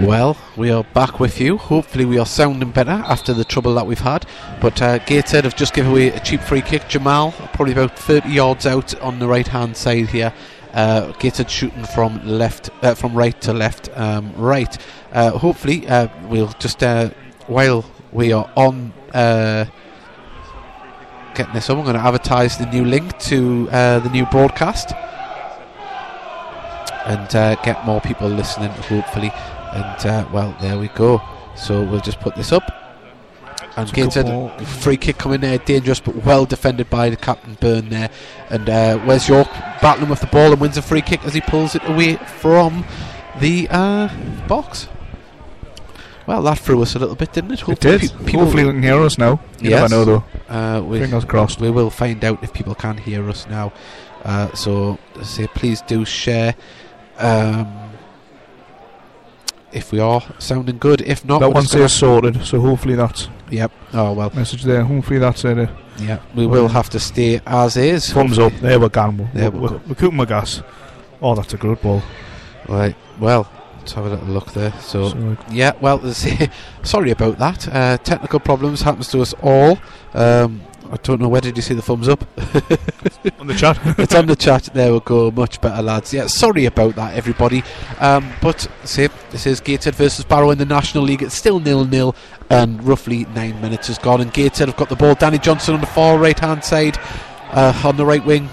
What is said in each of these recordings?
Well, we are back with you. Hopefully, we are sounding better after the trouble that we've had. But uh, Gateshead have just given away a cheap free kick. Jamal, probably about 30 yards out on the right hand side here. Uh, shooting from left, uh, from right to left, um, right. Uh, hopefully, uh, we'll just uh, while we are on uh, getting this up, I'm going to advertise the new link to the new broadcast and uh, get more people listening, hopefully. And uh, well, there we go. So we'll just put this up. And It's a good Gateshead, ball. free kick coming there, dangerous but well defended by the captain Byrne there. And uh, Wes York battling with the ball and wins a free kick as he pulls it away from the uh, box. Well, that threw us a little bit, didn't it? It Hopefully did. pe- People can hear us now. You Yes. never know though. uh, we, Fingers crossed. we will find out if people can hear us now. Uh, so say please do share. Um, if we are sounding good, if not, that we're gonna- says sorted, so hopefully that's Yep. Oh well. message there. Hopefully that's it. Uh, Yeah. We will have to stay as is. thumbs up. There we go. We're, There we we're, go. we're cooking my gas. Oh, that's a good ball. Right. Well, let's have a little look there. So. So, Yeah, well, there's- sorry about that. Uh, technical problems happens to us all. Um, I don't know where did you see the thumbs up? on the chat. it's on the chat. There we go. Much better, lads. Yeah, sorry about that, everybody. Um, but see, this is Gateshead versus Barrow in the National League. It's still nil nil, and roughly nine minutes has gone. And Gateshead have got the ball. Danny Johnson on the far right hand side, uh, on the right wing.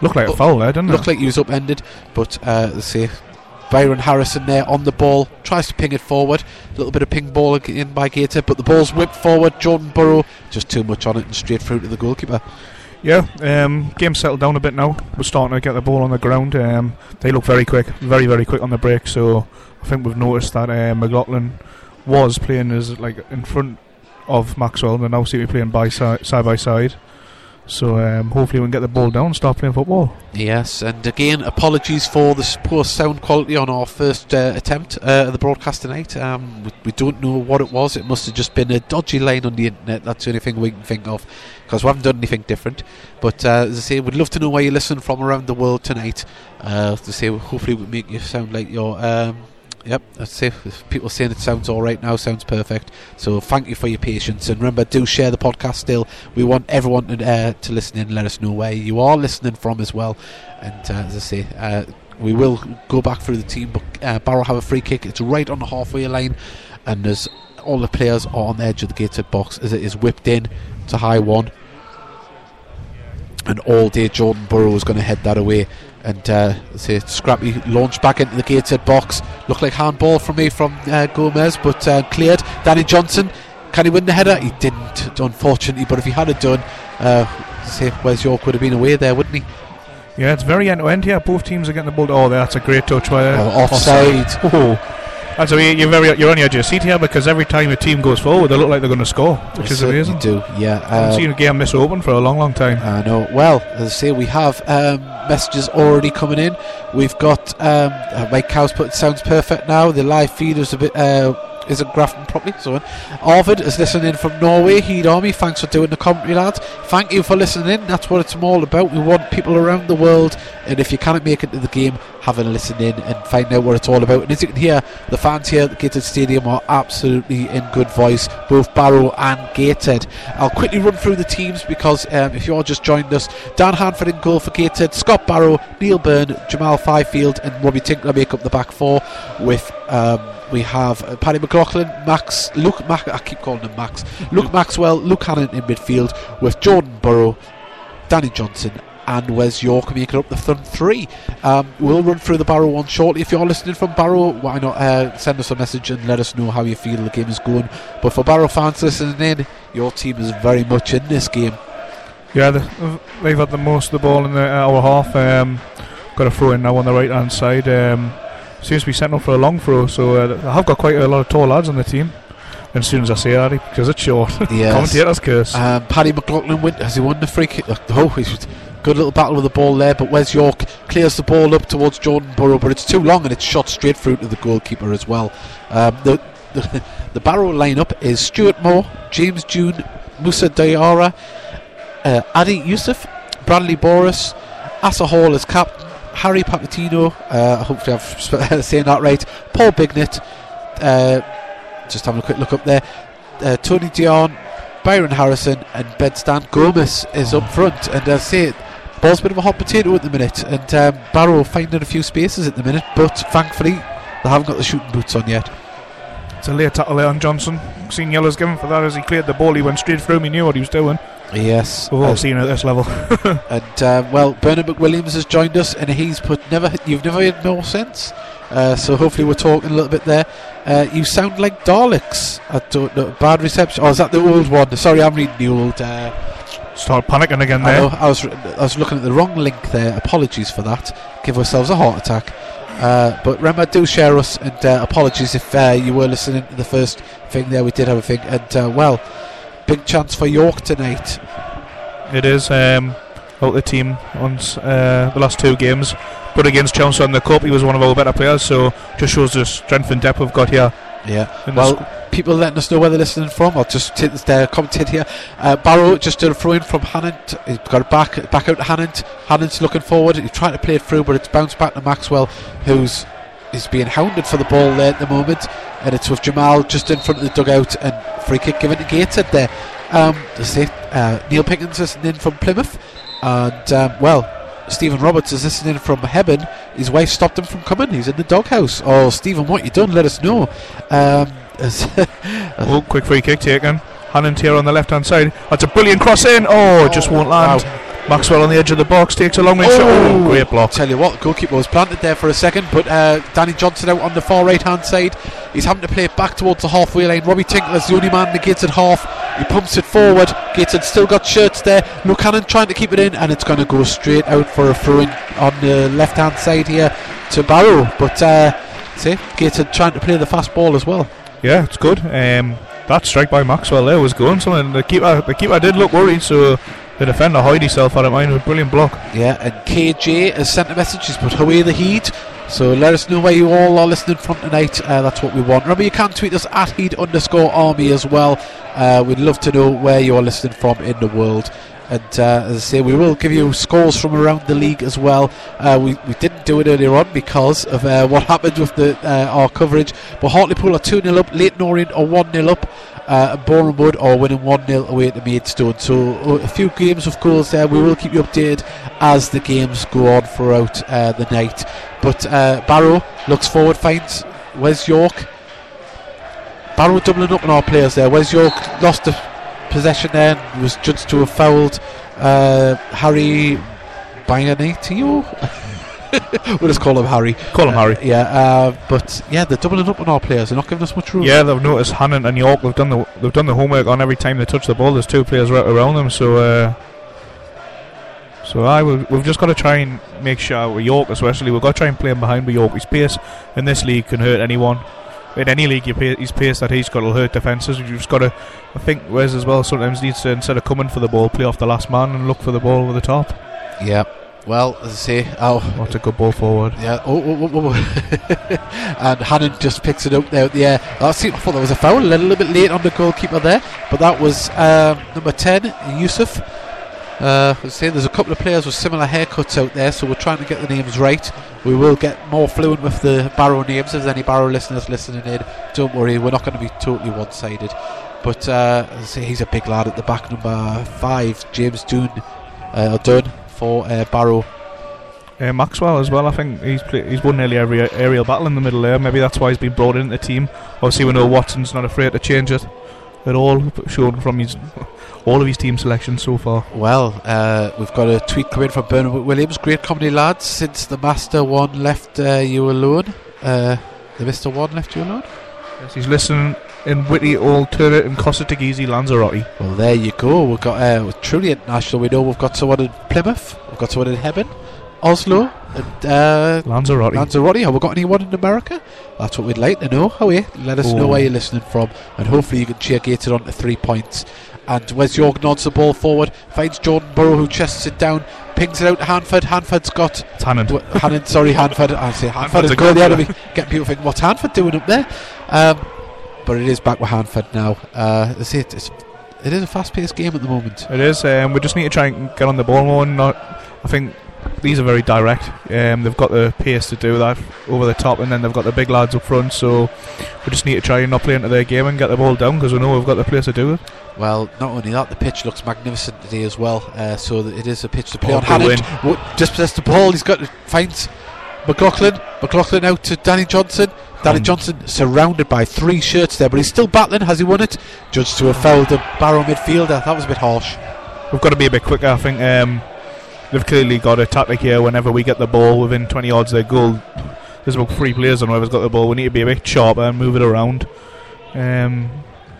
Looked like a foul there, didn't Looked it? like he was upended, but uh, let's see. Byron Harrison there on the ball tries to ping it forward. A little bit of ping ball in by Gateshead, but the ball's whipped forward. Jordan Burrow just too much on it and straight through to the goalkeeper. Yeah, um, game settled down a bit now. We're starting to get the ball on the ground. Um, they look very quick, very very quick on the break. So I think we've noticed that uh, McLaughlin was playing as like in front of Maxwell, and now seem to be playing by side, side by side. So um, hopefully we can get the ball down and start playing football. Yes, and again, apologies for the poor sound quality on our first uh, attempt uh, at the broadcast tonight. Um, we, we don't know what it was. It must have just been a dodgy line on the internet. That's the only thing we can think of because we haven't done anything different. But uh, as I say, we'd love to know where you listen from around the world tonight. Uh, as I say, hopefully, we make you sound like you're. Um, Yep, that's say if people saying it sounds all right now, sounds perfect. So thank you for your patience, and remember, do share the podcast. Still, we want everyone to, uh, to listen in. Let us know where you are listening from as well. And uh, as I say, uh, we will go back through the team. But uh, Barrow have a free kick. It's right on the halfway line, and there's all the players are on the edge of the gated box as it is whipped in to high one. And all day Jordan Burrow is going to head that away. And uh, say Scrappy launched back into the gated box. Looked like handball from me from uh, Gomez, but uh, cleared. Danny Johnson, can he win the header? He didn't, unfortunately. But if he had it done, uh, say Wes York would have been away there, wouldn't he? Yeah, it's very end to end here. Both teams are getting the ball. Oh, that's a great touch. By Oh, offside. Oh, that's a, you're very you're on the edge of your seat here because every time a team goes forward, they look like they're going to score, which is amazing. Do yeah. I haven't Uh, seen a game this open for a long, long time. I know. Well, as I say, we have um, messages already coming in. We've got um, uh, Mike Cow's put sounds perfect now. The live feed is a bit uh, isn't grafting properly. So, on. Arvid is listening in from Norway. Heed Army, thanks for doing the commentary, lads. Thank you for listening in. That's what it's all about. We want people around the world, and if you cannot make it to the game, have a listen in and find out what it's all about. And as you can hear, the fans here at the Gated Stadium are absolutely in good voice, both Barrow and Gated. I'll quickly run through the teams because um, if you all just joined us, Dan Hanford in goal for Gated, Scott Barrow, Neil Byrne, Jamal Fyfield, and Robbie Tinkler make up the back four. With um, we have uh, Paddy McLaughlin, Max, Luke, Mac, I keep calling him Max, Luke Maxwell, Luke Hannant in midfield, with Jordan Burrow, Danny Johnson. And Wes York making up the front three. Um, we'll run through the Barrow one shortly. If you're listening from Barrow, why not uh, send us a message and let us know how you feel the game is going. But for Barrow fans listening in, your team is very much in this game. Yeah, the, they've had the most of the ball in the hour half. Um, got a throw in now on the right hand side. Um, seems to be setting up for a long throw, so uh, I have got quite a lot of tall lads on the team. And as soon as I say that, because it's short, Yes. commentator's curse. Um, Paddy McLaughlin win, has he won the free kick? Oh, he's good little battle with the ball there. But Wes York clears the ball up towards Jordan Burrow, but it's too long and it's shot straight through to the goalkeeper as well. Um, the, the the Barrow lineup is Stuart Moore, James June, Musa Diarra, uh, Adi Yusuf, Bradley Boris, Asa Hall as captain, Harry Papatino, uh, hopefully I'm saying that right, Paul Bignett, uh, just having a quick look up there. Uh, Tony Dion, Byron Harrison, and Bedstan Gomez is up front. And I say, ball's a bit of a hot potato at the minute. And um, Barrow finding a few spaces at the minute, but thankfully they haven't got the shooting boots on yet. It's a late tackle there on Johnson. Seen yellows given for that as he cleared the ball. He went straight through him. He knew what he was doing. Yes, We've all uh, seen it at this level. and uh, well, Bernard McWilliams has joined us, and he's put never. You've never had more sense. Uh, so hopefully we're talking a little bit there. Uh, you sound like Daleks. I don't know. Bad reception. Oh, is that the old one? Sorry, I'm reading the old. Start panicking again I there. know. I was I was looking at the wrong link there. Apologies for that. Give ourselves a heart attack. Uh, but remember, do share us, and uh, apologies if uh, you were listening to the first thing there. We did have a thing, and uh, well, big chance for York tonight. It is um, out the team on uh, the last two games, but against Chelsea in the cup, he was one of our better players. So just shows the strength and depth we've got here. Yeah. Well, people letting us know where they're listening from. I'll just take this there, commentate here. Uh, Barrow just did a throw in from Hannant. He's got it back back out to Hannant. Hannant's looking forward. He's trying to play it through, but it's bounced back to Maxwell, who's is being hounded for the ball there at the moment. And it's with Jamal just in front of the dugout and free kick given to Gateshead there. Um. Uh, Neil Pickens is in from Plymouth. And, um, well, Stephen Roberts is listening from Hebburn. His wife stopped him from coming. He's in the doghouse. Oh, Stephen, what you done? Let us know. Um, oh, quick free kick taken. Hannant here on the left hand side. That's a brilliant cross in. Oh, just won't land. wow. Maxwell on the edge of the box takes a long range shot. Oh, great block. Tell you what, goalkeeper was planted there for a second, but uh, Danny Johnson out on the far right hand side. He's having to play it back towards the halfway line. Robbie Tinkler's the only man in the Gateshead half. He pumps it forward. Gateshead still got shirts there. Luke Hannant trying to keep it in, and it's going to go straight out for a throw in on the left hand side here to Barrow. But uh, see, Gateshead trying to play the fast ball as well. Yeah, it's good. Um, that strike by Maxwell there was going something. The keeper, the keeper did look worried, so the defender hide himself out of mind. It was a brilliant block. Yeah, and KJ has sent a message. He's put away the Heed. So let us know where you all are listening from tonight. Uh, that's what we want. Remember, you can tweet us at heed underscore army as well. Uh, we'd love to know where you are listening from in the world. And uh, as I say, we will give you scores from around the league as well. Uh, we, we didn't do it earlier on because of uh, what happened with the uh, our coverage. But Hartlepool are 2 0 up, Leyton Orient are 1 0 up. Uh, Wood are winning 1 0 away to Maidstone. So uh, a few games of goals there. We will keep you updated as the games go on throughout uh, the night. But Barrow looks forward, finds Wes York. Barrow doubling up on our players there. Wes York lost the possession there and was judged to have fouled uh, Harry Bianetio. we'll just call him Harry. Call him Harry. Yeah, uh, but yeah, they're doubling up on our players. They're not giving us much room. Yeah, they've noticed Hannant and York. They've done the they've done the homework on every time they touch the ball. There's two players right around them, so uh, so I will, we've just got to try and make sure with York especially we've got to try and play him behind with York. His pace in this league can hurt anyone. In any league, your pa- his pace that he's got will hurt defences. You've just got to, I think, Wes as well sometimes needs to instead of coming for the ball, play off the last man and look for the ball over the top. Yeah. Well, as I say, oh, What's a good ball forward? Yeah. Oh, oh, oh, oh. and Hannant just picks it up there at the air. I, see, I thought there was a foul a little bit late on the goalkeeper there, but that was um, number 10, Yusuf. Uh, as there's a couple of players with similar haircuts out there, so we're trying to get the names right. We will get more fluent with the Barrow names. If there's any Barrow listeners listening in, don't worry, we're not going to be totally one sided. But uh, he's a big lad at the back, number 5, James Dunn, uh, Dunn for uh, Barrow. Uh, Maxwell as well. I think he's play, he's won nearly every aerial battle in the middle there. Maybe that's why he's been brought into the team. Obviously, we know Watson's not afraid to change it at all, shown from his all of his team selections so far. Well, uh, we've got a tweet coming from Bernard Williams. Great comedy, lads. Since the Master One left uh, you alone, uh, the Mister One left you alone. Yes, he's listening in Whitty, Old Turret, and Costa Lanzarote. Well, there you go. We've got uh, truly international. We know we've got someone in Plymouth. We've got someone in Hebburn, Oslo, and uh, Lanzarote. Lanzarote. Have we got anyone in America? That's what we'd like to know. How are you? Let us know Oh. where you're listening from, and hopefully you can cheer Gated on to three points. And Wes York nods the ball forward, finds Jordan Burrow who chests it down, pings it out to Hanford. Hanford's got. Dw- Hannon, sorry, Hanford. I say Hanford Hanford's is a going good the way. Getting people thinking, what's Hanford doing up there? Um, but it is back with Hanford now. Uh, say it, it's, it is a fast-paced game at the moment. It is. Um, we just need to try and get on the ball more. and Not, I think these are very direct. Um, they've got the pace to do that over the top, and then they've got the big lads up front. So we just need to try and not play into their game and get the ball down because we know we've got the place to do it. Well, not only that, the pitch looks magnificent today as well. Uh, so it is a pitch to play Oh, on. Hannant w- dispossessed the ball. He's got finds McLaughlin. McLaughlin out to Danny Johnson. Danny Um, Johnson surrounded by three shirts there, but he's still battling. Has he won it? Judged to have fouled the Barrow midfielder. That was a bit harsh. We've got to be a bit quicker. I think um, they've clearly got a tactic here. Whenever we get the ball within 20 yards of their goal, there's about three players on whoever's got the ball. We need to be a bit sharper and move it around. Um,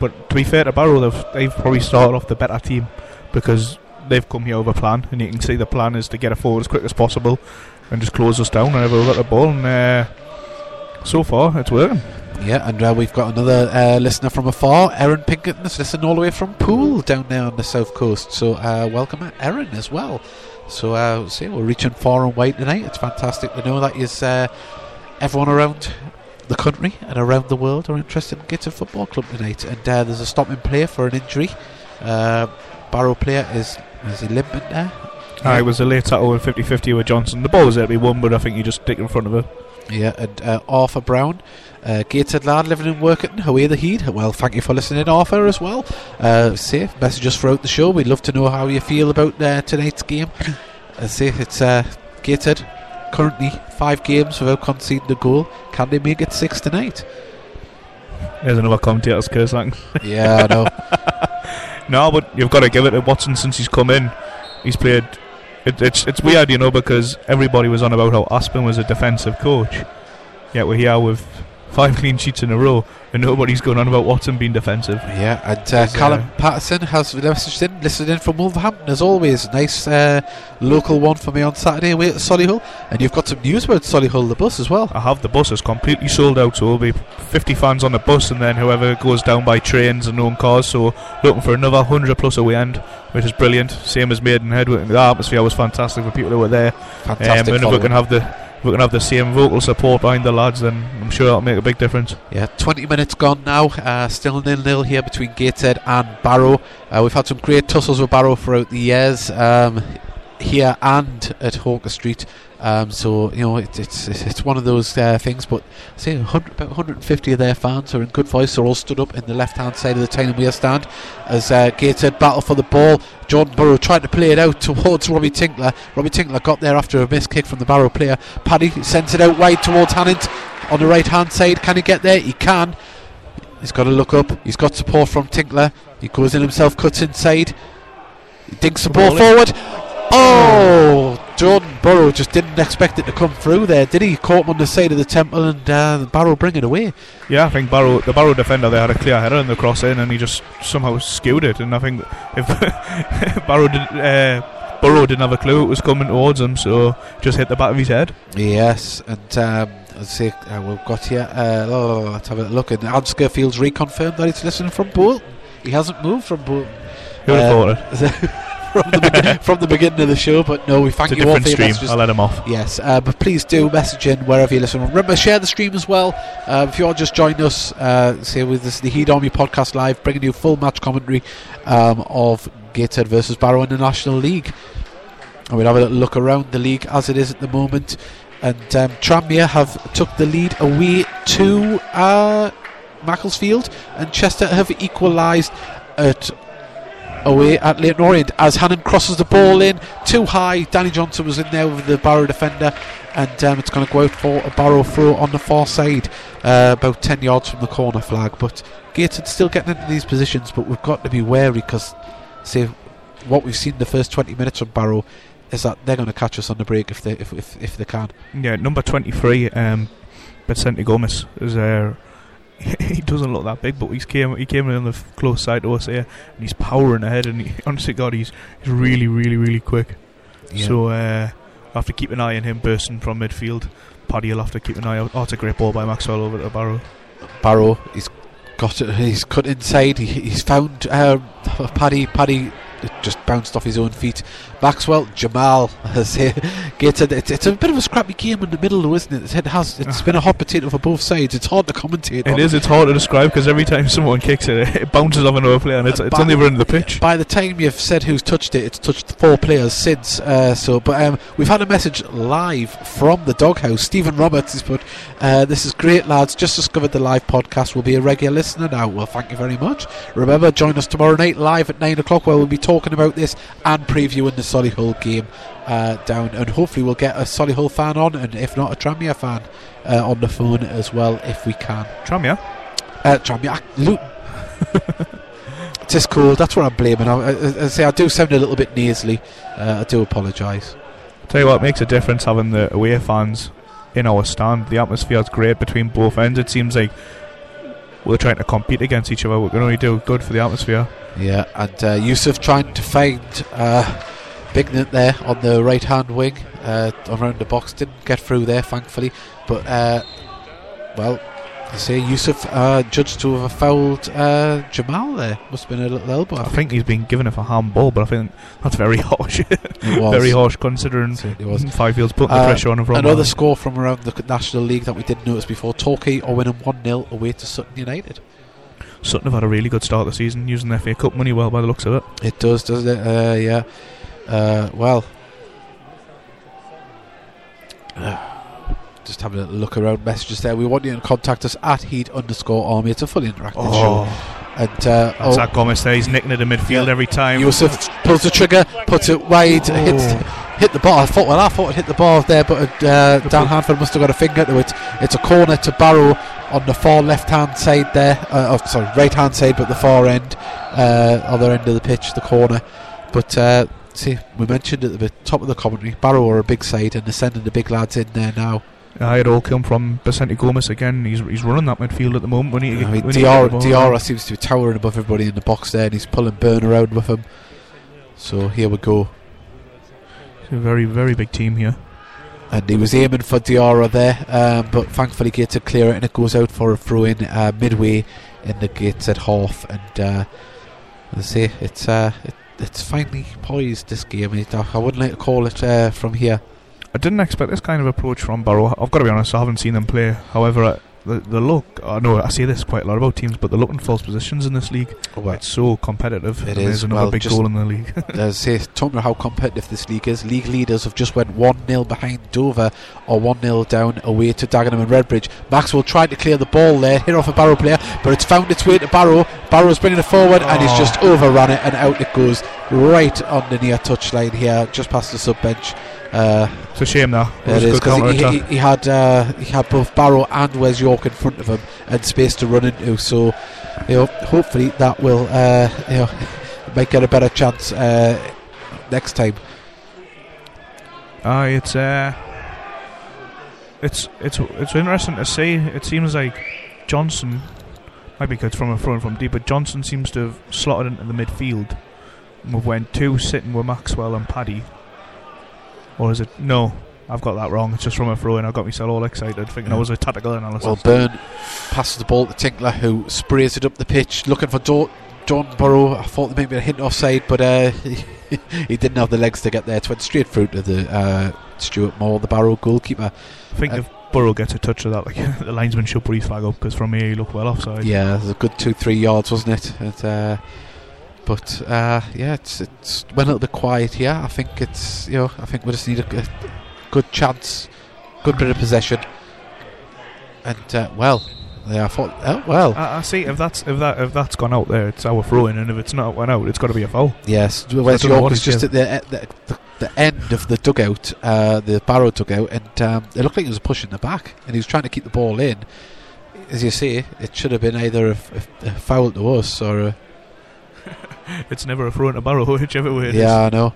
but to be fair to Barrow, they've, they've probably started off the better team because they've come here with a plan, and you can see the plan is to get a forward as quick as possible and just close us down whenever we've got the ball. And uh, so far, it's working. Yeah, and uh, we've got another uh, listener from afar, Erin Pinkerton, that's listening all the way from Poole down there on the south coast. So uh, welcome, Erin, as well. So uh, see, we're reaching far and wide tonight. It's fantastic to know that is uh, everyone around the country and around the world are interested in Gateshead Football Club tonight. And uh, there's a stopping player for an injury. Uh, Barrow player is is he limping there? Uh, it was a late tackle with 50 50 with Johnson. The ball was there to be won, but I think you just stick in front of it. Yeah, and uh, Arthur Brown, uh, Gateshead lad living in and working away the Heed. Well, thank you for listening, Arthur, as well. Uh, say messages throughout the show. We'd love to know how you feel about uh, tonight's game. Uh, say it's uh, Gateshead currently five games without conceding a goal. Can they make it six tonight? There's another commentator's curse, thanks. Yeah, I know. No, but you've got to give it to Watson since he's come in. He's played. It, it's it's weird, you know, because everybody was on about how Aspin was a defensive coach, yet we're here with five clean sheets in a row, and nobody's going on about Watson being defensive. Yeah, and uh, Is, uh, Callum Patterson has messaged in, listened in from Wolverhampton as always. Nice uh, local one for me on Saturday away at Solihull. And you've got some news about Solihull, the bus as well. I have the bus is completely sold out, so there'll be 50 fans on the bus, and then whoever goes down by trains and own cars. So looking for another 100 plus away end, which is brilliant. Same as Maidenhead. The atmosphere was fantastic for people who were there. Um, Fantastic. and if we can have the we can have the same vocal support behind the lads, then I'm sure that'll make a big difference. Yeah, 20 minutes gone now. Uh, still nil nil here between Gateshead and Barrow. Uh, we've had some great tussles with Barrow throughout the years, um, here and at Holker Street. Um, so you know it, it's it's it's one of those uh, things. But say 100, about 150 of their fans are in good voice. They're all stood up in the left hand side of the Tyne and Wear stand as uh, Gateshead battle for the ball. Jordan Burrow tried to play it out towards Robbie Tinkler. Robbie Tinkler got there after a missed kick from the Barrow player. Paddy sends it out wide towards Hannant on the right hand side. Can he get there? He can. He's got to look up. He's got support from Tinkler. He goes in himself, cuts inside. He digs the ball ball forward. Oh! Jordan Burrow just didn't expect it to come through there, did he? Caught him on the side of the temple and uh, Barrow bring it away. Yeah, I think Barrow, the Barrow defender, they had a clear header in the cross in, and he just somehow skewed it. And I think if Barrow did, uh, Burrow didn't have a clue it was coming towards him, so just hit the back of his head. Yes, and um, let's see, uh, we've got here. Uh, oh, let's have a look. And Ansgar Fields reconfirmed that he's listening from Bolton. He hasn't moved from Bolton. Who would have Uh, thought it? from, the begin- from the beginning of the show, but no, we thank It's you all different for your stream. messages. I'll let him off. Yes, uh, but please do message in wherever you listen. Remember, share the stream as well. Uh, if you are just joining us, uh, say with this, the Heed Army podcast live, bringing you full match commentary um, of Gateshead versus Barrow in the National League. And we'll have a little look around the league as it is at the moment. And um, Tranmere have took the lead away to uh, Macclesfield, and Chester have equalised at away at Leyton Orient as Hannant crosses the ball in too high. Danny Johnson was in there with the Barrow defender, and um, it's going to go out for a Barrow throw on the far side, uh, about 10 yards from the corner flag. But Gateshead still getting into these positions, but we've got to be wary because, say, what we've seen the first 20 minutes from Barrow is that they're going to catch us on the break if they if, if, if they can. Yeah, number 23, um, Vicente Gomez, is uh, he doesn't look that big, but he's came he came in on the f- close side to us here, and he's powering ahead, and he, honestly, God, he's, he's really, really, really quick. So uh, I'll have to keep an eye on him bursting from midfield. Paddy will have to keep an eye out. Oh, it's a great ball by Maxwell over to Barrow. Barrow. He's got it. He's cut inside. He, he's found um, Paddy. Paddy it just bounced off his own feet. Maxwell, Jamal has gated. It's, it's a bit of a scrappy game in the middle, though, isn't it? It has. It's been a hot potato for both sides. It's hard to commentate. It on is. It's hard to describe because every time someone kicks it, it bounces off another player, and it's, it's on the other end of the pitch. By the time you've said who's touched it, it's touched four players since. Uh, so, but um, we've had a message live from the doghouse. Stephen Roberts has put, uh, "This is great, lads. Just discovered the live podcast. We'll be a regular listener now. Well, thank you very much. Remember, join us tomorrow night live at nine o'clock, where we'll be talking about this and previewing the Solihull game uh, down, and hopefully we'll get a Solihull fan on, and if not, a Tranmere fan uh, on the phone as well, if we can. Tranmere. Uh, Luton. It's cool. That's what I'm blaming. I, I, I say I do sound a little bit nasally. Uh, I do apologise. Tell you what makes a difference having the away fans in our stand. The atmosphere is great between both ends. It seems like we're trying to compete against each other. We can only do good for the atmosphere. Yeah, and uh, Yusuf trying to find uh, Bignett there on the right hand wing uh, around the box. Didn't get through there, thankfully. But, uh, well, I say Yusuf uh, judged to have fouled uh, Jamal there. Must have been a little elbow. I, think he's been given it for handball, but I think that's very harsh. It was. very harsh considering It was. Five putting the Uh, pressure on him from Another behind. score from around the National League that we didn't notice before. Torquay are winning 1 0 away to Sutton United. Sutton have had a really good start of the season, using their FA Cup money well by the looks of it. It does, doesn't it? Uh, yeah. Uh, well, just having a look around messages there. We want you to contact us at heed underscore army. It's a fully interactive show. And uh, that's oh, that Gomez there. He's nicking it in midfield Yeah. every time. Yusuf pulls the trigger, puts it wide, hits hit the bar. I thought, well, I thought it hit the bar there, but uh, Dan Hanford must have got a finger to it. It's a corner to Barrow on the far left hand side there. Uh, oh, sorry, right hand side, but the far end, uh, other end of the pitch, the corner. But uh, see, we mentioned at the top of the commentary, Barrow are a big side and they're sending the big lads in there now. Uh, it all come from Vicente Gomez again. He's he's running that midfield at the moment. Need to I mean, we need to get Diarra, Diarra seems to be towering above everybody in the box there, and he's pulling Byrne around with him. So here we go. It's a very very big team here. and he was aiming for Diarra there, um, but thankfully gets a clear it, and it goes out for a throw in uh, midway in the gates at half. And uh, as I say, it's uh, it, it's finally poised this game. I wouldn't like to call it uh, from here. I didn't expect this kind of approach from Barrow. I've got to be honest, I haven't seen them play. However, uh, the the look. I know I say this quite a lot about teams, but the look in false positions in this league. Well, It's so competitive. It is. and. There's another Well, big goal in the league. I say, talking about how competitive this league is, league leaders have just went 1 0 behind Dover or 1 0 down away to Dagenham and Redbridge. Maxwell tried to clear the ball there, hit off a Barrow player, but it's found its way to Barrow. Barrow's bringing it forward and he's Oh. just overrun it and out it goes right on the near touchline here, just past the sub bench. Uh, it's a shame now. it is because he, he, he had uh, he had both Barrow and Wes York in front of him and space to run into. So, you know, hopefully that will uh, you know might get a better chance uh, next time. Aye, it's uh, it's it's it's interesting to see. It seems like Johnson, might be because from a front from deep, but Johnson seems to have slotted into the midfield. And We've went two sitting with Maxwell and Paddy, or is it no? I've got that wrong. It's just from a throw in. I got myself all excited, thinking Yeah. it was a tactical analysis. Well, Byrne passes the ball to Tinkler, who sprays it up the pitch, looking for Dawn, Dawn Burrow. I thought there might be a hint offside, but uh, he didn't have the legs to get there. It went straight through to the uh, Stuart Moore, the Barrow goalkeeper. I think uh, if Burrow gets a touch of that, like the linesman should his flag up because from here he looked well offside. Yeah, it was a good two, three yards, wasn't it? it uh, but uh, yeah, it's it's went a little bit quiet here. I think it's you know I think we just need a good chance, good bit of possession, and uh, well, yeah, I thought oh, well, I, I see if that's if that if that's gone out there, it's our throw in, and if it's not went out, it's got to be a foul. yes, Wes don't know York was just did. at the, the, the the end of the dugout, uh, the Barrow dugout, and um, it looked like he was pushing the back, and he was trying to keep the ball in. As you see, it should have been either a foul to us or a, It's never a throw a barrel, whichever way it is. yeah, I know.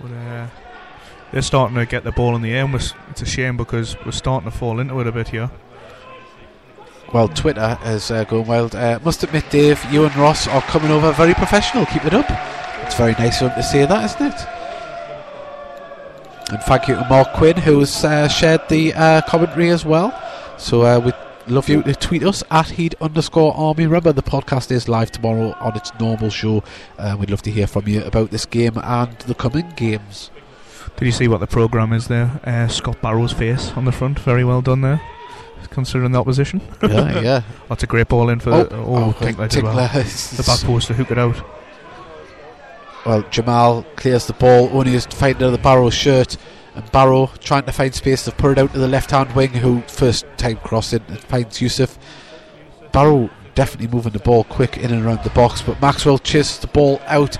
But, uh, they're starting to get the ball in the air. And it's a shame because we're starting to fall into it a bit here. Well, Twitter is uh, going wild. Uh, must admit, Dave, you and Ross are coming over very professional. Keep it up. It's very nice of him to say that, isn't it? And thank you to Mark Quinn, who's uh, shared the uh, commentary as well. So uh, we love you to tweet us at heed underscore army. Remember, the podcast is live tomorrow on its normal show. Uh, we'd love to hear from you about this game and the coming games. Did you see what the programme is there? Uh, Scott Barrow's face on the front. Very well done there. Considering the opposition. Yeah, yeah. That's a great ball in for Oh, the, oh, Tinkler did well. The back post to hook it out. Well, Jamal clears the ball, only is finding out the Barrow shirt, and Barrow trying to find space to put it out to the left hand wing, who first time crossing and finds Yusuf. Barrow definitely moving the ball quick in and around the box, but Maxwell chases the ball out.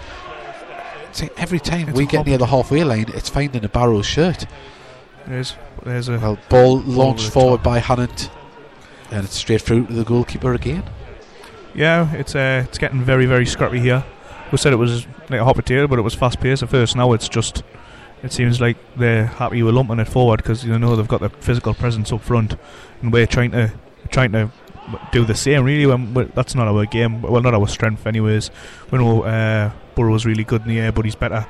See, every time It's we get near the halfway line, it's finding a Barrow shirt. There's, there's a. Well, ball launched forward top. by Hannant, and it's straight through to the goalkeeper again. Yeah, it's uh, it's getting very very scrappy here. We said it was like a hot potato, but it was fast paced at first. Now it's just. It seems like they're happy with lumping it forward because you know they've got the physical presence up front, and we're trying to trying to do the same. Really, when that's not our game. Well, not our strength, anyways. We know uh, Burrow's really good in the air, but he's better.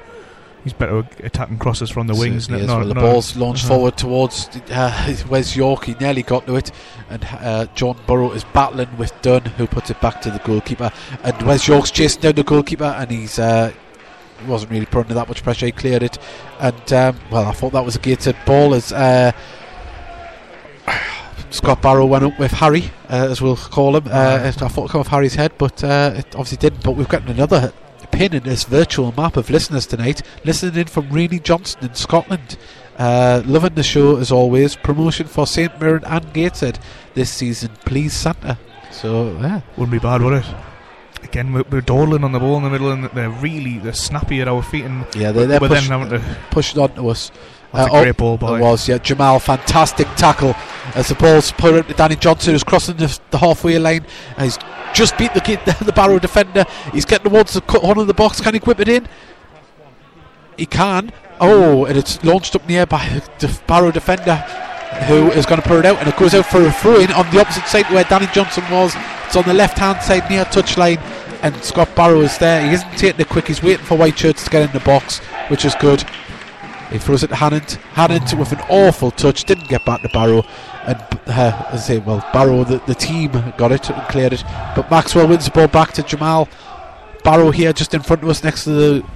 He's better attacking crosses from the wings. Certainly is. not- well, the not- ball's launched uh-huh. forward towards uh, Wes York. He nearly got to it, and uh, John Burrow is battling with Dunn, who puts it back to the goalkeeper. And Wes York's chasing down the goalkeeper, and he's uh, he wasn't really put under that much pressure. He cleared it, and um, well, I thought that was a gated ball as. Uh, Scott Barrow went up with Harry, uh, as we'll call him. Uh, I thought it came off Harry's head, but uh, it obviously didn't. But we've got another pin in this virtual map of listeners tonight, listening in from Rainey Johnston in Scotland. Uh, loving the show as always. Promotion for St Mirren and Gateshead this season. Please, Santa. So, yeah. Wouldn't be bad, would it? Again, we're, we're dawdling on the ball in the middle, and they're really they're snappy at our feet, and Yeah, they're, they're we're then push, having to. pushed on to us. That's Uh, a oh, great ball by. It was, yeah. Jamal, fantastic tackle as the ball's put out to Danny Johnson, who's crossing the, the halfway line. And he's just beat the, kid, the Barrow defender. He's getting towards the cut corner of the box. Can he whip it in? He can. Oh, and it's launched up air by the Barrow defender, who is going to put it out, and it goes out for a throw in on the opposite side where Danny Johnson was. It's on the left hand side near touchline, and Scott Barrow is there. He isn't taking it quick. He's waiting for White Shirts to get in the box, which is good. He throws it to Hannant. Hannant with an awful touch, didn't get back to Barrow. And uh, I say, well, Barrow, the, the team got it and cleared it. But Maxwell wins the ball back to Jamal. Barrow here just in front of us next to the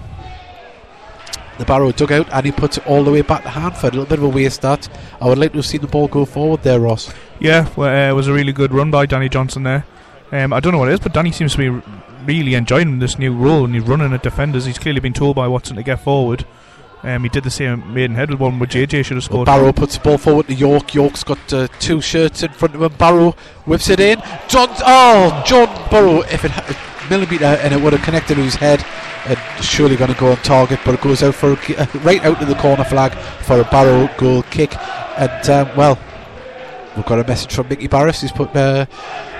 the Barrow dugout and he puts it all the way back to Hanford. A little bit of a waste that. I would like to have seen the ball go forward there, Ross. Yeah, well, uh, it was a really good run by Danny Johnson there. Um, I don't know what it is, but Danny seems to be r- really enjoying this new role, and he's running at defenders. He's clearly been told by Watson to get forward. Um, he did the same at Maidenhead with one where JJ should have Well, scored. Barrow puts the ball forward to York. York's got uh, two shirts in front of him. Barrow whips it in. John, oh, John Barrow, if it had a millimetre and it would have connected to his head, and surely going to go on target, but it goes out for right out to the corner flag for a Barrow goal kick. And um, well, we've got a message from Mickey Barris. He's put. Uh,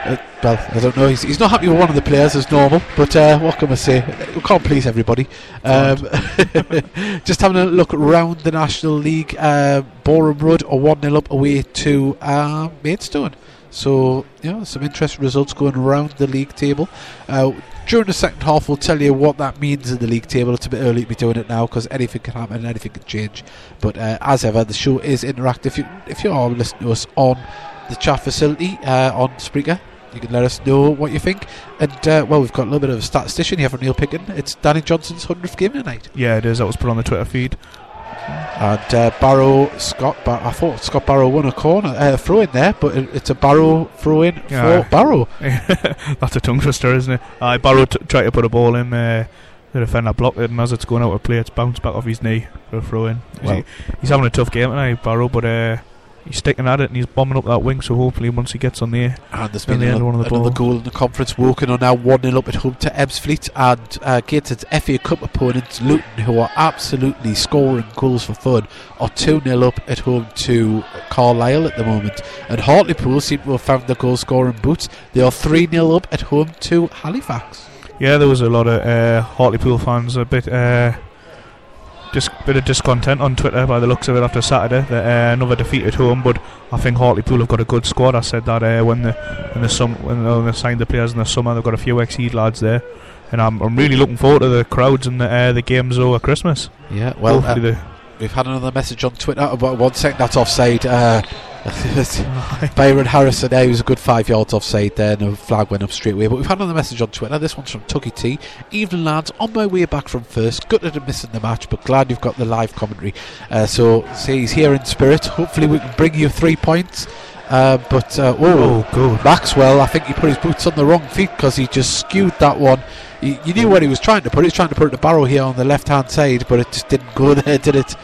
uh, well, I don't know. He's, he's not happy with one of the players as normal, but uh, what can I say? We can't please everybody. Um, just having a look around the National League. Uh, Boreham Wood are 1 0 up away to uh, Maidstone. So, know, some interesting results going around the league table. Uh, during the second half, we'll tell you what that means in the league table. It's a bit early to be doing it now because anything can happen anything can change. But uh, as ever, the show is interactive. If you, if you are listening to us on the chat facility uh, on Spreaker, you can let us know what you think. And, uh, well, we've got a little bit of a statistician here from Neil Picken. It's Danny Johnson's 100th game tonight. Yeah, it is. That was put on the Twitter feed. And uh, Barrow, Scott, Bar- I thought Scott Barrow won a corner, uh, throw in there, but it's a Barrow throw in Yeah. for Barrow. That's a tongue twister, isn't it? I Barrow t- tried to put a ball in. Uh, the defender blocked it, and as it's going out of play, it's bounced back off his knee for a throw in. Well- He- he's having a tough game tonight, Barrow, but uh, he's sticking at it and he's bombing up that wing. So hopefully, once he gets on there, And there's Then been the another, other one on the another ball. goal in the conference. Woking are now 1 0 up at home to Ebbsfleet. And uh, Gateshead's FA Cup opponents, Luton, who are absolutely scoring goals for fun, are 2 0 up at home to Carlisle at the moment. And Hartlepool seem to have found their goal scoring boots. They are 3 0 up at home to Halifax. yeah, there was a lot of uh, Hartlepool fans a bit. Uh, Dis- bit of discontent on Twitter by the looks of it after Saturday. That, uh, another defeat at home, but I think Hartlepool have got a good squad. I said that uh, when the when the sum when uh, they signed the players in the summer, they've got a few ex-Heed lads there, and I'm I'm really looking forward to the crowds and the uh, the games over Christmas. Yeah, well, uh, We've had another message on Twitter. About one second, that's offside. Byron Harrison there, he was a good five yards offside there, and a flag went up straight away. But we've had another message on Twitter. This one's from Tucky T. Evening, lads. On my way back from first, gutted and missing the match, but glad you've got the live commentary. Uh, so, say he's here in spirit. Hopefully, we can bring you three points. Uh, but uh, oh, Oh, good. Maxwell, I think he put his boots on the wrong feet because he just skewed that one. He, you knew what he was trying to put. He was trying to put the barrel here on the left hand side, but it just didn't go there, did it?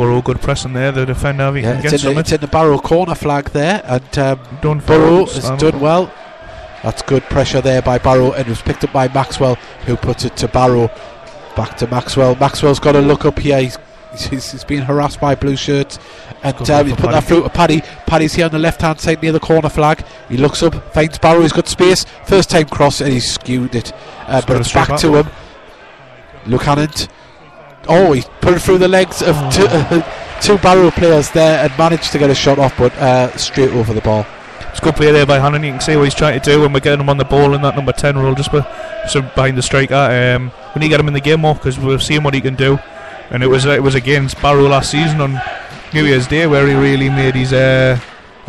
Burrow, good pressing there. The defender, he Yeah, can get in the, it's in the barrow corner flag there, and um, Done Burrow has Um, done well. That's good pressure there by Barrow, and it was picked up by Maxwell, who puts it to Barrow. Back to Maxwell. Maxwell's got to look up here. He's, he's, he's being harassed by blue shirts, and um, he's for put that through to Paddy. Paddy's here on the left-hand side near the corner flag. He looks up, finds Barrow. He's got space. First time cross, and he's skewed it, uh, but it's back to him. Luke Hannant. Oh, he put it through the legs of two, two Barrow players there and managed to get a shot off, but uh, straight over the ball. It's a good play there by Hannant. You can see what he's trying to do when we're getting him on the ball in that number 10 role, just, behind the striker. Um, we need to get him in the game more because we're seeing what he can do. And it was it was against Barrow last season on New Year's Day where he really made his uh,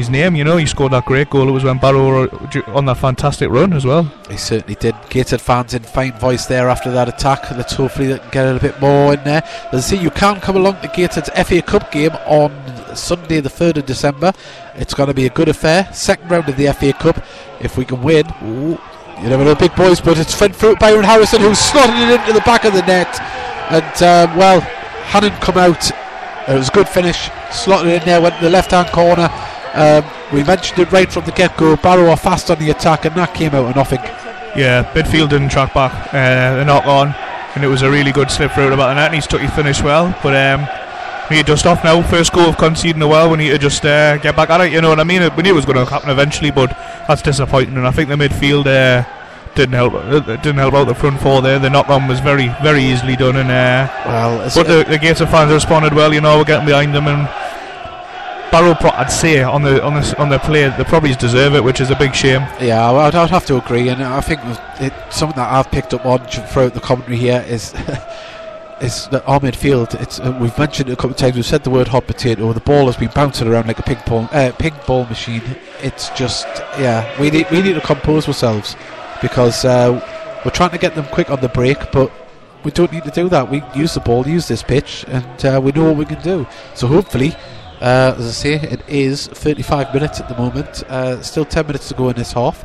his name. You know, he scored that great goal. It was when Barrow on that fantastic run as well. He certainly did. Gated fans in fine voice there after that attack. Let's hopefully get a bit more in there. As I you can come along to Gated's FA Cup game on Sunday, the 3rd of December. It's going to be a good affair. Second round of the FA Cup. If we can win, ooh, you never know, big boys, but it's fed through Byron Harrison who slotted it into the back of the net. And, um, well, Hannon come out. It was a good finish. Slotted in there, went to the left hand corner. Um, we mentioned it right from the get go. Barrow are fast on the attack, and that came out of nothing. Yeah, midfield didn't track back. Uh, the knock on, and it was a really good slip through about the net. And he's took his finish well, but um, we need to dust off now. First goal of conceding a well. We need to just uh, get back at it. You know what I mean? We knew it was going to happen eventually, but that's disappointing. And I think the midfield uh, didn't help. Uh, didn't help out the front four there. The knock on was very, very easily done. And uh, Well, but the, the Gateshead fans responded well. You know, we're getting behind them and. Barrow, pro- I'd say on the on the on the play, they probably deserve it, which is a big shame. yeah, I would, I'd have to agree, and I think it, something that I've picked up on throughout the commentary here is is that our midfield. It's uh, we've mentioned it a couple of times. We've said the word hot potato. The ball has been bouncing around like a ping pong uh, ping ball machine. It's just yeah, we need we need to compose ourselves because uh, we're trying to get them quick on the break, but. We don't need to do that. We use the ball, use this pitch, and uh, we know what we can do. So hopefully, uh, as I say, it is 35 minutes at the moment. Uh, still 10 minutes to go in this half.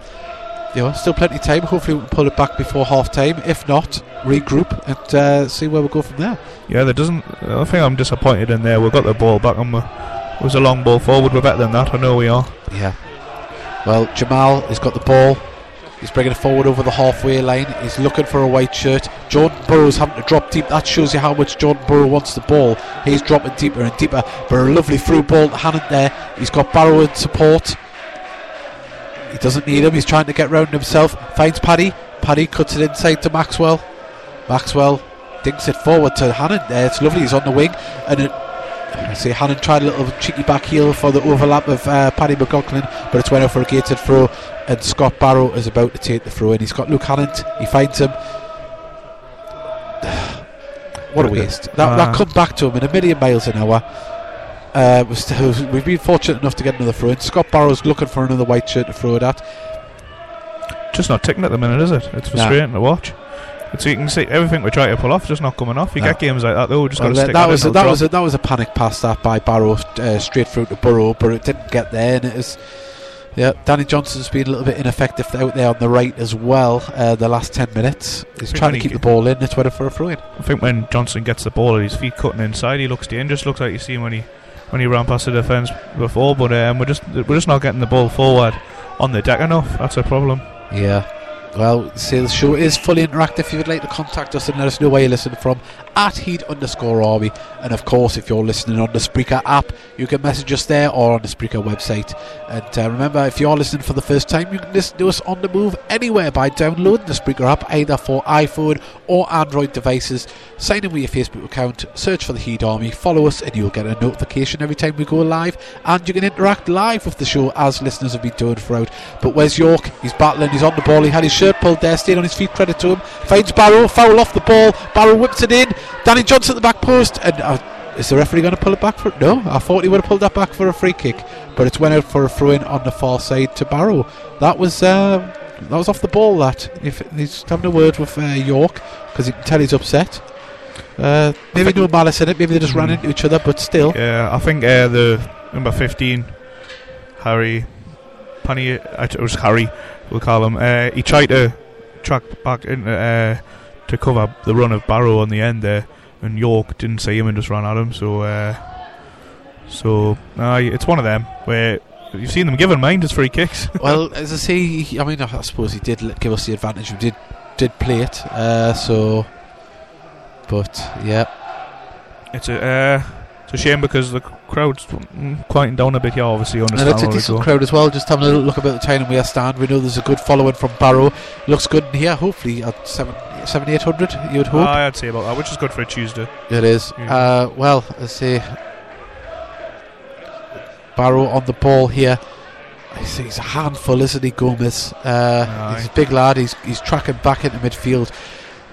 You know, still plenty of time. Hopefully, we can pull it back before half time. If not, regroup and uh, see where we go from there. Yeah, there doesn't. I think I'm disappointed in there. We've got the ball back and it was a long ball forward. We're better than that. I know we are. Yeah. Well, Jamal has got the ball. He's bringing it forward over the halfway line. He's looking for a white shirt. Jordan Burrow's having to drop deep. That shows you how much Jordan Burrow wants the ball. He's dropping deeper and deeper. But a lovely through ball to Hannant there. He's got Barrow in support. He doesn't need him. He's trying to get round himself. Finds Paddy. Paddy cuts it inside to Maxwell. Maxwell dinks it forward to Hannant there. It's lovely. He's on the wing. And it, I see Hannant tried a little cheeky back heel for the overlap of uh, Paddy McLaughlin, but it's went out for a gated throw. And Scott Barrow is about to take the throw in. He's got Luke Hannant. He finds him. what a waste. That, that Uh. come back to him in a million miles an hour. Uh, we've been fortunate enough to get another throw in. Scott Barrow's looking for another white shirt to throw it at. Just not ticking at the minute, is it? It's Nah. frustrating to watch. It's, you can see everything we try to pull off just not coming off. You No. get games like that though. Just Well, got to stick that at was a, that was a, that was a panic pass that by Barrow uh, straight through to Burrow, but it didn't get there, and it was. Yeah, Danny Johnson's been a little bit ineffective out there on the right as well. Uh, the last ten minutes, he's trying to keep the ball in. It's waiting for a throw in. I think when Johnson gets the ball at his feet cutting inside, he looks dangerous. Looks like you see him when he when he ran past the defence before. But um, we're just we're just not getting the ball forward on the deck enough. That's a problem. Yeah. Well, the show is fully interactive. If you'd like to contact us and let us know where you're listening from, at heed underscore army. And of course, if you're listening on the Spreaker app, you can message us there or on the Spreaker website. And uh, remember, if you're listening for the first time, you can listen to us on the move anywhere by downloading the Spreaker app, either for iPhone or Android devices. Sign in with your Facebook account, search for the Heed Army, follow us, and you'll get a notification every time we go live. And you can interact live with the show as listeners have been doing throughout. But Wes York? He's battling, he's on the ball, he had his shirt pulled there, stayed on his feet, credit to him. Finds Barrow, foul off the ball, Barrow whips it in, Danny Johnson at the back post, and uh, is the referee going to pull it back for No, I thought he would have pulled that back for a free kick. but it's went out for a throw in on the far side to Barrow. That was um, that was off the ball. That if he's having a word with uh, York because he can tell he's upset. Uh, maybe no malice in it. Maybe they just ran Mm. into each other, but still. Yeah, I think uh, the number 15, Harry, Penny, uh, it was Harry, we'll call him. Uh, he tried to track back into uh, to cover the run of Barrow on the end there, and York didn't see him and just ran at him. So, uh, so uh, it's one of them where you've seen them giving minders free kicks. well, as I say, I mean, I suppose he did give us the advantage. We did did play it. Uh, so, but yeah, It's a uh, it's a shame because the crowd's quieting down a bit here. Obviously, and it's a decent crowd as well. Just having a little look about the town and where I stand. We know there's a good following from Barrow. Looks good in here. Hopefully at seven, seven, eight hundred. You would hope. I'd say about that, which is good for a Tuesday. It is. Yeah. Uh, well, I say Barrow on the ball here. I he's a handful, isn't he, Gomez? Uh, he's a big lad. He's he's tracking back into midfield.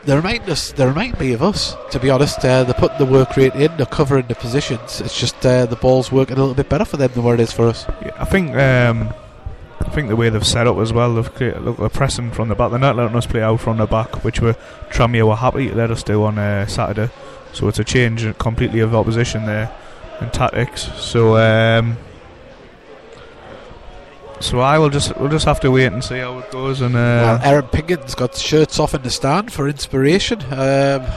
They remind us. They remind me of us, to be honest. Uh, they're putting the work rate in. They're covering the positions. It's just uh, the ball's working a little bit better for them than what it is for us. Yeah, I think um, I think the way they've set up as well, they've created, look, they're pressing from the back. They're not letting us play out from the back, which were Tranmere were happy to let us do on uh, Saturday. So it's a change completely of opposition there and tactics. So um, so I will just we'll just have to wait and see how it goes. And well, uh, Aaron Pingan's got shirts off in the stand for inspiration. Um,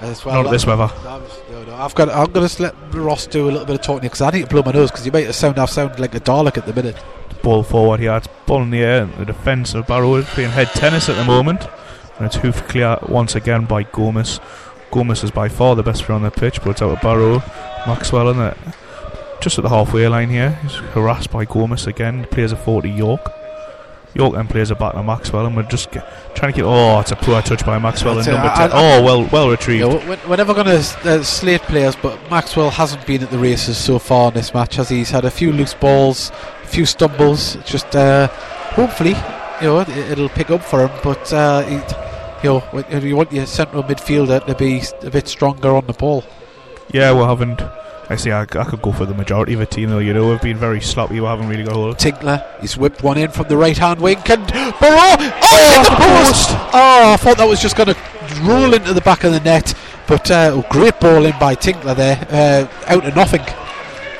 as well. not at this weather. I'm- No, no, I've got. I'm going to let Ross do a little bit of talking because I need to blow my nose because you make it sound. I've sound like a Dalek at the minute. Ball forward here. It's ball in the air. The defence of Barrow is playing head tennis at the moment. And it's hoofed clear once again by Gomez. Gomez is by far the best player on the pitch, but it's out of Barrow. Maxwell in it. Just at the halfway line here. He's harassed by Gomez again. Plays a 40 York. York then plays it back to Maxwell, and we're just get, trying to get. Oh, it's a poor touch by Maxwell in That's it. number I- 10. I- oh, well, well retrieved. know, we're, we're never going to uh, slate players, but Maxwell hasn't been at the races so far in this match, has he? He's had a few loose balls, a few stumbles. Just uh, hopefully, you know, it, it'll pick up for him. But uh, he, you know, you want your central midfielder to be a bit stronger on the ball. Yeah, we haven't. I see. I, I could go for the majority of a team, though. You know, we've been very sloppy. We haven't really got a hold. Tinkler, he's whipped one in from the right hand wing. Can Barrow? Oh, hit the post! Oh, I thought that was just going to roll into the back of the net. But uh, great ball in by Tinkler there, uh, out of nothing.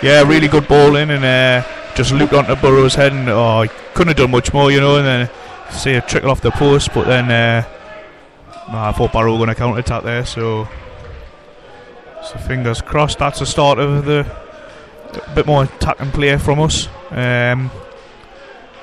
Yeah, really good ball in and uh, just looped onto Burrow's head and oh, he couldn't have done much more, you know. And then see a trickle off the post, but then uh, I thought Barrow were going to counter attack there. So, so fingers crossed. That's the start of the bit more attack and play from us. Um,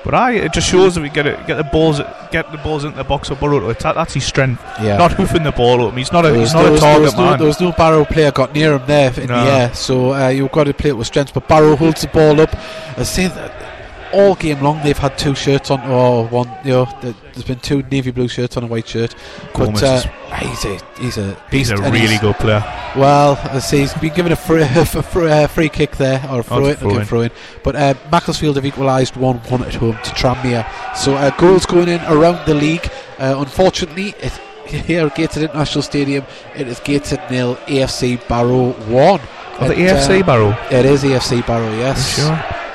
but I, it just shows that we get it, get the balls, get the balls into the box for Burrow to attack. That's his strength. Yeah. Not hoofing the ball up. He's not a, There he's not a target there was no, man. there was no Barrow player got near him there in No. the air, so uh, you've got to play it with strength. But Barrow holds the ball up. I say that all game long they've had two shirts on, or one. You know, there's been two navy blue shirts on a white shirt. But uh, he's a he's a he's a really he's- good player. Well, I say he's been given a free, a free, free kick there, or a throw, in, throw okay, in. throw in. But uh, Macclesfield have equalised 1 1 at home to Tranmere. So uh, goals going in around the league. Uh, unfortunately, it, here at Gateshead International Stadium, it is Gateshead nil, AFC Barrow 1. Oh, the AFC uh, Barrow. It is AFC Barrow, yes. Sure.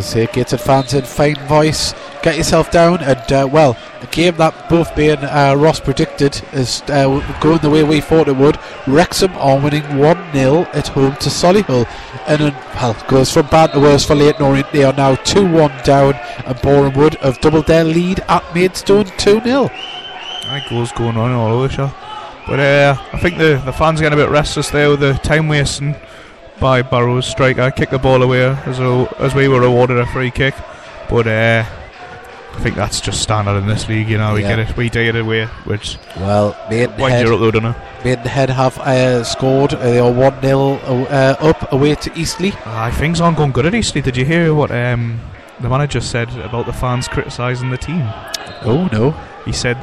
Say, Gateshead fans in fine voice, get yourself down. And, uh, well, a game that both and uh, Ross predicted is uh, going the way we thought it would. Wrexham are winning 1 0 at home to Solihull. And, then, well, goes from bad to worse for Leyton Orient. They are now 2 1 down, and Boreham Wood have doubled their lead at Maidstone 2 0. I think goals going on all over, sure. But uh, I think the the fans getting a bit restless there with the time wasting by Barrow's striker. Kicked the ball away as a, as we were awarded a free kick. But uh, I think that's just standard in this league. You know, we Yeah. get it, we take it away, which Well, Maidenhead, up though, don't it? Maidenhead have uh, scored. Uh, they are 1 0 uh, up away to Eastleigh. Aye, things aren't going good at Eastleigh. Did you hear what um, the manager said about the fans criticising the team? Oh, no. He said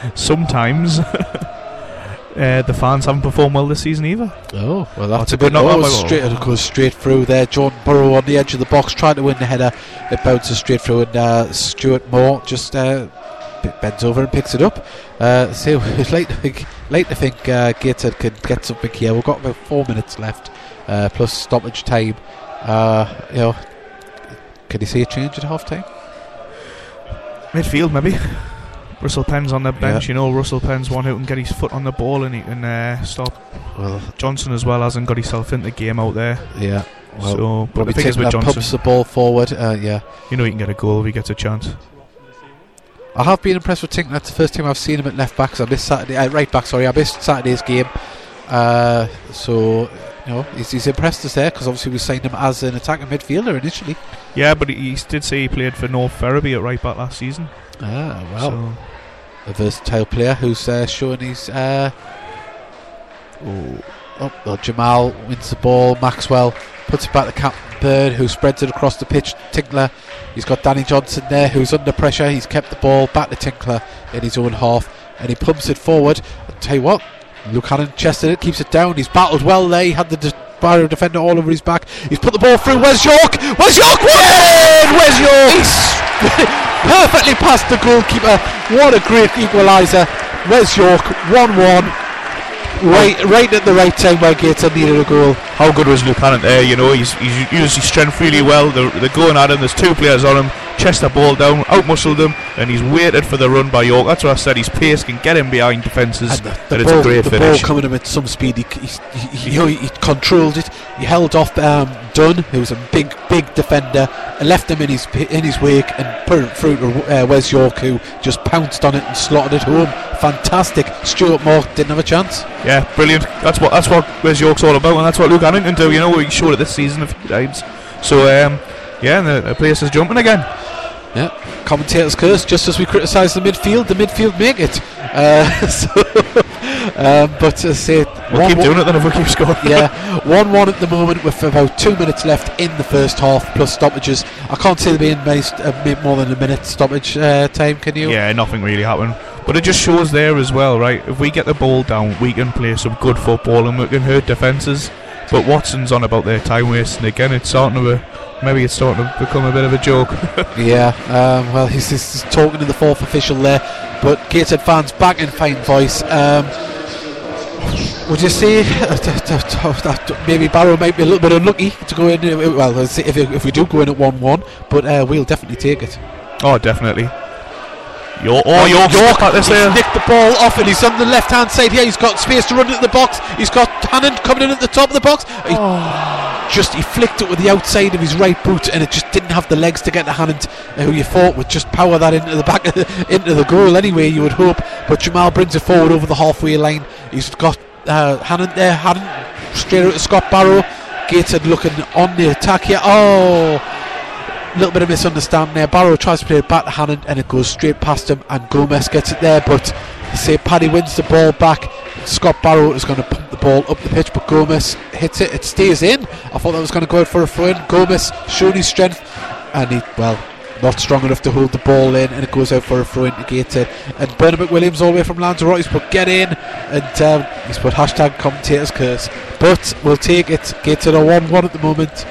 sometimes uh, the fans haven't performed well this season either. Oh, well, that's That's a good knock oh, straight, It goes straight through there. Jordan Burrow on the edge of the box trying to win the header. It bounces straight through, and uh, Stuart Moore just uh, bends over and picks it up. Uh, so it's like like to think uh, Gateshead can get something here. We've got about four minutes left, uh, plus stoppage time. Uh, you know, can you see a change at half time? Midfield, maybe. Russell Penn's on the bench. You know, Russell Penn's one who can get his foot on the ball and he can uh, stop. Well, Johnson as well hasn't got himself into the game out there. yeah. Well, so, but probably the thing is with Johnson, pumps the ball forward. Uh, yeah. you know, he can get a goal if he gets a chance. I have been impressed with Tink. That's the first time I've seen him at left back. I missed Saturday, uh, right back. Sorry, I missed Saturday's game. Uh, so you know he's, he's impressed us there because obviously we signed him as an attacking midfielder initially. Yeah, but he, he did say he played for North Ferriby at right back last season. Ah, well, So, a versatile player who's uh, showing his. Uh, oh, well, Jamal wins the ball. Maxwell puts it back to Captain Bird, who spreads it across the pitch. Tinkler, he's got Danny Johnson there, who's under pressure. He's kept the ball back to Tinkler in his own half, and he pumps it forward. I'll tell you what, Luke Hannant chested it, keeps it down. He's battled well there. He had the de- barrier defender all over his back. He's put the ball through. Wes York? Wes York? Wes York? He's perfectly past the goalkeeper. What a great equaliser. Wes York? 1 1. Right, right at the right time where Gateshead needed a goal. how good was Luke there? You know, he's, he's used his strength really well. They're, they're going at him. There's two players on him. Chest the ball down, outmuscled him, and he's waited for the run by York. That's what I said. His pace can get him behind defences. And the, but the it's ball, a great the finish. ball coming him at some speed. He, he, he, he, you know, he controlled it. He held off um, Dunn, who was a big, big defender, and left him in his in his wake and put it through to uh, Wes York, who just pounced on it and slotted it home. Fantastic. Stuart Moore didn't have a chance. Yeah, brilliant. That's what that's what Wes York's all about, and that's what Luke can do. You know, we showed it this season a few times. So, um, yeah, the, the place is jumping again. Yeah, commentators curse just as we criticise the midfield. The midfield make it. Uh, so, um, but uh, say We'll one- keep doing it then if we keep scoring. yeah, one-one at the moment with about two minutes left in the first half plus stoppages. I can't see there being many uh, more than a minute stoppage uh, time. Can you? Yeah, nothing really happened. But it just shows there as well, right? If we get the ball down, we can play some good football and we can hurt defences. But Watson's on about their time wasting again. It's starting to, uh, maybe it's starting to become a bit of a joke. Yeah. Um, well, he's, he's talking to the fourth official there, but Gateshead fans back in fine voice. Um, would you say maybe Barrow might be a little bit unlucky to go in? Well, if, we do go in at one-one, but uh, we'll definitely take it. oh, definitely. York, oh, York, York at this there. nicked the ball off and he's on the left hand side here. He's got space to run into the box. He's got Hannant coming in at the top of the box. He just he flicked it with the outside of his right boot and it just didn't have the legs to get to Hannant, uh, who you thought would just power that into the back the, into the goal anyway. You would hope, but Jamal brings it forward over the halfway line. He's got uh, Hannant there. Hannant straight out to Scott Barrow. Gateshead looking on the attack here. Oh little bit of misunderstanding there. Barrow tries to play it back to Hannant and it goes straight past him and Gomez gets it there but say Paddy wins the ball back. Scott Barrow is going to pump the ball up the pitch but Gomez hits it. It stays in. I thought that was going to go out for a throw in. Gomez showing his strength and he well not strong enough to hold the ball in and it goes out for a throw in to Gateshead and Bernard McWilliams all the way from Lanzarote put get in and um, he's put hashtag commentators curse. But we'll take it Gateshead are 1-1 at the moment.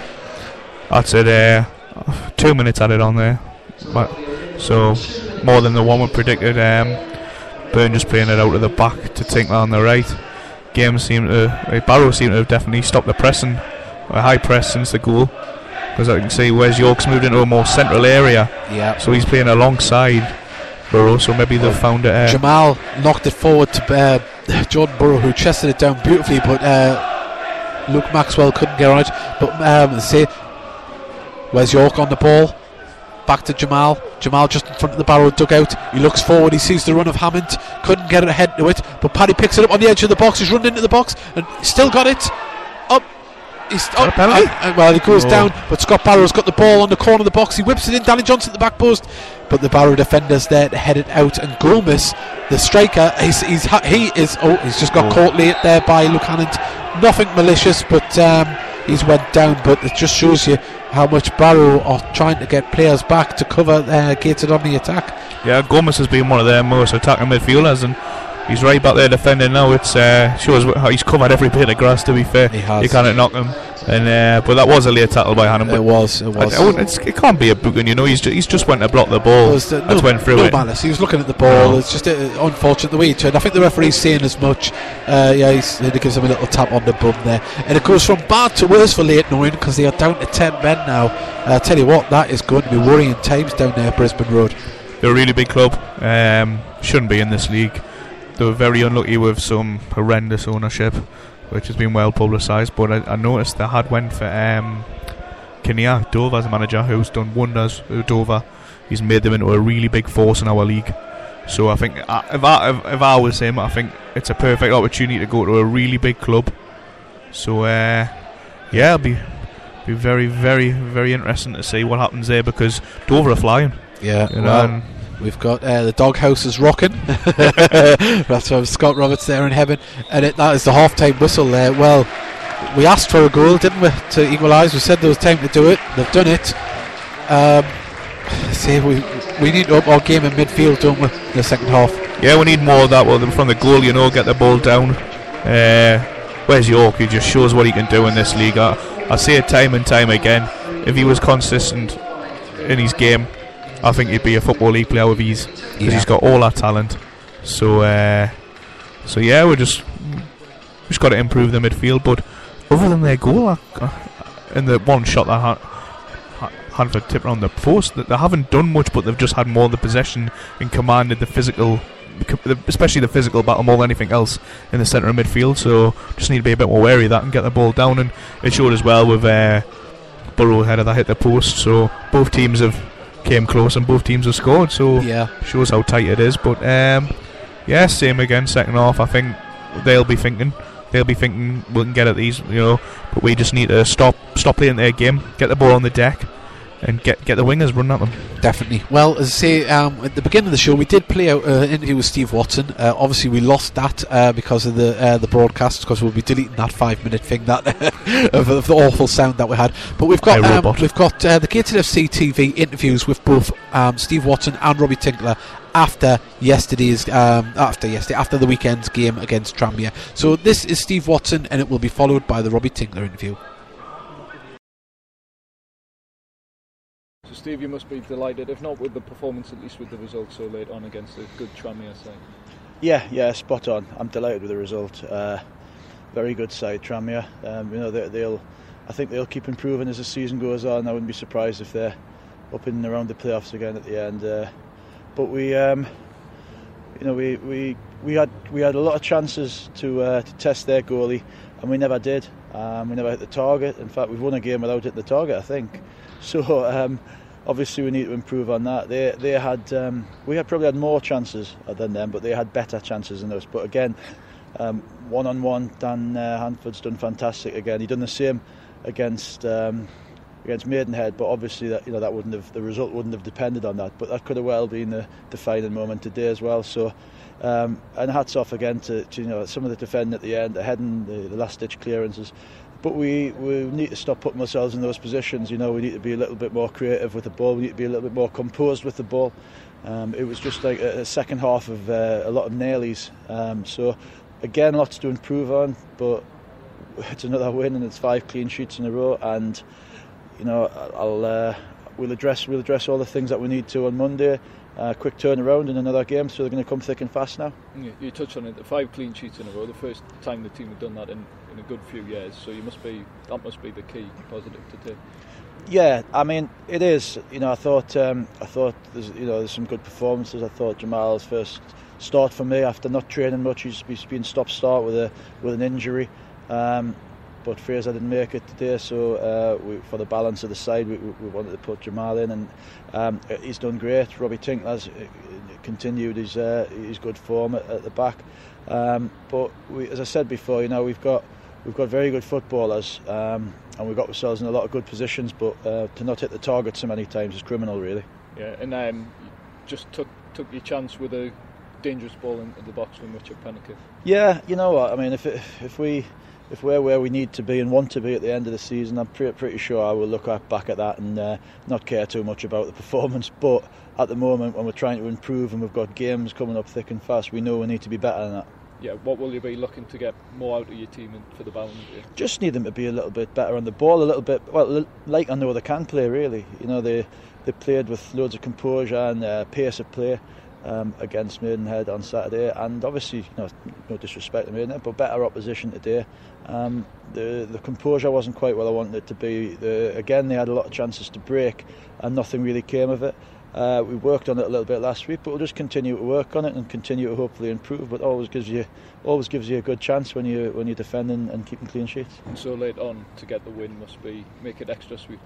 That's it. Uh, two minutes added on there. But, so more than the one we predicted. Um, Byrne just playing it out of the back to Tinkler on the right. Game seemed to uh, Barrow seemed to have definitely stopped the pressing, a high press since the goal. Because I can see Wes York's moved into a more central area, yeah so he's playing alongside Burrow. So maybe they've found it. Uh, Jamal knocked it forward to uh, Jordan Burrow, who chested it down beautifully, but uh, Luke Maxwell couldn't get on it. But um, say, Wes York on the ball? Back to Jamal. Jamal just in front of the Barrow dugout. He looks forward. He sees the run of Hannant. Couldn't get it ahead to it, but Paddy picks it up on the edge of the box. He's run into the box and still got it. Up. He's up. and- and, well, he goes Oh. down, but Scott Barrow's got the ball on the corner of the box. He whips it in. Danny Johnson at the back post, but the Barrow defender's there to head it out. And Gomez, the striker, he's, he's ha- he is. Oh, he's just got Oh. caught late there by Luke Hannant. Nothing malicious, but um, he's went down. But it just shows you how much Barrow are trying to get players back to cover uh, Gated on the attack. yeah, Gomez has been one of their most attacking midfielders, and he's right back there defending now. It uh, shows how he's covered every bit of grass. To be fair, He has. you can't knock him. And uh, but that was a late tackle by Hannant. It was. It was. I, I it's, it can't be a booking, you know. He's just, he's just went to block the ball. Was the- no, went through no it. malice. He was looking at the ball. No. It's just uh, unfortunate the way he turned. I think the referee's saying as much. Uh, yeah, he's, he gives him a little tap on the bum there, and it goes from bad to worse for Leyton Orient because they are down to ten men now. Uh, tell you what, that is going to be worrying times down there, at Brisbane Road. They're a really big club. Um, shouldn't be in this league. They were very unlucky with some horrendous ownership, which has been well publicised. But I, I noticed they had went for um, Kinnear Dover's manager, who's done wonders with Dover. He's made them into a really big force in our league. So I think uh, if I if, if I was him, I think it's a perfect opportunity to go to a really big club. So uh, yeah, it'll be be very very very interesting to see what happens there because Dover are flying. Yeah, You know, well, We've got uh, the doghouse is rocking. That's from Scott Roberts there in Hebburn, and it, that is the half-time whistle there. Well, we asked for a goal, didn't we, to equalise? We said there was time to do it. They've done it. Um, see, we we need to up our game in midfield, don't we? In the second half. Yeah, we need more of that. Well, from the goal, you know, get the ball down. Uh, Wes York? He just shows what he can do in this league. I, I say it time and time again. If he was consistent in his game, I think he'd be a football league player with ease because Yeah. he's got all that talent. So, uh, so yeah, we just just got to improve the midfield. But other than their goal, and the one shot that Han- Han- Hanford tipped on the post, that they haven't done much, but they've just had more of the possession and commanded the physical, especially the physical battle more than anything else in the centre of midfield. So just need to be a bit more wary of that and get the ball down. And it showed as well with uh, Burrow header that hit the post. So both teams have came close and both teams have scored. So Yeah, shows how tight it is. But um, yeah, same again. Second half, I think they'll be thinking. They'll be thinking we can get at these, you know. But we just need to stop stop playing their game, get the ball on the deck, and get get the wingers running at them. definitely. Well, as I say, um, at the beginning of the show, we did play out uh, an interview with Steve Watson. Uh, obviously, we lost that uh, because of the uh, the broadcast, because we'll be deleting that five minute thing that of, of the awful sound that we had. But we've got Hey, um, we've got uh, the Gated FC TV interviews with both um, Steve Watson and Robbie Tinkler after yesterday's um, after yesterday after the weekend's game against Tranmere. So this is Steve Watson, and it will be followed by the Robbie Tinkler interview. So Steve, you must be delighted, if not with the performance, at least with the result so late on against a good Tranmere side. Yeah, yeah, spot on. I'm delighted with the result. Uh, very good side, Tranmere. Um, you know, they, they'll, I think they'll keep improving as the season goes on. I wouldn't be surprised if they're up in and around the playoffs again at the end. Uh, but we, um, you know, we, we, we had we had a lot of chances to uh, to test their goalie, and we never did. Um, we never hit the target. In fact, we've won a game without hitting the target, I think. So. Um, obviously we need to improve on that. They they had um, we had probably had more chances than them, but they had better chances than us. But again, um, one on one, Dan uh, Hanford's done fantastic again. He done the same against um, against Maidenhead, but obviously that you know that wouldn't have the result wouldn't have depended on that. But that could have well been the defining moment today as well. So. Um, and hats off again to, to you know some of the defending at the end, the heading, the, the last ditch clearances. But we, we need to stop putting ourselves in those positions. You know, we need to be a little bit more creative with the ball. We need to be a little bit more composed with the ball. Um, it was just like a, a second half of uh, a lot of nailies. Um, so again, lots to improve on. But it's another win, and it's five clean sheets in a row. And you know, I'll uh, we'll address we'll address all the things that we need to on Monday. Uh, quick turnaround in another game, so they're going to come thick and fast now. You, you touched on it, the five clean sheets in a row, the first time the team have done that in, in a good few years. So you must be that must be the key positive to take. Yeah, I mean it is. You know, I thought um, I thought there's you know there's some good performances. I thought Jamal's first start for me after not training much. He's, been stop start with a with an injury. Um, but Fraser didn't make it today, so uh, we, for the balance of the side, we, we wanted to put Jamal in, and um, he's done great. Robbie Tinkler's continued his uh, his good form at, at the back. Um, but we, as I said before, you know we've got we've got very good footballers, um, and we've got ourselves in a lot of good positions. But uh, to not hit the target so many times is criminal, really. Yeah, and um, just took took your chance with a dangerous ball into the box from Richard Peniket. Yeah, you know what I mean. If it, if we if we're where we need to be and want to be at the end of the season, I'm pretty, pretty sure I will look back at that and uh, not care too much about the performance. But at the moment, when we're trying to improve and we've got games coming up thick and fast, we know we need to be better than that. yeah, what will you be looking to get more out of your team and for the balance? Yeah? Just need them to be a little bit better on the ball, a little bit well, like I know they can play really. You know they they played with loads of composure and uh, pace of play. Um, against Maidenhead on Saturday, and obviously, you know, no disrespect to Maidenhead, but better opposition today. Um, the the composure wasn't quite what I wanted it to be. The, again, they had a lot of chances to break, and nothing really came of it. Uh, we worked on it a little bit last week, but we'll just continue to work on it and continue to hopefully improve. But always gives you always gives you a good chance when you when you're defending and keeping clean sheets. And so late on to get the win must be make it extra sweet.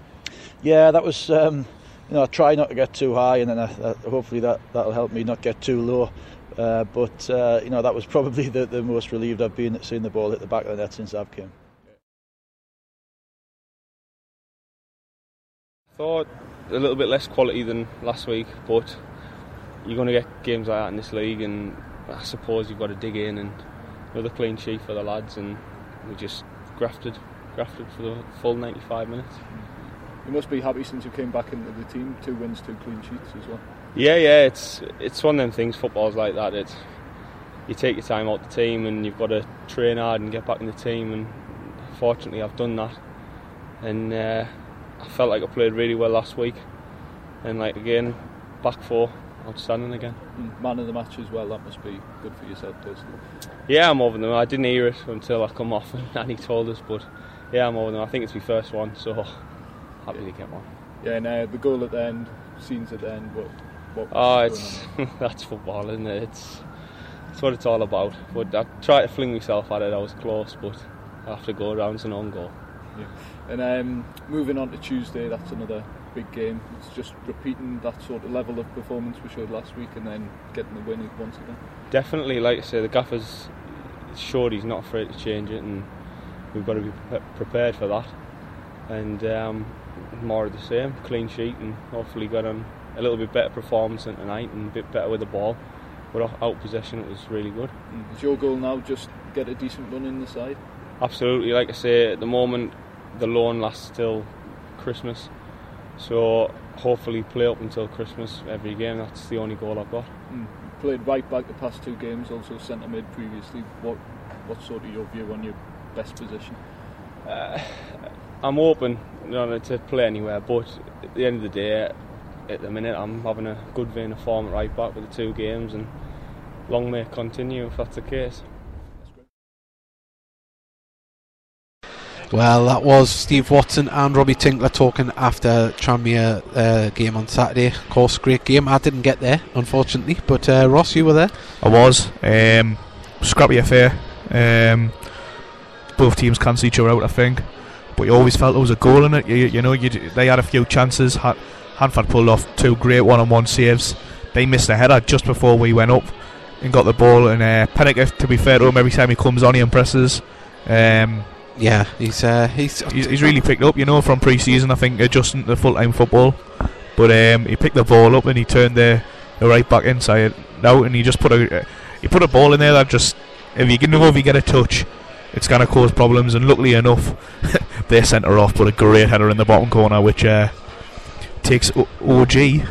Yeah, that was. Um, you know, I try not to get too high, and then I, uh, hopefully that that'll help me not get too low. Uh, but uh, you know, that was probably the, the most relieved I've been at seeing the ball hit the back of the net since I've came. Thought a little bit less quality than last week, but you're going to get games like that in this league, and I suppose you've got to dig in and another clean sheet for the lads, and we just grafted, grafted for the full 95 minutes. You must be happy since you came back into the team. Two wins, two clean sheets as well. Yeah, yeah, it's it's one of them things. Football's like that. It's you take your time out the team, and you've got to train hard and get back in the team. And fortunately, I've done that, and uh, I felt like I played really well last week. And like again, back four, outstanding again. Man of the match as well. That must be good for yourself personally. Yeah, I'm over them. I didn't hear it until I come off and Annie told us, but yeah, I'm over them. I think it's my first one, so happy to get one. Yeah, and uh, the goal at the end, scenes at the end. What? what oh, it's that's football, isn't it? It's it's what it's all about. But I tried to fling myself at it. I was close, but I have to go around as an own goal. Yeah. And um, moving on to Tuesday, that's another big game. It's just repeating that sort of level of performance we showed last week, and then getting the win once again. Definitely, like I say, the gaffer's sure he's not afraid to change it, and we've got to be prepared for that. And um, more of the same, clean sheet, and hopefully got on a little bit better performance than tonight, and a bit better with the ball. But out possession, it was really good. Mm. Is your goal now just get a decent run in the side? Absolutely, like I say, at the moment the loan lasts till Christmas, so hopefully play up until Christmas every game. That's the only goal I've got. Mm. Played right back the past two games, also centre mid previously. What what's sort of your view on your best position? Uh, I'm open you know, to play anywhere, but at the end of the day, at the minute I'm having a good vein of form at right back with the two games, and long may it continue if that's the case. Well, that was Steve Watson and Robbie Tinkler talking after Tranmere uh, game on Saturday. Of course, great game. I didn't get there, unfortunately, but uh, Ross, you were there. I was. Um, scrappy affair. Um, both teams cancelled each other out, I think. But you always felt there was a goal in it. You, you know, they had a few chances. Hanford pulled off two great one-on-one saves. They missed a header just before we went up and got the ball. And uh, Peniket, to be fair to him, every time he comes on, he impresses. Um, yeah, he's, uh, he's, he's he's really picked up, you know, from pre-season. I think adjusting to full-time football, but um, he picked the ball up and he turned the, the right back inside out, and he just put a he put a ball in there that just if you know if you get a touch, it's going to cause problems. And luckily enough, their centre off put a great header in the bottom corner, which uh, takes o- OG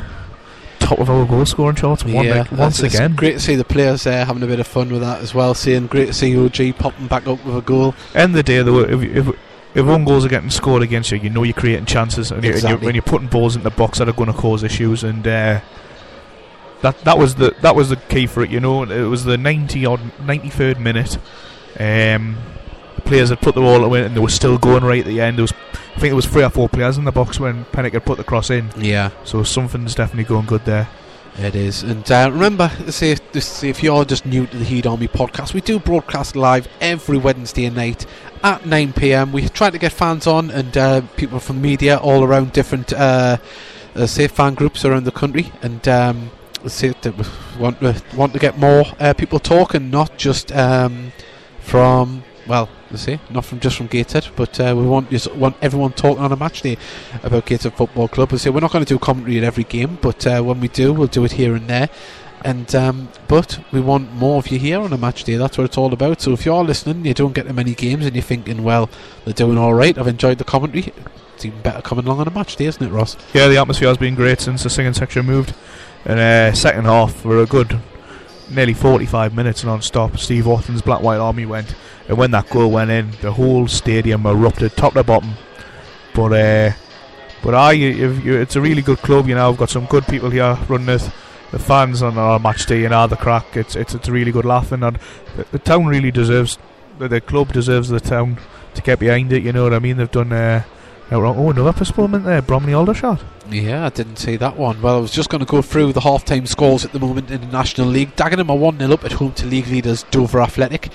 top of our goal scoring charts yeah, once again. Great to see the players there having a bit of fun with that as well. Seeing great to see OG popping back up with a goal. End of the day, though, if, if if one goals are getting scored against you, you know you're creating chances, and, exactly. you're, and you're, you're, putting balls in the box that are going to cause issues. And uh, that that was the that was the key for it. You know, it was the ninety odd ninety third minute. Um, players had put the ball away, and they were still going right at the end. There was I think it was three or four players in the box when Peniket had put the cross in. Yeah. So something's definitely going good there. It is. And uh, remember, say if, if you're just new to the Heed Army podcast, we do broadcast live every Wednesday night at 9 pm. We try to get fans on and uh, people from the media all around different, uh, uh say, fan groups around the country. And um, say want, want to get more uh, people talking, not just um, from well, you see, not from just from Gateshead, but uh, we want want everyone talking on a match day about Gateshead Football Club. We say we're not going to do commentary at every game, but uh, when we do, we'll do it here and there. And um, but we want more of you here on a match day. That's what it's all about. So if you're listening, you don't get to many games, and you're thinking, well, they're doing all right. I've enjoyed the commentary. It's even better coming along on a match day, isn't it, Ross? Yeah, the atmosphere has been great since the singing section moved. And uh, second half, we're a good nearly 45 minutes non-stop. Steve Orton's Black White Army went, and when that goal went in, the whole stadium erupted, top to bottom. But uh, but I, it's a really good club. You know, I've got some good people here running it. The fans on our match day and all the crack. It's it's it's a really good laughing, and the, the town really deserves the, the club deserves the town to get behind it. You know what I mean? They've done. Uh, oh, another postponement there. Bromley Aldershot. Yeah, I didn't see that one. Well, I was just going to go through the half-time scores at the moment in the National League. Dagenham are 1 0 up at home to league leaders Dover Athletic.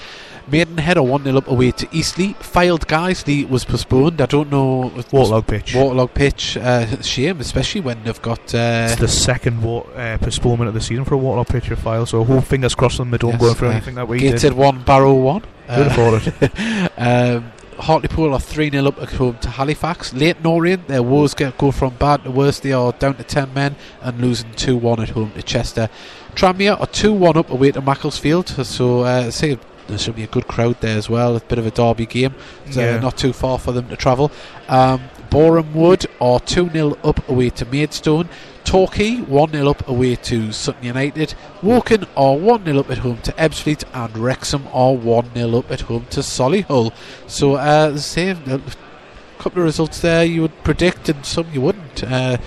Maidenhead are 1 0 up away to Eastleigh. Fylde Guiseley was postponed. I don't know. Waterlog pitch. Waterlog pitch. Uh, shame, especially when they've got. Uh, it's the second wa- uh, postponement of the season for a waterlog pitch at Fylde, so whole fingers crossed them they don't yes, go through uh, anything that we Gated did. 1, Barrow 1. Good for it. um, Hartlepool are 3 0 up at home to Halifax. Leyton Orient, their woes get go from bad to worse. They are down to 10 men and losing 2 1 at home to Chester. Tranmere are 2 1 up away to Macclesfield. So, uh, say there should be a good crowd there as well. A bit of a derby game. So Yeah. not too far for them to travel. Um, Boreham Wood are 2 0 up away to Maidstone. Torquay 1 0 up away to Sutton United. Woking are 1 0 up at home to Ebbsfleet. And Wrexham are 1 0 up at home to Solihull. So, uh, I a couple of results there you would predict and some you wouldn't. Uh,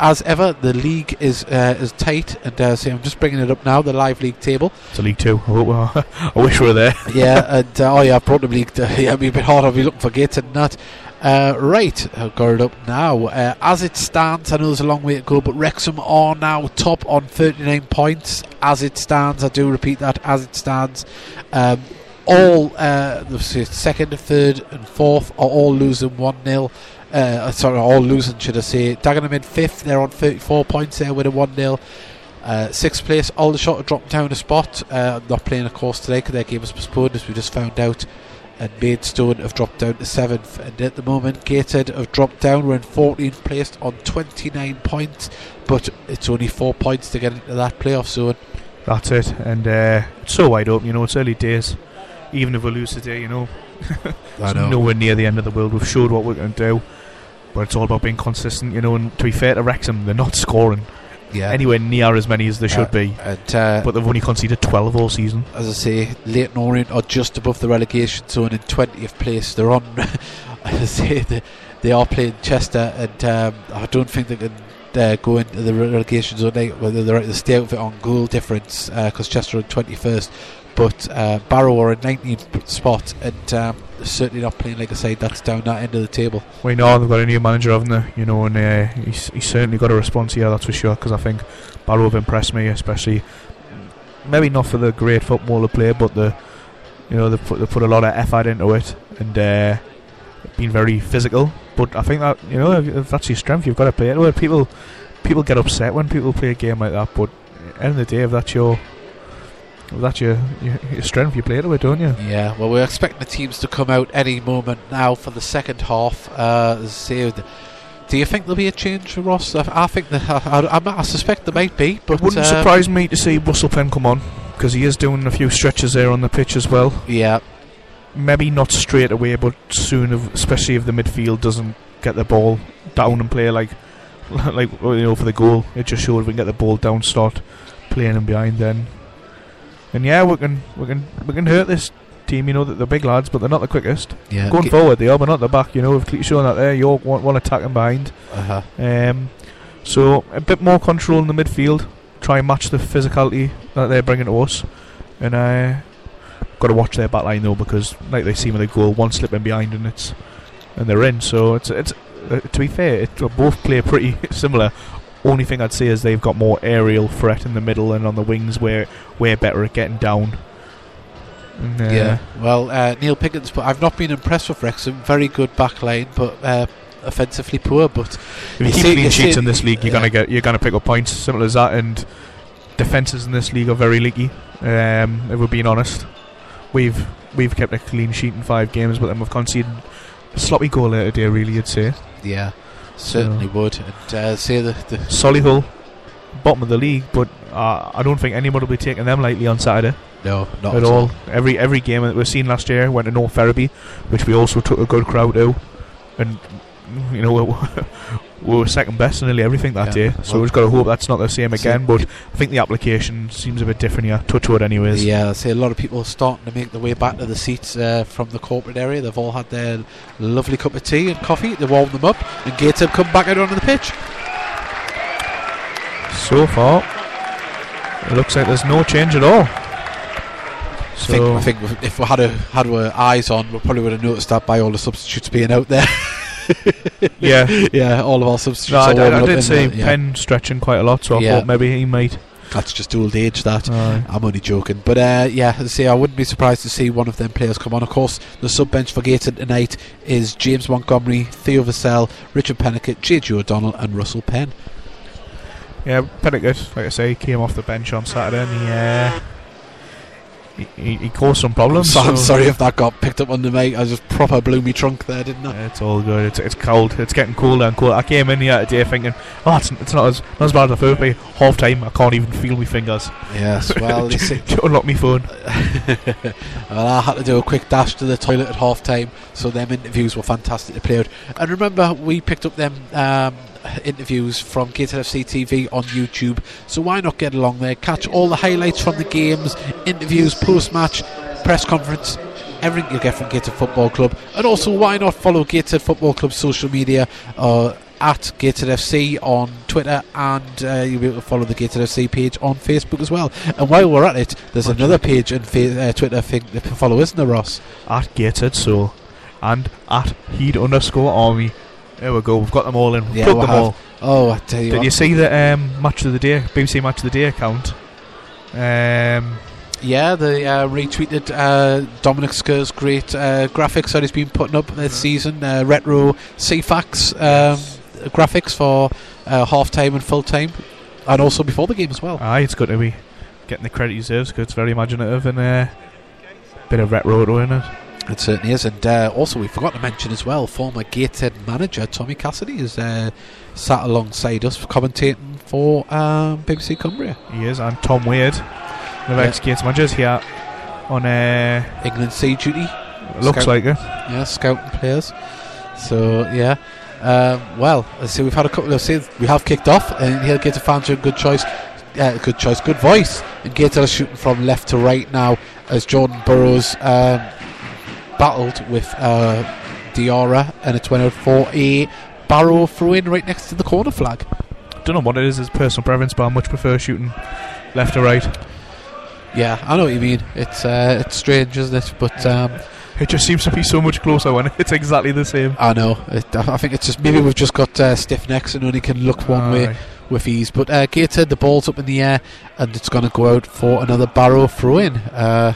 as ever, the league is uh, is tight. And uh, I'm just bringing it up now, the live league table. It's a League Two. I, I wish we were there. yeah, and uh, oh yeah, I've brought the league. To, yeah, it'd be a bit hard. I'll be looking for gates and that. Uh, right, I've got up now. Uh, as it stands, I know there's a long way to go, but Wrexham are now top on 39 points. As it stands, I do repeat that. As it stands, um, all uh, the second, third, and fourth are all losing one 0 uh, Sorry, all losing, should I say? Dagenham in fifth. They're on 34 points there with a one 0 uh, sixth place, Aldershot dropped down a spot. Uh, not playing, of course, today because their game was postponed, as we just found out. And Maidstone have dropped down to seventh. And at the moment, Gated have dropped down. We're in 14th place on 29 points, but it's only four points to get into that playoff zone. That's it. And uh, it's so wide open. You know, it's early days. Even if we lose today, you know, it's know. nowhere near the end of the world. We've showed what we're going to do. But it's all about being consistent, you know. And to be fair to Wrexham, they're not scoring Yeah. anywhere near as many as they should Uh, be. And uh, But they've only conceded 12 all season. as I say, Leyton Orient are just above the relegation zone in 20th place. They're on, as I say, they, they are playing Chester, and um, I don't think they can uh, go into the relegation zone, they, whether they're to stay out of it on goal difference, because Chester are in 21st. But uh, Barrow are in 19th spot, and um, certainly not playing like a side that's down that end of the table. We know they've got a new manager, haven't they? You know, and uh, he's, he's certainly got a response here, that's for sure. Because I think Barrow have impressed me, especially maybe not for the great football they play, but the you know they put they put a lot of effort into it and uh, been very physical. But I think that you know if, that's your strength, you've got to play it. Well, people people get upset when people play a game like that, but end of the day, if that's your if that's your, your, your strength, you play it, don't you? Yeah, well, we're expecting the teams to come out any moment now for the second half. Uh, as I say, th- do you think there'll be a change, for Ross? I, I think that I, I, I suspect there might be, but it wouldn't uh, surprise me to see Russell Penn come on because he is doing a few stretches there on the pitch as well. Yeah, maybe not straight away, but soon, especially if the midfield doesn't get the ball down and play like, like you know, for the goal. It just shows we can get the ball down, start playing them behind. Then, and yeah, we can we can we can hurt this team. You know that they're big lads, but they're not the quickest. yeah. Going forward, they are, but not the back. You know, we've shown that there. York want one attacking behind. uh-huh. Um, so a bit more control in the midfield. Try and match the physicality that they're bringing to us, and I uh, got to watch their back line though because, like they see with the goal, one slipping behind and it's and they're in. So it's it's uh, to be fair, it, they both play pretty similar. Only thing I'd say is they've got more aerial threat in the middle and on the wings where we're better at getting down. And, uh, yeah. Well, uh, Neil Pickens, but I've not been impressed with Wrexham. Very good back line, but uh, offensively poor. But If you You keep see- clean sheets in this league, you're yeah. gonna get you're gonna pick up points. Simple as that. And defenses in this league are very leaky. Um, if we're being honest, we've we've kept a clean sheet in five games, but then we've conceded a sloppy goal there today. Really, you'd say. yeah, certainly would. And uh, say the, the Solihull, bottom of the league, but uh, I don't think anyone will be taking them lightly on Saturday no, not at all. Every every game that we've seen last year went to North Ferriby, which we also took a good crowd to, and you know, we, we were second best in nearly everything that Yeah. day. So Well- we've got to hope that's not the same again. But I think the application seems a bit different here. Touchwood, anyways. Yeah, I see a lot of people starting to make their way back to the seats uh, from the corporate area. They've all had their lovely cup of tea and coffee. They warm them up, and Gateshead come back out onto the pitch. So far, it looks like there's no change at all. I think, So I think if we had a, had our eyes on, we probably would have noticed that by all the substitutes being out there. yeah. yeah, all of our substitutes. No, I, are I- I did see yeah. Penn stretching quite a lot, so I Yeah. thought maybe he might. That's just old age. That Aye. I'm only joking, but uh, yeah, as I say I wouldn't be surprised to see one of them players come on. Of course, the sub bench for Gateshead tonight is James Montgomery, Theo Vassell, Richard Peniket, JJ O'Donnell, and Russell Penn. Yeah, Peniket, like I say, came off the bench on Saturday and he, uh, he, he, caused some problems. So I'm sorry if that got picked up on the mic. I just proper blew me trunk there, didn't I? It's all good. It's, it's cold. It's getting colder and colder. I came in here today thinking, oh, it's, it's not as not as bad as I thought. But half time, I can't even feel my fingers. Yes. Well, you see, Unlock my phone. well, I had to do a quick dash to the toilet at half time, so them interviews were fantastic to play out. And remember, we picked up them um, interviews from Gateshead FC TV on YouTube, so why not get along there, catch all the highlights from the games, interviews, post match, press conference. Everything you get from Gateshead Football Club, and also why not follow Gateshead Football Club social media uh, at Gateshead FC on Twitter, and uh, you'll be able to follow the Gateshead FC page on Facebook as well. And while we're at it, there's another page and fa- uh, Twitter thing to follow, isn't there, Ross? At Gated Soul and at Heed underscore Army. There we go. We've got them all in. Yeah, Plug we them have. all. Oh, I tell you Did what. you see the um, match of the day? BBC match of the day account. Um, Yeah, they uh, retweeted uh, Dominic Sker's great uh, graphics that he's been putting up this season. Uh, retro Ceefax um, graphics for uh, half time and full time, and also before the game as well. aye, it's good to be getting the credit he deserves because it's very imaginative and a bit of retro in it. It certainly is. And uh, also, we forgot to mention as well, former Gateshead manager Tommy Cassidy is uh, sat alongside us commentating for um, BBC Cumbria. He is, and Tom Wade, the Yeah. ex Gates managers here on uh, England C duty. looks Scout- like it. yeah, scouting players. So yeah, um, well, let's see. We've had a couple of see, we have kicked off, and here Gator fans are a good choice. Uh, good choice, good voice. And Gator are shooting from left to right now as Jordan Burrows um, battled with uh, Diarra, and it's went out for a Barrow throw in right next to the corner flag. Don't know what it is, his personal preference, but I much prefer shooting left or right. Yeah, I know what you mean. It's uh, it's strange, isn't it? But um, It just seems to be so much closer when it's exactly the same. I know. It, I think it's just maybe we've just got uh, stiff necks and only can look one way. Aye. with ease. But uh, Gateshead, the ball's up in the air and it's going to go out for another Barrow throw in. Uh,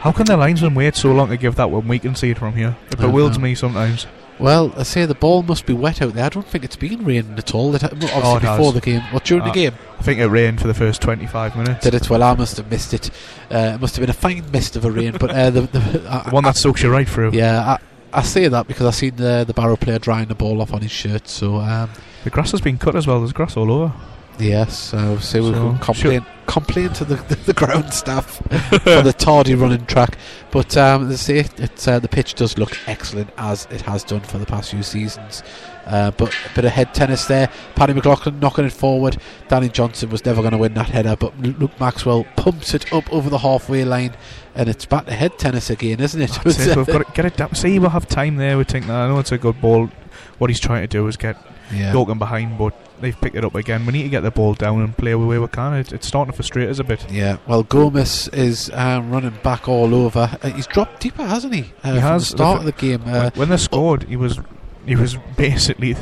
How can the linesman wait so long to give that when we can see it from here? It bewilders me sometimes. well, I say the ball must be wet out there. I don't think it's been raining at all. It, obviously Oh, it before has. the game. What during Uh, the game? I think it rained for the first 25 minutes. Did it? Well, I must have missed it. Uh, it must have been a fine mist of a rain. But uh, the, the, The one that soaks you right through. yeah, I, I say that because I seen the the Barrow player drying the ball off on his shirt. So um, The grass has been cut as well. There's grass all over. Yes, so, so we can complain complain to the, the, the ground staff for the tardy running track. But um, let's see, it's uh, the pitch does look excellent as it has done for the past few seasons. Uh, but a bit of head tennis there. Paddy McLaughlin knocking it forward. Danny Johnson was never going to win that header, but Lu- Luke Maxwell pumps it up over the halfway line, and it's back to head tennis again, isn't it? That's it. We've got to get it down. See, we'll have time there. We think that. I know it's a good ball. What he's trying to do is get yeah. Behind, but they've picked it up again. We need to get the ball down and play the way we can. It, it's starting to frustrate us a bit. Yeah, well, Gomez is um, running back all over. Uh, he's dropped deeper, hasn't he? Uh, He has. the start of the game. When- Uh, when they scored, he was he was basically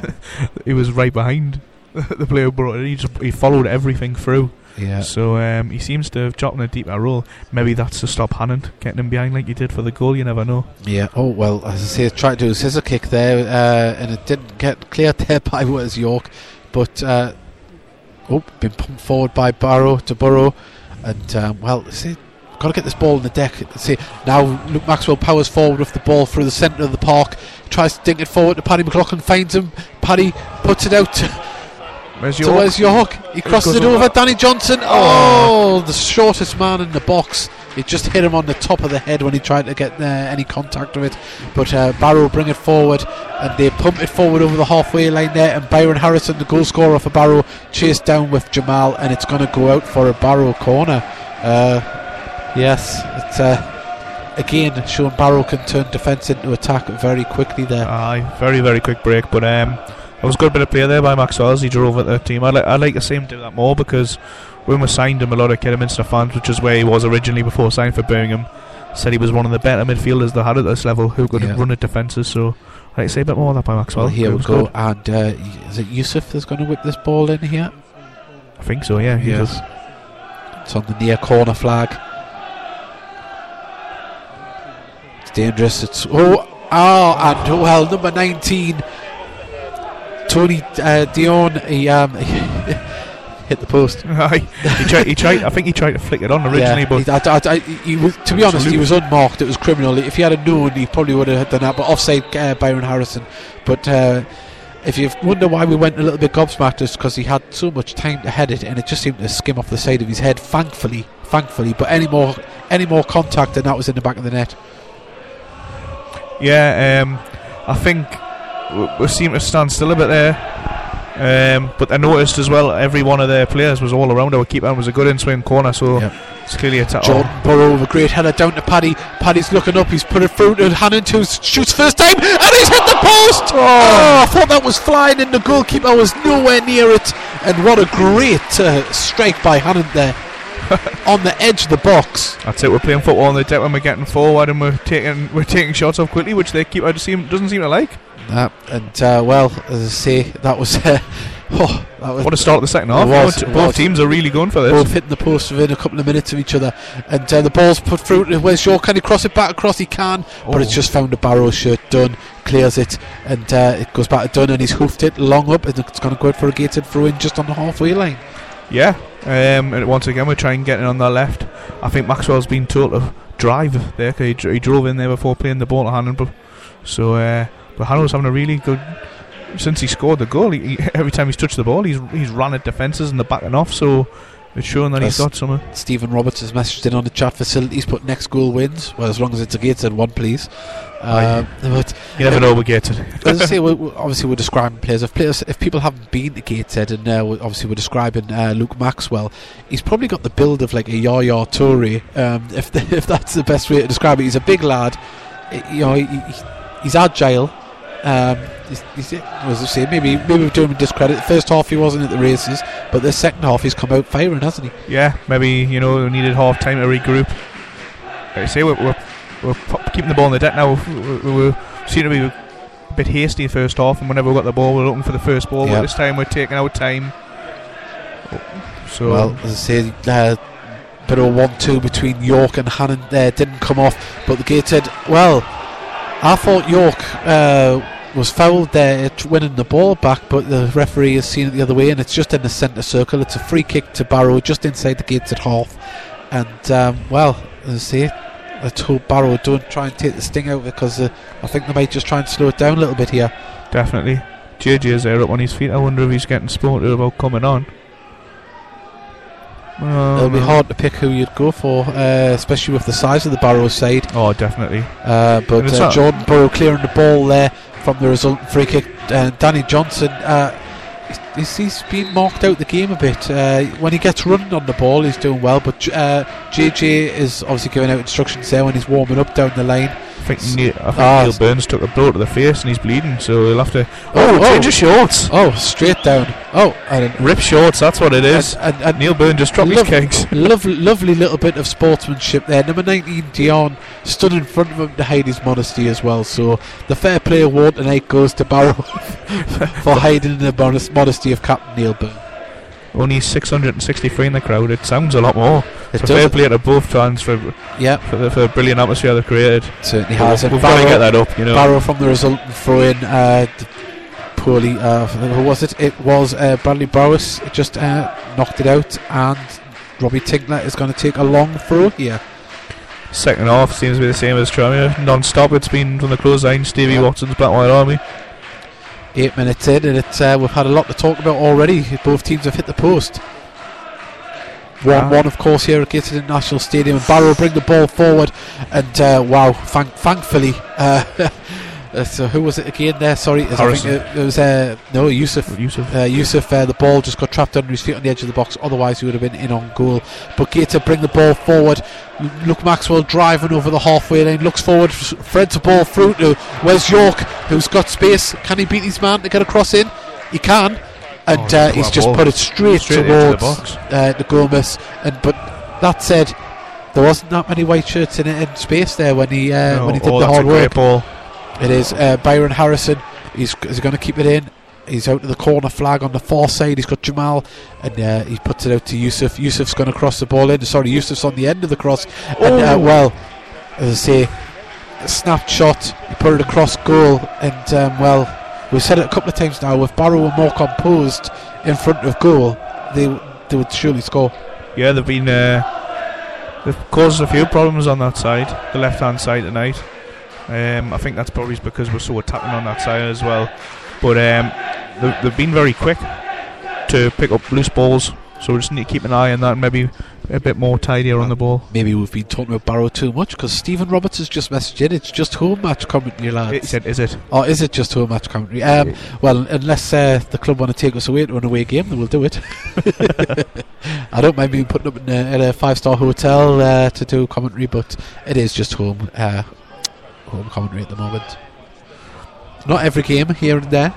he was right behind the player brought it. He just he followed everything through. yeah, So um, he seems to have dropped in a deeper role. Maybe that's to stop Hannant getting him behind like he did for the goal. You never know. Yeah. Oh well, as I say, tried to do a scissor kick there, uh, and it didn't get cleared there by Wes York, but uh, oh, been pumped forward by Barrow to Burrow, and um, well, see, got to get this ball in the deck. See now, Luke Maxwell powers forward with the ball through the centre of the park, tries to dink it forward to Paddy McLaughlin, finds him. Paddy puts it out to, Where's to your Wes York. He crosses it over. over. Danny Johnson. Oh, the shortest man in the box It just hit him on the top of the head when he tried to get uh, any contact with it. But uh, Barrow bring it forward, and they pump it forward over the halfway line there. And Byron Harrison, the goal scorer for Barrow, chased down with Jamal, and it's going to go out for a Barrow corner. Uh, yes, it's. Uh, again, showing Barrow can turn defence into attack very quickly there. Aye, very very quick break, but um, it was a good bit of play there by Maxwell as he drove at the team. I'd, li- I'd like to see him do that more because when we signed him, a lot of Kidderminster fans, which is where he was originally before signing for Birmingham, said he was one of the better midfielders they had at this level who could Yeah. run at defences. So I'd like to say a bit more of that by Maxwell. Well, here we go, good. and uh, is it Yusuf that's going to whip this ball in here? I think so. Yeah, he Yes. does. It's on the near corner flag. It's dangerous. It's oh oh and well number nineteen, Tony uh, Dion. He um hit the post. He tried. He tried. I think he tried to flick it on originally, yeah, but he, I, I, I, he was, to be honest, he was unmarked. It was criminal. If he had known, he probably would have done that. But offside, uh, Byron Harrison. But uh, if you wonder why we went a little bit gobsmacked, it's because he had so much time to head it, and it just seemed to skim off the side of his head. Thankfully, thankfully. But any more, any more contact, and that was in the back of the net. yeah, um, I think we, we seem to stand still a bit there. Um, but I noticed as well, every one of their players was all around our keeper and was a good in swing corner. So Yep. it's clearly a ta- Jordan Burrow with a great header down to Paddy. Paddy's looking up. He's put it through to Hannant shoots first time, and he's hit the post. Oh, I thought that was flying, in, the goalkeeper was nowhere near it. And what a great uh, strike by Hannant there on the edge of the box. That's it. We're playing football on the deck when we're getting forward and we're taking we're taking shots off quickly, which they keep I just seem doesn't seem to like. Uh, and uh, well, as I say, that was uh, oh, that was What a start of the second half. Was, Both- both teams are really going for this. both hitting the post within a couple of minutes of each other. And uh, the ball's put through. to Where's Shaw? Can he cross it back across? He can, but it's Oh. just found a barrow shirt. Dunn clears it, and uh, it goes back to Dunn, and he's hoofed it long up, and it's going to go out for a gated throw in just on the halfway line. Yeah. Um, and once again, we're trying getting on the left. I think Maxwell's been told to drive there 'cause he, dr- he drove in there before playing the ball to Hannant. So, uh, but Hannant's having a really good. Since he scored the goal, he, he, every time he's touched the ball, he's he's run at defences and they're backing off. So it's showing that he's got some. Stephen Roberts has messaged in on the chat facilities, put next goal wins. Well, as long as it's a gated one, please. Um, but You never know, we're gated. as I say, we're, we're- obviously we're describing players. If players, if people haven't been to Gateshead, and uh, we're- obviously we're describing uh, Luke Maxwell, he's probably got the build of like a Yaya Toure. Um, if the, if that's the best way to describe it, he's a big lad. You know, he, he- he's agile. Um, he's, he's, as I say, maybe maybe we're doing him discredit. The first half he wasn't at the races, but the second half he's come out firing, hasn't he? Yeah, maybe you know we needed half time to regroup. Like I say, we're, we're, we're keeping the ball in the deck now. We, we, we seem to be a bit hasty first half, and whenever we got the ball, we're looking for the first ball. Yeah. But this time we're taking our time. So Well, as I say, uh, bit of a one-two between York and Hannant there didn't come off, but the Gateshead. Well, I thought York uh, was fouled there, at winning the ball back, but the referee has seen it the other way, and it's just in the centre circle. It's a free kick to Barrow, just inside the Gateshead half, and um, well, as I say. Let's hope Barrow don't try and take the sting out because uh, I think they might just try and slow it down a little bit here. definitely, JJ is there up on his feet. I wonder if he's getting spotted about coming on. It'll be Um, hard to pick who you'd go for, uh, especially with the size of the Barrow side. Oh, definitely. Uh, but uh, Jordan Burrow clearing the ball there from the resultant free kick. Uh, Danny Johnson, uh, he's, he's been marked out the game a bit. Uh, when he gets running on the ball, he's doing well. But uh, JJ is obviously giving out instructions there when he's warming up down the line. I think, Neil, I think Ah, Neil Burns took a blow to the face and he's bleeding, so he'll have to. Oh, Oh, oh. change of shorts! Oh, straight down. Oh, and, Rip shorts, that's what it is. and, and, and Neil Burns just dropped Love- his kegs. lovely, lovely little bit of sportsmanship there. Number 19, Dion, stood in front of him to hide his modesty as well. So the fair play award tonight goes to Barrow for hiding the modest- of Captain Neil Byrne. Only 663 in the crowd. It sounds a lot more. It So does- fair play to both fans for Yeah, for the, for the brilliant atmosphere they've created. certainly has. We've And got to get that up, you know. Barrow from the resultant throw in. Uh, poorly, uh, who was it? It was uh, Bradley Bowers. Just uh, knocked it out, and Robbie Tinkler is going to take a long throw here. Second half seems to be the same as Tranmere. Non-stop. It's been from the close line. Stevie Yeah. Watson's Black White Army. Eight minutes in, and it, uh, we've had a lot to talk about already. Both teams have hit the post. 1 1, of course, here at Gateshead International Stadium. And Barrow bring the ball forward. And uh, wow, thank- thankfully. Uh, uh, so who was it again there? Sorry, I think it, it was uh, no Yusuf. Yusuf. Uh, Yusuf, uh, the ball just got trapped under his feet on the edge of the box. Otherwise, he would have been in on goal. But Gator bring the ball forward. L- Luke Maxwell driving over the halfway line. Looks forward. Threads the ball through to Wes York, who's got space. Can he beat his man to get across in? He can. And Oh, uh, he's just ball. put it straight, Straight the towards box. uh, the Gomez. And but that said, there wasn't that many white shirts in it in space there when he uh, No, when he did oh, the hard a work. ball. It is uh, Byron Harrison. He's, he's going to keep it in. He's out to the corner flag on the far side. He's got Jamal, and uh, he puts it out to Yusuf. Yusuf's going to cross the ball in. Sorry, Yusuf's on the end of the cross. And uh, well, as I say, a snapped shot. He put it across goal, and um, well, we've said it a couple of times now. If Barrow were more composed in front of goal, they they would surely score. Yeah, they've been uh, they've caused a few problems on that side, the left hand side tonight. Um, I think that's probably because we're so attacking on that side as well. But um, they've, been very quick to pick up loose balls, so we just need to keep an eye on that. and Maybe a bit more tidier on the ball. Maybe we've been talking about Barrow too much because Stephen Roberts has just messaged in. It's just home match commentary, lads. Is it? Or is it just home match commentary? Um, well, unless uh, the club want to take us away to an away game, then we'll do it. I don't mind being put up in a, a five star hotel uh, to do commentary, but it is just home uh, home commentary at the moment. Not every game here and there.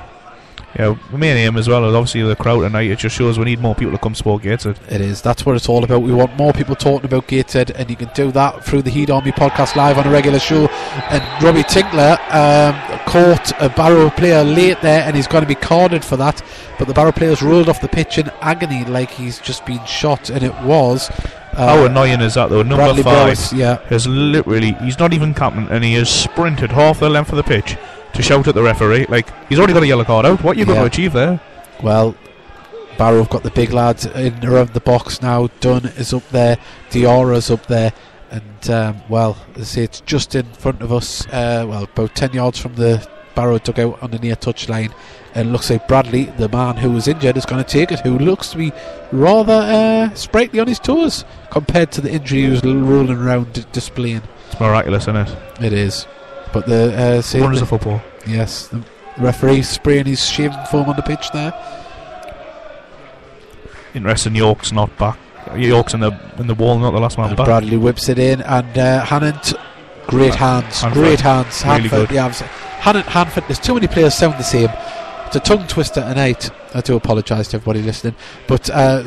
Yeah, the main aim as well is obviously the crowd tonight. It just shows we need more people to come support Gateshead. It is. That's what it's all about. We want more people talking about Gateshead, and you can do that through the Heed Army podcast live on a regular show. And Robbie Tinkler um, caught a Barrow player late there, and he's going to be carded for that. But the Barrow player's rolled off the pitch in agony, like he's just been shot, and it was. Uh, How annoying is that though? Number Bradley five yeah. has literally, he's not even captain and he has sprinted half the length of the pitch to shout at the referee. Like, he's already got a yellow card out. What are you going to achieve there? Well, Barrow have got the big lads in around the box now. Dunn is up there, Diarra's up there, and um, well, as I say, it's just in front of us. Uh, well, about ten yards from the Barrow took out on the near touchline. and looks like Bradley, the man who was injured, is going to take it. Who looks to be rather uh, sprightly on his toes compared to the injury he was rolling around d- displaying. It's miraculous, isn't it? It is, but the uh, Wonders of football. yes, the referee spraying his shaving foam on the pitch there. Interesting, York's not back. York's in the in the wall, not the last man And back. Bradley whips it in, and uh, Hannant, great hands, Hanford. great hands. Really Hanford, good. yeah, I Hanford. There's too many players sound the same. It's a tongue twister tonight. I do apologise to everybody listening, but uh,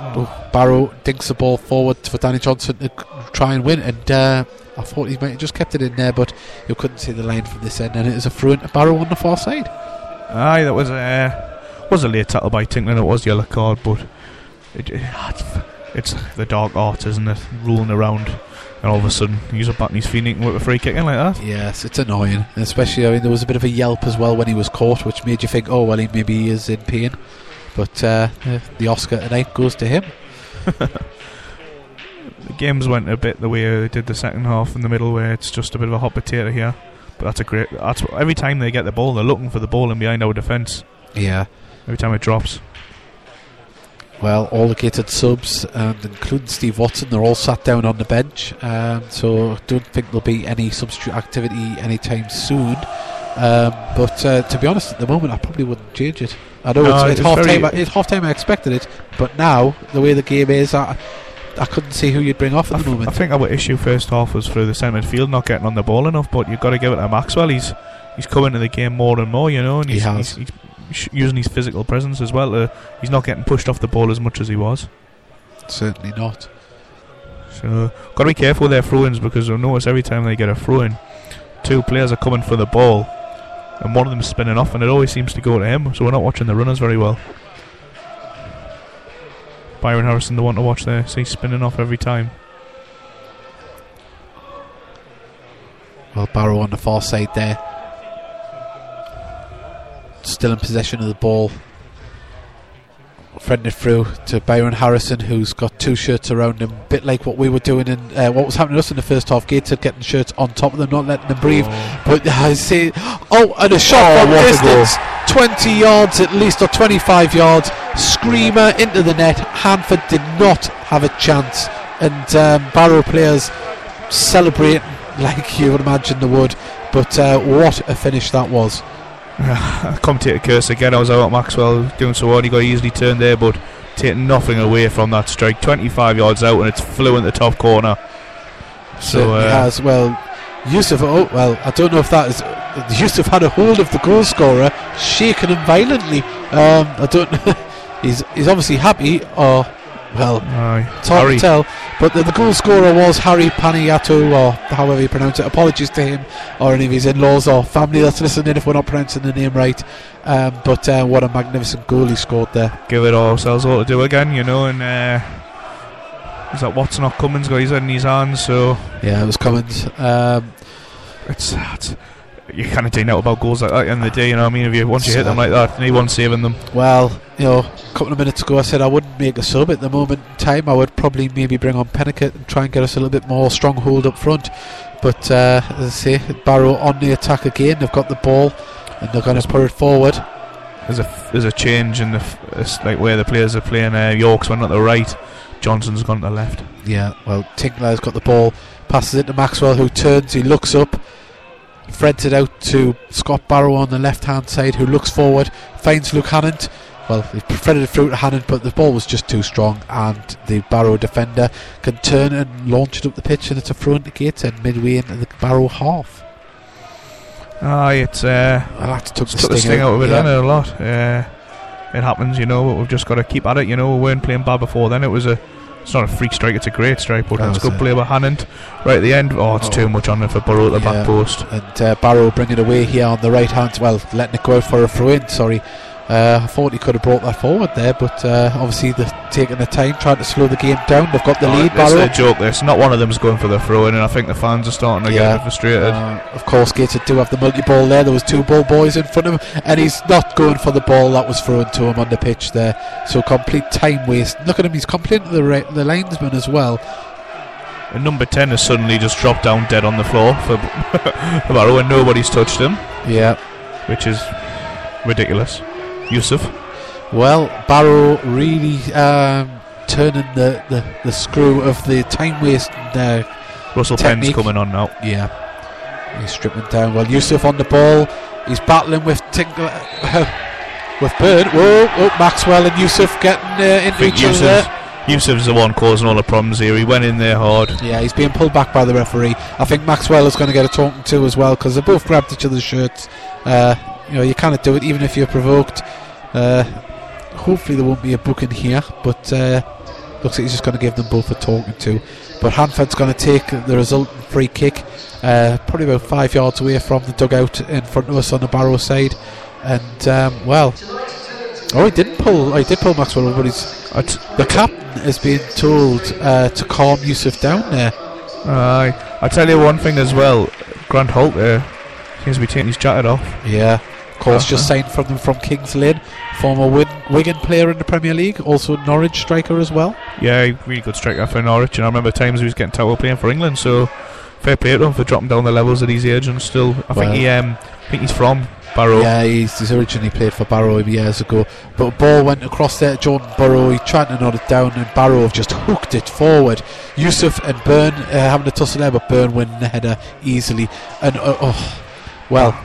oh, Barrow dinks the ball forward for Danny Johnson to try and win, and uh, I thought he might have just kept it in there, but you couldn't see the line from this end, and it was a throw into Barrow on the far side. Aye, that was a was a late tackle by Tinkler. It was yellow card, but it- it's the dark art, isn't it? Rolling around, and all of a sudden he's up on his feet and with a free kick in like that. Yes, it's annoying, especially. I mean, there was a bit of a yelp as well when he was caught, which made you think, oh well, he maybe he is in pain. But uh, uh, the Oscar tonight goes to him. The games went a bit the way they did the second half in the middle, where it's just a bit of a hot potato here. But that's a great. That's every time they get the ball, they're looking for the ball in behind our defence. Yeah. Every time it drops. Well, all the gated subs, and including Steve Watson, they're all sat down on the bench. Um, so I don't think there'll be any substitute activity anytime soon. Um, but uh, to be honest, at the moment, I probably wouldn't change it. I know No, it's, it's it's half time. It's half time. I expected it, but now the way the game is, I, I couldn't see who you'd bring off I, at the th- moment. I think our issue first half was through the centre field not getting on the ball enough. But you've got to give it to Maxwell. He's he's coming to the game more and more, you know, and He he's, has. he's, he's using his physical presence as well. To, he's not getting pushed off the ball as much as he was. Certainly not. So got to be careful with their throw-ins because I notice every time they get a throw-in, two players are coming for the ball, and one of them is spinning off, and it always seems to go to him. So we're not watching the runners very well. Byron Harrison, the one to watch there, so he's spinning off every time. Well, Barrow on the far side there. Still in possession of the ball. Threading it through to Byron Harrison, who's got two shirts around him. A bit like what we were doing in uh, what was happening to us in the first half. Gateshead getting shirts on top of them, not letting them breathe. But I see. Oh, and a shot Oh, from what a goal. distance. 20 yards at least, or 25 yards. screamer into the net. Hanford did not have a chance, and um, Barrow players celebrating like you would imagine they would. But uh, what a finish that was! commentator curse again. I was out at Maxwell doing so well. He got easily turned there, but taking nothing away from that strike. 25 yards out, and it's flew in the top corner. So uh, has well. Yusuf, oh well, I don't know if that is. Yusuf had a hold of the goal scorer, shaking him violently. Um, I don't. he's he's obviously happy, or well, aye. it's hard Harry. to tell. But the, the goal scorer was Harry Paniato, or however you pronounce it. Apologies to him or any of his in-laws or family that's listening if we're not pronouncing the name right. Um, but uh, what a magnificent goal he scored there. give it all ourselves all to do again, you know. And uh, is that Watson or Cummins got his head in his hands? So Yeah, it was Cummins. Um, it's, it's you kind of do out about goals like that at the end of the day. You know, what I mean, if you once you hit them like that, anyone saving them. Well, you know, a couple of minutes ago I said I wouldn't make a sub at the moment in time. I would probably maybe bring on Peniket and try and get us a little bit more stronghold up front. But uh, as I say, Barrow on the attack again. They've got the ball and they're going to put it forward. There's a there's a change in the f- it's like where the players are playing. Uh, York's went on the right, Johnson's gone to the left. Yeah, well, Tinkler's got the ball, passes it to Maxwell, who turns, he looks up, threads it out to Scott Barrow on the left hand side, who looks forward, finds Luke Hannant. Well, he threaded it through to Hannant, but the ball was just too strong, and the Barrow defender can turn and launch it up the pitch, and it's a throw into and midway into the Barrow half. Aye, it's uh, I like to took the took the sting sting out of it, yeah. it, a lot. Uh, it happens, you know. But we've just got to keep at it. You know, we weren't playing bad before then. It was a. It's not a freak strike. It's a great strike, but it's was good it. play by Hannant right at the end. Oh, it's Oh. too much on him for Burrow at the Yeah. back post. and uh, Barrow bringing it away here on the right hand. Well, letting it go out for a throw in. Sorry, uh, I thought he could have brought that forward there, but uh, obviously they're taking the time, trying to slow the game down. They've got the Oh, lead. This is a joke. This not one of them's going for the throw in, and I think the fans are starting to Yeah. get frustrated. Uh, of course, Gator do have the multi ball there. There was two ball boys in front of him, and he's not going for the ball that was thrown to him on the pitch there. So complete time waste. Look at him; he's complaining to the ra- the linesman as well. and number ten has suddenly just dropped down dead on the floor for for Barrow, and nobody's touched him, Yeah. which is ridiculous. Yusuf. Well, Barrow really um, turning the, the, the screw of the time waste there. Russell Technique. Penn's coming on now. Yeah. He's stripping down. Well, Yusuf on the ball. He's battling with Tinkler. with Byrne. Whoa, whoa, Maxwell and Yusuf getting uh, into each other there. Yusuf's, Yusuf's the one causing all the problems here. He went in there hard. Yeah, he's being pulled back by the referee. I think Maxwell is going to get a talking to as well because they both grabbed each other's shirts. Uh, you know, you cannot do it even if you're provoked. Uh, hopefully there won't be a booking here, but uh, looks like he's just going to give them both a talking to. But Hanford's going to take the resultant free kick, uh, probably about five yards away from the dugout in front of us on the Barrow side. And um, well, oh, he didn't pull. Oh, he did pull Maxwell, over, but he's I'd, the captain is being told uh, to calm Yusuf down there. Aye. I tell you one thing as well. Grant Holt there seems to be taking his jacket off. Yeah. Course, just Uh-huh. signed from them from Kings Lynn, former Win- Wigan player in the Premier League, also Norwich striker as well. Yeah, really good striker for Norwich. And I remember times he was getting touted playing for England. So fair play to him for dropping down the levels at his age and still. I Well- think he um, I think he's from Barrow. Yeah, he's, he's originally played for Barrow years ago, but ball went across there to Jordan Burrow. He tried to nod it down, and Barrow have just hooked it forward. Yusuf and Byrne uh, having a tussle there, but Byrne winning the header easily. And uh, oh, well,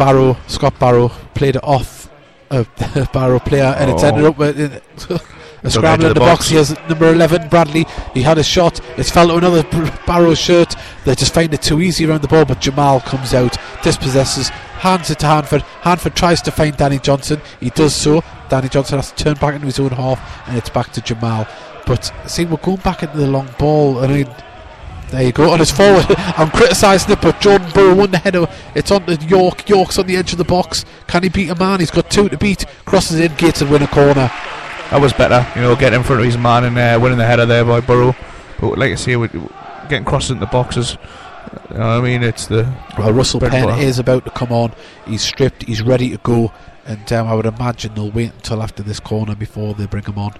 Barrow, Scott Barrow played it off a Barrow player, and it's Oh. ended up with. uh, A scramble in the the box. box. He has number 11, Bradley. He had a shot. It's fell to another Barrow shirt. They just find it too easy around the ball, but Jamal comes out, dispossesses, hands it to Hanford. Hanford tries to find Danny Johnson. He does so. Danny Johnson has to turn back into his own half, and it's back to Jamal. But see, we're going back into the long ball. I mean, there you go. On his forward, I'm criticising it, but Jordan Burrow won the header. It's on the York. York's on the edge of the box. Can he beat a man? He's got two to beat. Crosses in, Gates and win a corner. That was better, you know, getting in front of his man and uh, winning the header there by Burrow. But like I say, with getting crossed into the boxes, you know I mean, it's the Well, Russell Penn is about to come on. He's stripped. He's ready to go. And um, I would imagine they'll wait until after this corner before they bring him on.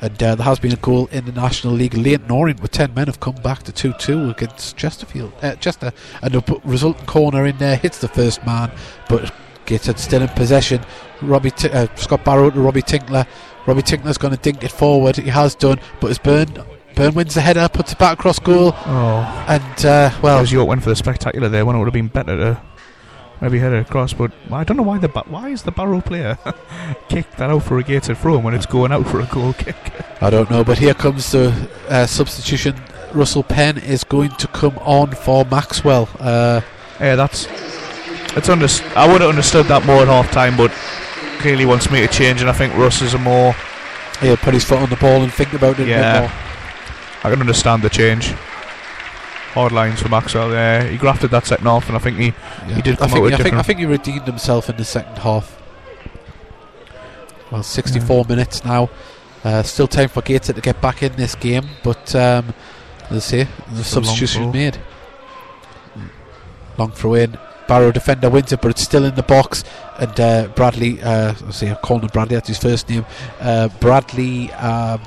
And uh, there has been a goal in the National League. Leyton Orient with 10 men have come back to 2 2 against Chesterfield. Uh, Chester. And the p- resultant corner in there hits the first man, but Gateshead still in possession. Robbie T- uh, Scott Barrow to Robbie Tinkler. Robbie Tinkler's going to dink it forward. He has done, but as Byrne Byrne wins the header, puts it back across goal, Oh, and uh, well, as York went for the spectacular there when it would have been better to maybe head it across. But I don't know why the ba- why is the Barrow player kicked that out for a gated throw when it's going out for a goal kick? I don't know. But here comes the uh, substitution. Russell Penn is going to come on for Maxwell. Uh, Yeah, that's it's under. I would have understood that more at half time, but clearly wants me to change, and I think Russ is a more. he'll put his foot on the ball and think about it Yeah. a bit more. I can understand the change. Hard lines for Maxwell there. He grafted that second half, and I think he He did I come think, out with I think, I think he redeemed himself in the second half. Well, 64 minutes now. Uh, still time for Gator to get back in this game, but um, let's see, the substitution made. Long throw in. Barrow defender wins it, but it's still in the box. And uh, Bradley, uh, let's see, I'm calling him Bradley, that's his first name. Uh, Bradley um,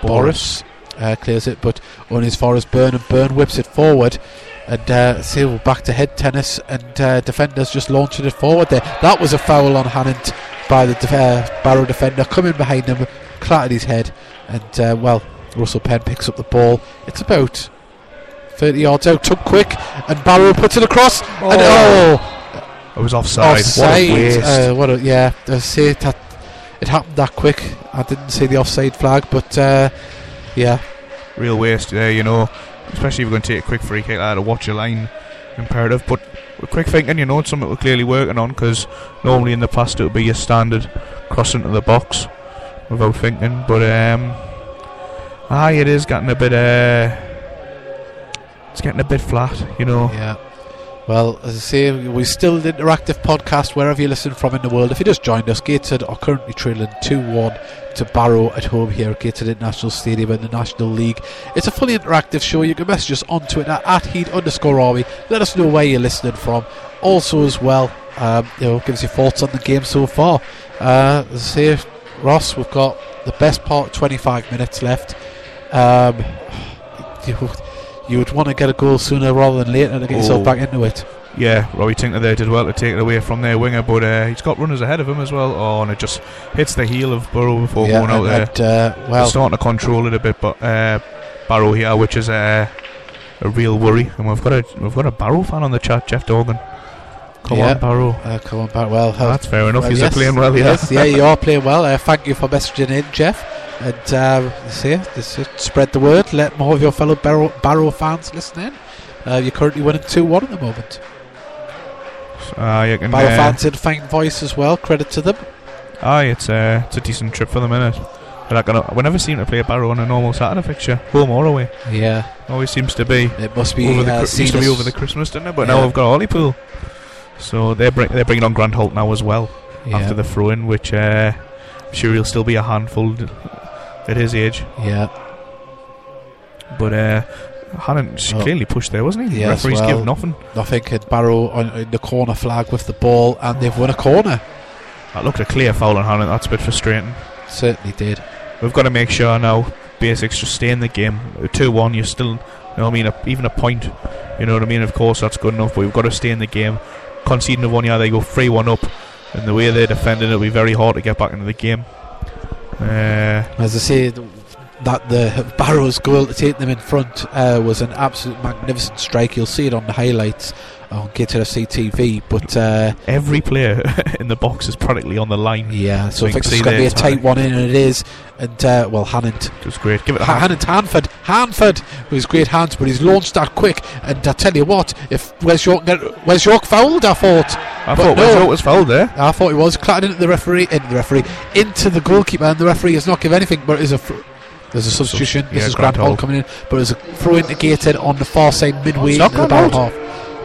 Boris uh, clears it, but only as far as Byrne, and Byrne whips it forward. And uh, see, we're back to head tennis, and uh, defenders just launching it forward there. That was a foul on Hannant by the def- uh, Barrow defender, coming behind him, clattered his head, and uh, well, Russell Penn picks up the ball. It's about 30 yards out, took quick, and Barrow puts it across, and oh, it was offside. offside. What a waste. Uh, what a, yeah, I say it, it happened that quick. I didn't see the offside flag, but uh, yeah, Real waste there, you know. Especially if you're going to take a quick free kick like to watch your line. Imperative. But quick thinking, you know, it's something we're clearly working on because normally in the past it would be your standard cross into the box without thinking. But, um, aye, it is getting a bit, uh, it's getting a bit flat, you know. Yeah. Well, as I say, we're still an interactive podcast wherever you listen from in the world. If you just joined us, Gateshead are currently trailing 2 1 to Barrow at home here at Gateshead International Stadium in the National League. It's a fully interactive show. You can message us on Twitter at heed underscore Army. Let us know where you're listening from. Also, as well, um, you know, give us your thoughts on the game so far. Uh, as I say, Ross, we've got the best part 25 minutes left. Um, you, would want to get a goal sooner rather than later to get yourself Oh. back into it. Yeah, Robbie Tinkler there did well to take it away from their winger, but uh, he's got runners ahead of him as well. Oh, and it just hits the heel of Burrow before yeah, going out there. uh, They're well, starting to control it a bit, but uh, Barrow here, which is a a real worry, and we've got a we've got a Barrow fan on the chat, Jeff Dorgan. Come Yeah. on, Barrow. uh, come on back. Well, uh, That's fair enough. well, He's yes, playing well, yeah. Yes, yeah, you are playing well. Uh, thank you for messaging in, Jeff. And um, see, spread the word. Let more of your fellow Barrow, Barrow fans listen in. Uh, you're currently winning 2 1 at the moment. Uh, you can, Barrow uh, fans in fine voice as well. Credit to them. aye, it's uh, it's a decent trip for the minute. But I can, we never seem to play Barrow on a normal Saturday fixture, home or away. Yeah, Always seems to be it must be. over the uh, used to be over the Christmas dinner, but Yeah. now we've got Hollypool. So they're bring, they're bringing on Grant Holt now as well yeah, after the throw-in, which uh, I'm sure he'll still be a handful at his age. Yeah, But uh, Hannant Oh. clearly pushed there, wasn't he? Yes, Referees well- give nothing. nothing. And Barrow on in the corner flag with the ball, and they've won a corner. That looked a clear foul on Hannant. That's a bit frustrating. Certainly did. We've got to make sure now. Basics just stay in the game. Two one, you're still. You know what I mean? A, even a point. You know what I mean? Of course, that's good enough. But we've got to stay in the game. Conceding the one, yeah, they go three one up, and the way they're defending, it'll be very hard to get back into the game. Uh, As I say, th- that the Barrows goal to take them in front uh, was an absolute magnificent strike. You'll see it on the highlights on Gator TV. But uh, every player in the box is practically on the line. yeah, so We I think it's going to be a tight one in, and it is. And uh, well, Hannant, It was great. Give it ha- Hannant Hanford, Hanford was great hands, but he's launched that quick. And I tell you what, if Wes York, Wes York fouled, I thought. I but thought no. Wes York was fouled there. I thought he was clattered into the referee, into the referee, into the goalkeeper, and the referee has not given anything. But it's a fr- there's a substitution. yeah, this is Grant Holt coming in, but there's a throw indicated on the far side midway It's into the back half.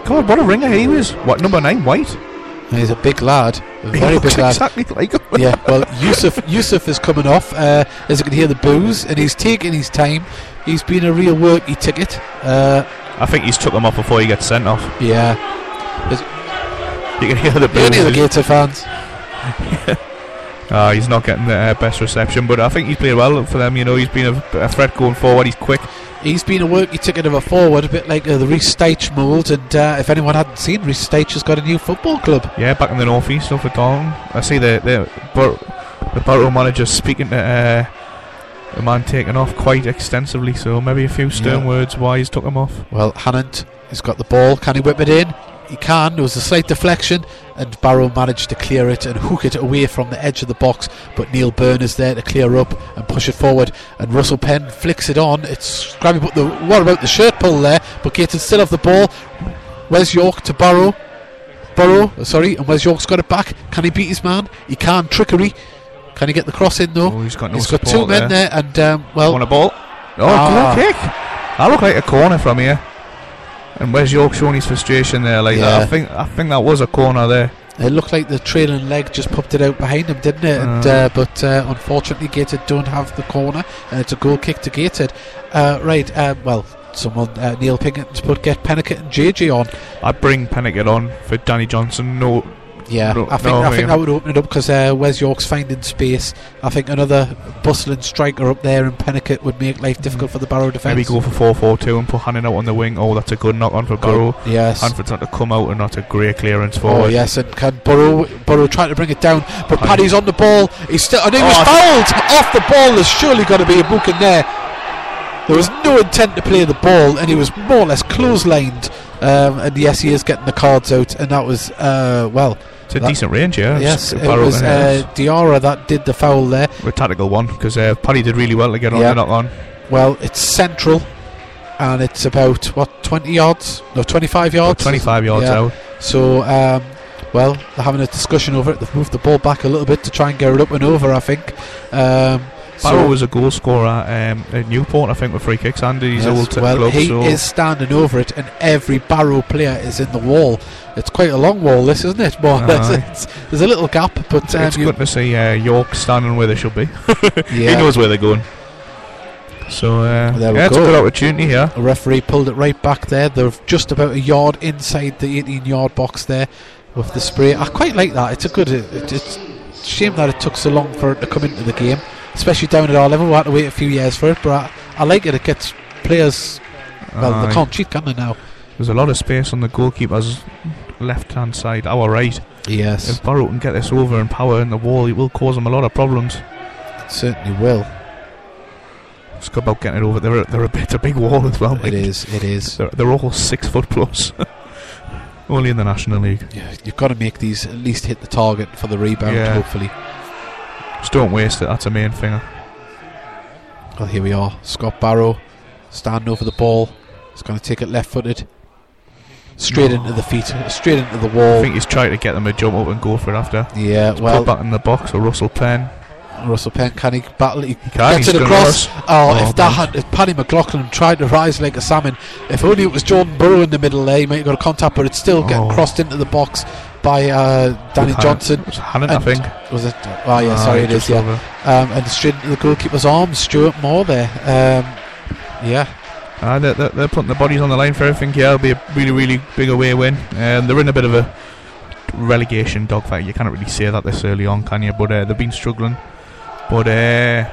God, what a ringer he was. What number nine? White. And he's a big lad, a very big lad. exactly like him. yeah, well, Yusuf Yusuf is coming off, uh, as you can hear the boos, and he's taking his time. He's been a real worky ticket. Uh, I think he's took him off before he gets sent off. yeah, You can hear the any of the booze. Gator fans. Ah, he's not getting the uh, best reception, but I think he's played well for them. You know, he's been a, a threat going forward. He's quick. He's been a worky ticket of a forward, a bit like uh, the Reece Styche mould. And uh, if anyone hadn't seen, Reece Styche has got a new football club. Yeah, back in the northeast, up at Dalton. I see the the Bur- the Barrow manager speaking to uh, the man taken off quite extensively. So maybe a few stern Yeah. words why he's took him off. Well, Hannant has got the ball. Can he whip it in? He can. There was a slight deflection, and Barrow managed to clear it and hook it away from the edge of the box. But Neil Byrne is there to clear up and push it forward. And Russell Penn flicks it on. It's scrappy. But the, what about the shirt pull there? But Gaten still have the ball. Where's York to Barrow? Barrow, uh, sorry, and Wes York's got it back. Can he beat his man? He can. Trickery. Can he get the cross in though? Oh, he's got no he's got two support men there, and um, well, Want a ball? Oh, Ah. goal kick! That looked like a corner from here. And where's York showing his frustration there? Like Yeah. I think I think that was a corner there. It looked like the trailing leg just popped it out behind him, didn't it? And, Uh. uh, but uh, unfortunately, Gated don't have the corner, and it's a goal kick to Gated. Uh, right, uh, well, someone, uh, Neil Pinkerton's put get Peniket and JJ on. I'd bring Peniket on for Danny Johnson. No, Yeah, No, I think no, I think that would open it up because uh, Wes York's finding space. I think another bustling striker up there in Peniket would make life difficult for the Barrow defence. maybe go for four four two and put Hannant out on the wing. Oh, that's a good knock on for Burrow. Yes. Hanford's had to come out and not a great clearance for. Oh yes, and can Burrow Burrow try to bring it down, but Paddy's on the ball. He's still, and he was Oh, fouled off the ball. There's surely got to be a book in there. There was no intent to play the ball, and he was more or less clotheslined. Um, and yes, he is getting the cards out, and that was uh, well. It's a That- decent range, yeah. yes, it was uh. Diarra that did the foul there. a tactical one because uh, Paddy did really well to get on Yeah. the knock on. Well, it's central, and it's about what 20 yards? No, 25 yards. 25 yards Yeah. out. So, um, well, they're having a discussion over it. They've moved the ball back a little bit to try and get it up and over. I think. Um, Barrow so- was a goal scorer um, at Newport, I think, with free kicks and his Yes, old t- well, club. he so is standing over it, and every Barrow player is in the wall. It's quite a long wall, this isn't it? More or less. It's- there's a little gap, but um, it's good to see uh, York standing where they should be. He knows where they're going. So uh, There we yeah, it's a good opportunity here. the referee pulled it right back there. They're just about a yard inside the 18-yard box there with the spray. I quite like that. It's a good. It, it's shame that it took so long for it to come into the game, especially down at our level. We had to wait a few years for it, but I, I like it. It gets players. Well, Aye. they can't cheat, can they now? There's a lot of space on the goalkeeper's left hand side, our right. Yes, If Barrow can get this over and power in the wall, it will cause them a lot of problems. it certainly will. It's about getting it over. They're a, they're a bit a big wall as well. It is. It is. They're, they're all six foot plus. Only in the National League. Yeah, you've got to make these at least hit the target for the rebound. Yeah. Hopefully. Just don't waste it. That's a main thing. Well, here we are. Scott Barrow standing over the ball. He's going to take it left-footed, straight into the feet, straight into the wall. I think he's trying to get them to jump up and go for it after. Yeah. Put Well, back in the box or Russell Penn. Russell Penn can he battle? He Can, gets it across. Oh, Oh, if that man. had if Paddy McLaughlin tried to rise like a salmon, if only it was Jordan Burrow in the middle there, he might have got a contact, but it's still getting Oh. crossed into the box by uh, Danny With Johnson. it was Hannant, I think. Was it? Oh yeah, Ah, sorry, it just. Yeah, um, and straight into the goalkeeper's arms, Stuart Moore there. Um, yeah, Ah, they're, they're, they're putting the bodies on the line for everything. Yeah, it'll be a really, really big away win. Um, they're in a bit of a relegation dogfight. You can't really say that this early on, can you? But uh, they've been struggling. But uh,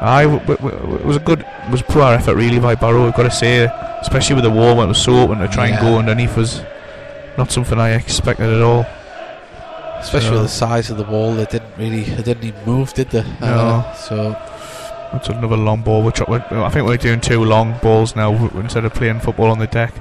I w- w- w- it was a good, it was a poor effort really by Barrow. I've got to say, especially with the wall when it was so open to try and go underneath was not something I expected at all. especially So- with the size of the wall, they didn't really, they didn't even move, did they? No. Uh, so That's another long ball. Which I I think we're doing two long balls now instead of playing football on the deck.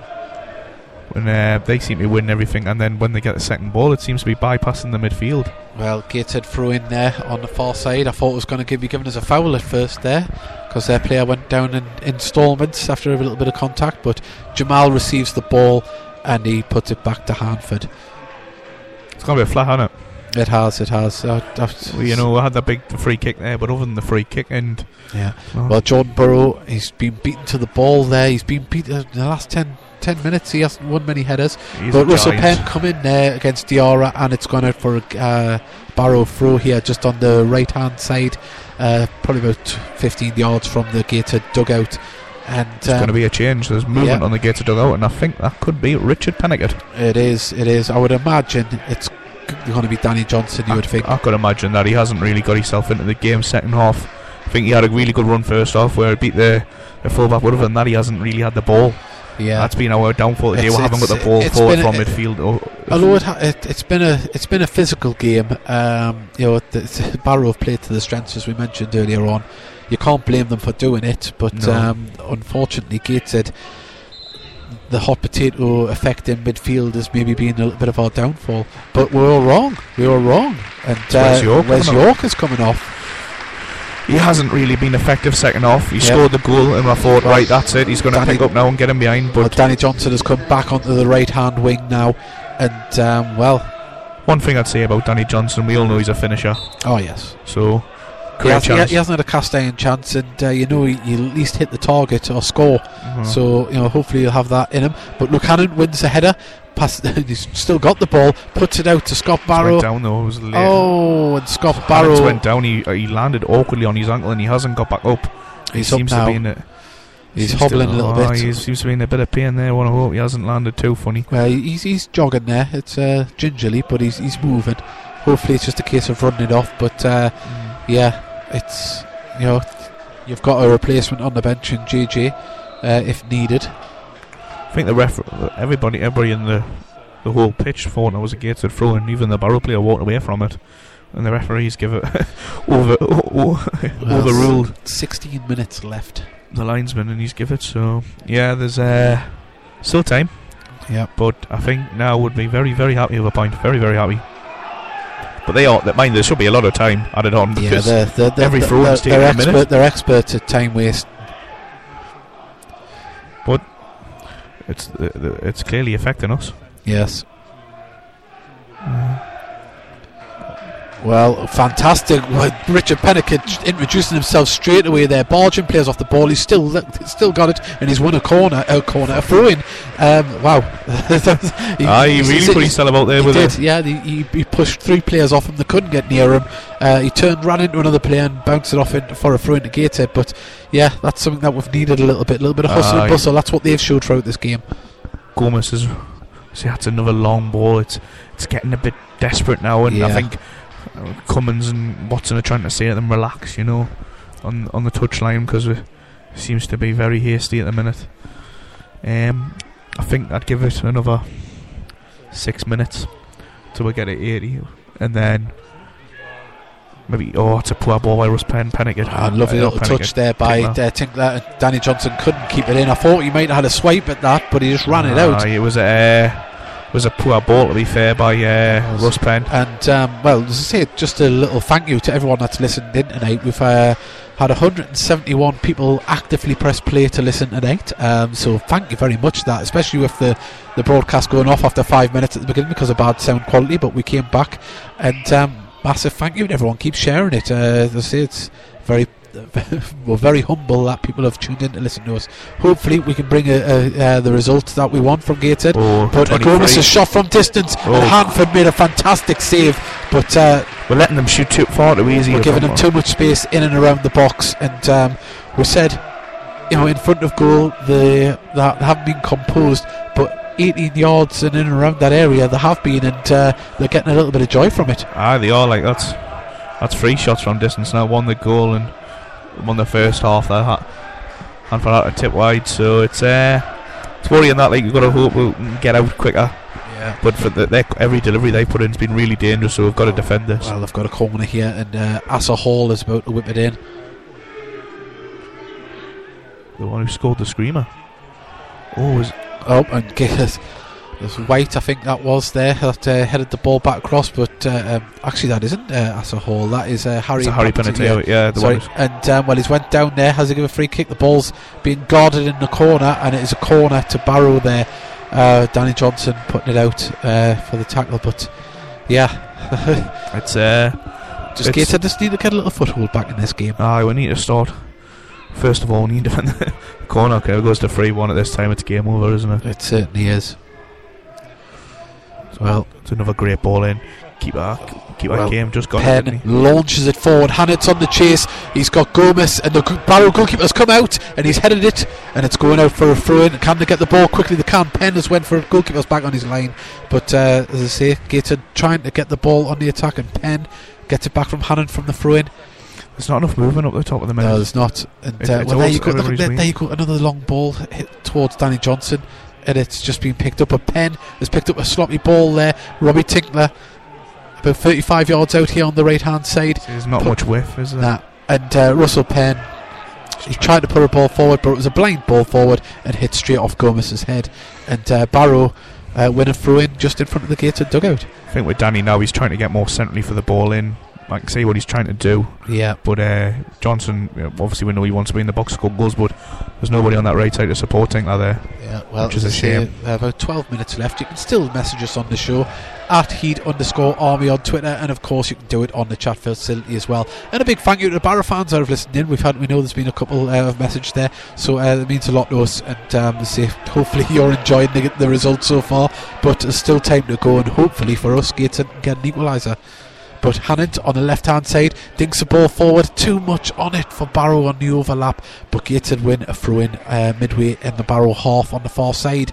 When uh, they seem to win everything, and then when they get the second ball, it seems to be bypassing the midfield. Well, Gateshead threw in there on the far side. I thought it was going to be given us a foul at first there because their player went down in instalments after a little bit of contact. But Jamal receives the ball and he puts it back to Hanford. It's gonna be a flat, hasn't it? It has, it has. Uh, Well, you know, I had that big free kick there, but other than the free kick, and Yeah. well, Well, Jordan Burrow, he's been beaten to the ball there. He's been beaten in the last 10, 10 minutes. He hasn't won many headers. he's But Russell. Penn come in there against Diarra, and it's gone out for a uh, Barrow throw here, just on the right hand side, uh, probably about 15 yards from the gated dugout. And It's going to um, be a change. There's movement yeah. on the gated dugout, and I think that could be Richard Peniket. it is, it is. I would imagine it's going to be Danny Johnson. You would think. I could imagine that he hasn't really got himself into the game second half. I think he had a really good run first off where he beat the, the fullback, but other than that, he hasn't really had the ball. Yeah. That's been our downfall today. We It's- haven't got the ball forward been a- from midfield. Oh, Although it, ha- it, it's been a it's been a physical game, um, you know, the, Barrow have played to the strengths as we mentioned earlier on. You can't blame them for doing it, but No. um, unfortunately, Gateshead, the hot potato effect in midfield has maybe been a little bit of our downfall. But we're all wrong. We were wrong. And Wes uh, York Wes York is coming off. He hasn't really been effective second half. He Yeah. scored the goal, and I thought, right, that's it. He's going to pick up now and get him behind. But But Danny Johnson has come back onto the right hand wing now, and um, well, one thing I'd say about Danny Johnson, we all know he's a finisher. oh yes, So, he, has, he, chance. he hasn't had a cast iron chance, and uh, you know he, he'll at least hit the target or score. Mhm. So you know, hopefully he'll have that in him. But Luke Hannant wins the header. Pass, he's still got the ball. Puts it out to Scott It Barrow. down though. It was late. Oh, and Scott Harrods Barrow. went down. He uh, he landed awkwardly on his ankle, and he hasn't got back up. He's he up seems now. to be in a, He's hobbling a little oh, bit. He seems to be in a bit of pain there. I want to hope he hasn't landed too funny. Well, he's he's jogging there. It's uh, gingerly, but he's he's moving. Hopefully, it's just a case of running it off. But uh, yeah, it's you know, you've got a replacement on the bench in JJ uh, if needed. I think the ref, everybody, everybody in the the whole pitch thought it was a gated throw, and even the barrel player walked away from it. And the referees give it over o- overruled 16 minutes left. the linesman, and he's give it. So yeah, there's uh, still time, Yeah. but I think now would be very very happy with a point. Very very happy. But they are. That mind, there should be a lot of time added on Yeah, because they're, they're, they're, every throw is taking they're a minute. expert, they're experts at time waste. It's the, the, it's clearly affecting us. Yes. Well, fantastic. Well, Richard Peniket introducing himself straight away there, barging players off the ball. He's still still got it, and he's won a corner, a corner, a throw in. Um, wow. he, Ah, he really put himself out there he with did, it. yeah. He, he, he pushed three players off him. They couldn't get near him. Uh, he turned, ran into another player, and bounced it off in, for a throw into Gateshead. But yeah, that's something that we've needed a little bit, a little bit of hustle Aye. and bustle. That's what they've showed throughout this game. Gomez is. See, that's another long ball. It's it's getting a bit desperate now, and I think uh, Cummins and Watson are trying to say to them, relax, you know, on on the touchline because it seems to be very hasty at the minute. Um, I think I'd give it another six minutes till we get at eighty, and then. Maybe oh, it's a poor ball by Russ Penn Pennigan. Ah, lovely Uh, little touch there by uh, Tinkler. Danny Johnson couldn't keep it in. I thought he might have had a swipe at that, but he just ran it out. It was a uh, was a poor ball to be fair by uh, Russ Penn. And um, well, as I say, just a little thank you to everyone that's listened in tonight. We've uh, had 171 people actively press play to listen tonight. Um, so thank you very much for that, especially with the, the broadcast going off after five minutes at the beginning because of bad sound quality. But we came back, and um, massive thank you to everyone. Keep sharing it. Uh, I say, it's very. We're very humble that people have tuned in to listen to us. Hopefully, we can bring a, a, uh, the results that we want from Gateshead. Oh, But 23. Agonis is shot from distance, Oh. and Hanford made a fantastic save. But uh, We're letting them shoot too far too easy. we're giving them. them too much space in and around the box. And um, we said, you know, in front of goal, they, they haven't been composed, but 18 yards and in and around that area, they have been, and uh, they're getting a little bit of joy from it. Aye, they are like that's that's three shots from distance now. One the goal and one the first half. That ha- and for that to tip wide. So it's uh, it's worrying that like you've got to hope we can get out quicker. Yeah. But for the, their, every delivery they put in has been really dangerous. So we've got to defend this. Well, they've got a corner here, and uh, Asa Hall is about to whip it in. The one who scored the screamer. Oh, was Oh, and Gators. There's White, I think that was there, that uh, headed the ball back across, but uh, um, actually that isn't uh, Asa Hall, that is uh, Harry it's a Harry. Yeah, the Sorry, one. And um, well, he's went down there, has he given a free kick. The ball's being guarded in the corner, and it is a corner to Barrow there. Uh, Danny Johnson putting it out uh, for the tackle, but yeah, it's uh, just It's- Gateshead just need to get a little foothold back in this game. Aye, we need to start. First of all, we need to defend the corner. Okay, it goes to 3 1 at this time. It's game over, isn't it? It certainly is. Well, It's another great ball in. Keep our, keep our Well, game. Just got it, Penn didn't launches it forward. Hannant's on the chase. He's got Gomez, and the Barrow goalkeeper's come out, and he's headed it, and it's going out for a throw in. Can they get the ball quickly? They can. Penn has went for it. Goalkeeper's back on his line, but uh, as I say, Gator trying to get the ball on the attack, and Penn gets it back from Hannant from the throw in. There's not enough movement up the top of the middle. No, there's not. And It- uh, well, there you go. Look, there, there you go. Another long ball hit towards Danny Johnson, and it's just been picked up. A pen has picked up a sloppy ball there. Robbie Tinkler, about 35 yards out here on the right hand side. There's not Put- much width, is there? Nah. And uh, Russell Penn, he tried to put a ball forward, but it was a blind ball forward and hit straight off Gomez's head. And uh, Barrow uh, went and threw in just in front of the gated dugout. I think with Danny now, he's trying to get more centrally for the ball in. I can see what he's trying to do. Yeah. But uh, Johnson, you know, obviously, we know he wants to be in the box, score goals, but there's nobody on that right side to support Tinkler there. Yeah, well, Which is a as I say, shame. uh, about 12 minutes left. You can still message us on the show at heed underscore army on Twitter, and of course, you can do it on the chat facility as well. And a big thank you to the Barrow fans that have listened in. We've had, we know there's been a couple uh, of messages there, so uh, it means a lot to us. And um, say, hopefully, you're enjoying the, the results so far, but there's still time to go, and hopefully, for us, Gateshead can get an equaliser. But Hannant on the left hand side dinks the ball forward. Too much on it for Barrow on the overlap. But Gateshead win a throw in uh, midway in the Barrow half on the far side.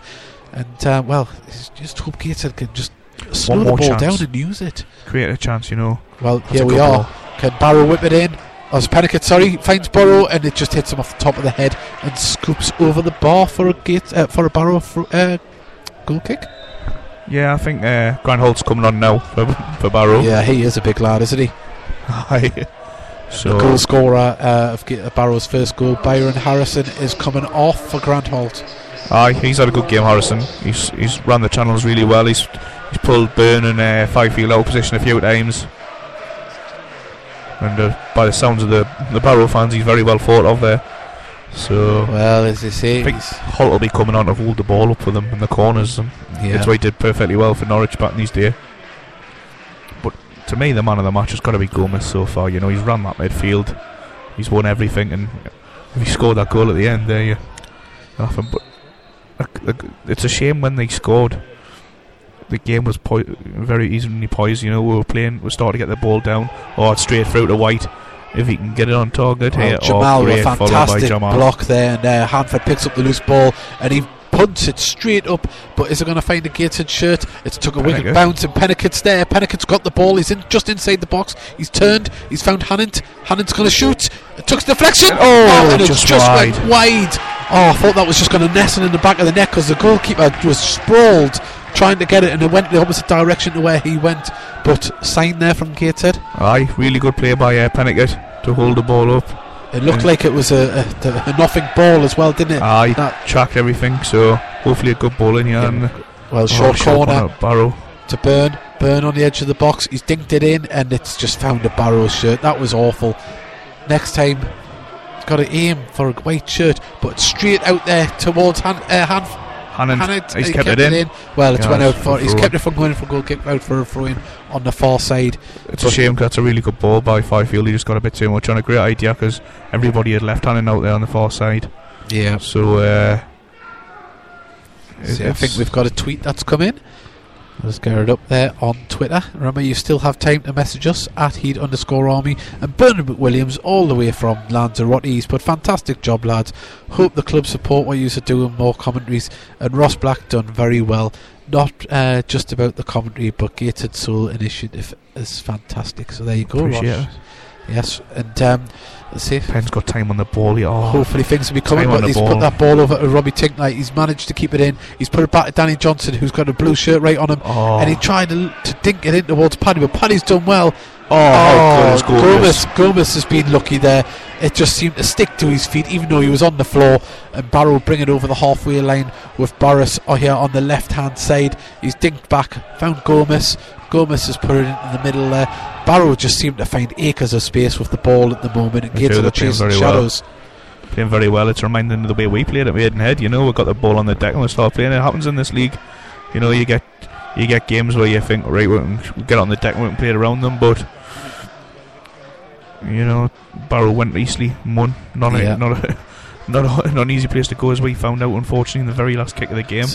And uh, well, just hope Gateshead can just slow the ball chance. down and use it. Create a chance, you know. Well, That's here we are. ball. Can Barrow whip it in? As Peniket, sorry, finds Barrow and it just hits him off the top of the head and scoops over the bar for a gate uh, for a Barrow fro- uh, goal kick. Yeah, I think uh, Grant Holt's coming on now for, for Barrow. Yeah, he is a big lad, isn't he? Aye. the so, goal scorer uh, of Barrow's first goal, Byron Harrison, is coming off for Grant Holt. aye, he's had a good game, Harrison. He's he's run the channels really well. He's he's pulled Byrne and uh, Fyfield out position a few times. And uh, by the sounds of the the Barrow fans, he's very well thought of there. So Well, as they say, Holt will be coming on to hold the ball up for them in the corners. And yeah. That's why he did perfectly well for Norwich back in his day. But to me, the man of the match has got to be Gomez so far. You know, he's run that midfield, he's won everything, and if he scored that goal at the end, there you nothing. But it's a shame when they scored. The game was po- very easily poised. You know, we were playing, we started to get the ball down, or it's straight through to White. If he can get it on target Well, here, Jamal oh, with great a fantastic Jamal. block there, and uh, Hanford picks up the loose ball and he punts it straight up. But is it going to find a gated shirt? It's took a wicked bounce, and Peniket's there. Peniket's got the ball. He's in just inside the box. He's turned. He's found Hannant. Hannant's going to shoot. It took the deflection. Oh, and just it's just wide. went wide. Oh, I thought that was just going to nestle in the back of the net because the goalkeeper was sprawled trying to get it, and it went the opposite direction to where he went. But sign there from Gateshead. Aye, really good play by uh, Peniket to hold the ball up. It looked like it was a, a, a nothing ball as well, didn't it? Aye, That- tracked everything, so hopefully a good ball in here. Yeah. And Well, oh, short corner corner, Barrow. to Byrne. Byrne on the edge of the box. He's dinked it in, and it's just found a Barrow shirt. That was awful. Next time, got to aim for a white shirt, but straight out there towards Han. Uh, Han Hannant, he's he kept, kept it in. Well, it's Yeah, went out for. He's kept in. it from going for goal kick out for a throw in on the far side. It's a shame 'cause that's a really good ball by Fyfield. He just got a bit too much on a great idea because everybody had left handed out there on the far side. Yeah. So, uh, See, I think we've got a tweet that's come in. Let's get it up there on Twitter. Remember, you still have time to message us at heed underscore army and Bernard McWilliams all the way from Lanzarote East. But fantastic job, lads. Hope the club support what you are doing, more commentaries. And Ross Black done very well. Not uh, just about the commentary, but Gated Soul Initiative is fantastic. So there you go, appreciate Ross. it. Yes, and um, let's see. Penn's got time on the ball. Yeah, oh, Hopefully things will be coming, but he's ball. put that ball over to Robbie Tinkler. He's managed to keep it in. He's put it back to Danny Johnson, who's got a blue shirt right on him, oh, and he tried to, to dink it in towards Paddy, but Paddy's done well. oh, good is Gomez? Gomez, has been lucky there. It just seemed to stick to his feet, even though he was on the floor. And Barrow bring it over the halfway line with Barris oh, here on the left hand side. He's dinked back, found Gomez. Gomez has put it into the middle there. Barrow just seemed to find acres of space with the ball at the moment and Gates are chasing very well. shadows. Playing very well. It's reminding of the way we played at Maidenhead. You know, we got the ball on the deck and we start playing. It happens in this league. You know, you get you get games where you think, right, we can get on the deck and we can play around them, but you know, Barrow went easily, won. Not a, not a, not a, not an easy place to go, as we found out, unfortunately, in the very last kick of the game.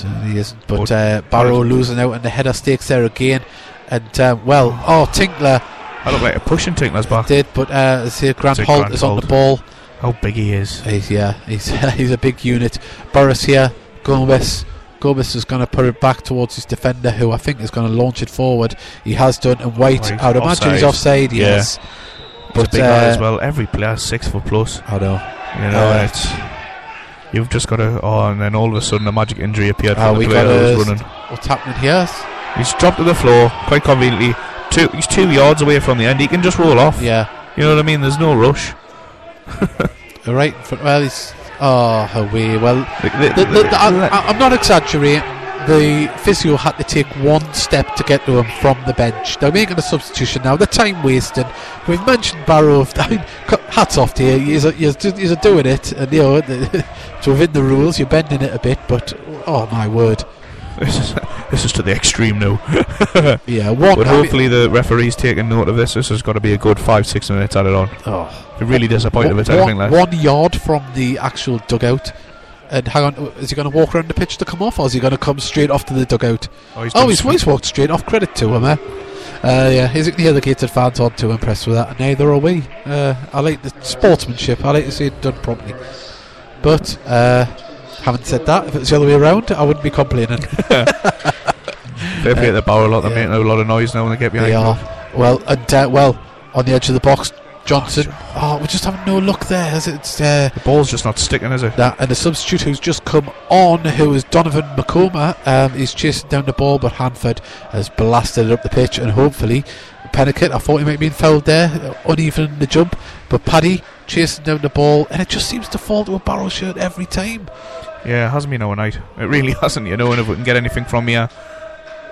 But But- uh, Barrow losing out on the header stakes there again. And um, well, oh Tinkler I look like a pushing Tinkler's back. did, but uh, see Grant a Holt Grant is on the ball. How big he is. He's yeah, he's he's a big unit. Boris here, Gomez. Gomez is going to put it back towards his defender, who I think is going to launch it forward. He has done, and White. White, I would imagine he's offside. Yeah. Yes. It's a But, big uh, as well. Every player six foot plus. I know. You know, Uh, it's you've just got to. Oh, and then all of a sudden a magic injury appeared Ah, for the player who was running. What's happening here? He's dropped to the floor quite conveniently. Two, he's two yards away from the end. He can just roll off. Yeah. You know what I mean? There's no rush. Right. Well, he's. Oh, away. Well, The- the- the, I, I'm not exaggerating. The physio had to take one step to get to him from the bench. They're making a substitution now. The time wasting. We've mentioned Barrow. I mean, hats off to you. You're, you're, you're doing it, and you know it's within the rules. You're bending it a bit, but oh my word, this, is, this is to the extreme now. yeah. One. But hopefully the referee's taking note of this. This has got to be a good five, six minutes added on. oh. Really disappointed One- anything less. one yard from the actual dugout. And hang on, is he going to walk around the pitch to come off, or is he going to come straight off to the dugout? Oh, he's Oh, he's, he's walked straight off. Credit to him, eh? Uh, yeah, other gated fans aren't too impressed with that? and Neither are we. Uh, I like the sportsmanship. I like to see it done properly. But uh, having said that, if it was the other way around, I wouldn't be complaining. Fair play to the Bauer lot. They're yeah. making a lot of noise now when they get behind. they them. are. Well, and uh, well, on the edge of the box, Johnson. Oh, we're just having no luck there. Is it? Uh, The ball's just not sticking, is it? that and the substitute who's just come on, who is Donovan McComa, um, he's chasing down the ball, but Hanford has blasted it up the pitch, and hopefully Peniket, I thought he might have been fouled there, uneven in the jump, but Paddy chasing down the ball, and it just seems to fall to a barrel shirt every time. Yeah, it hasn't been overnight. It really hasn't, you know. And if we can get anything from here,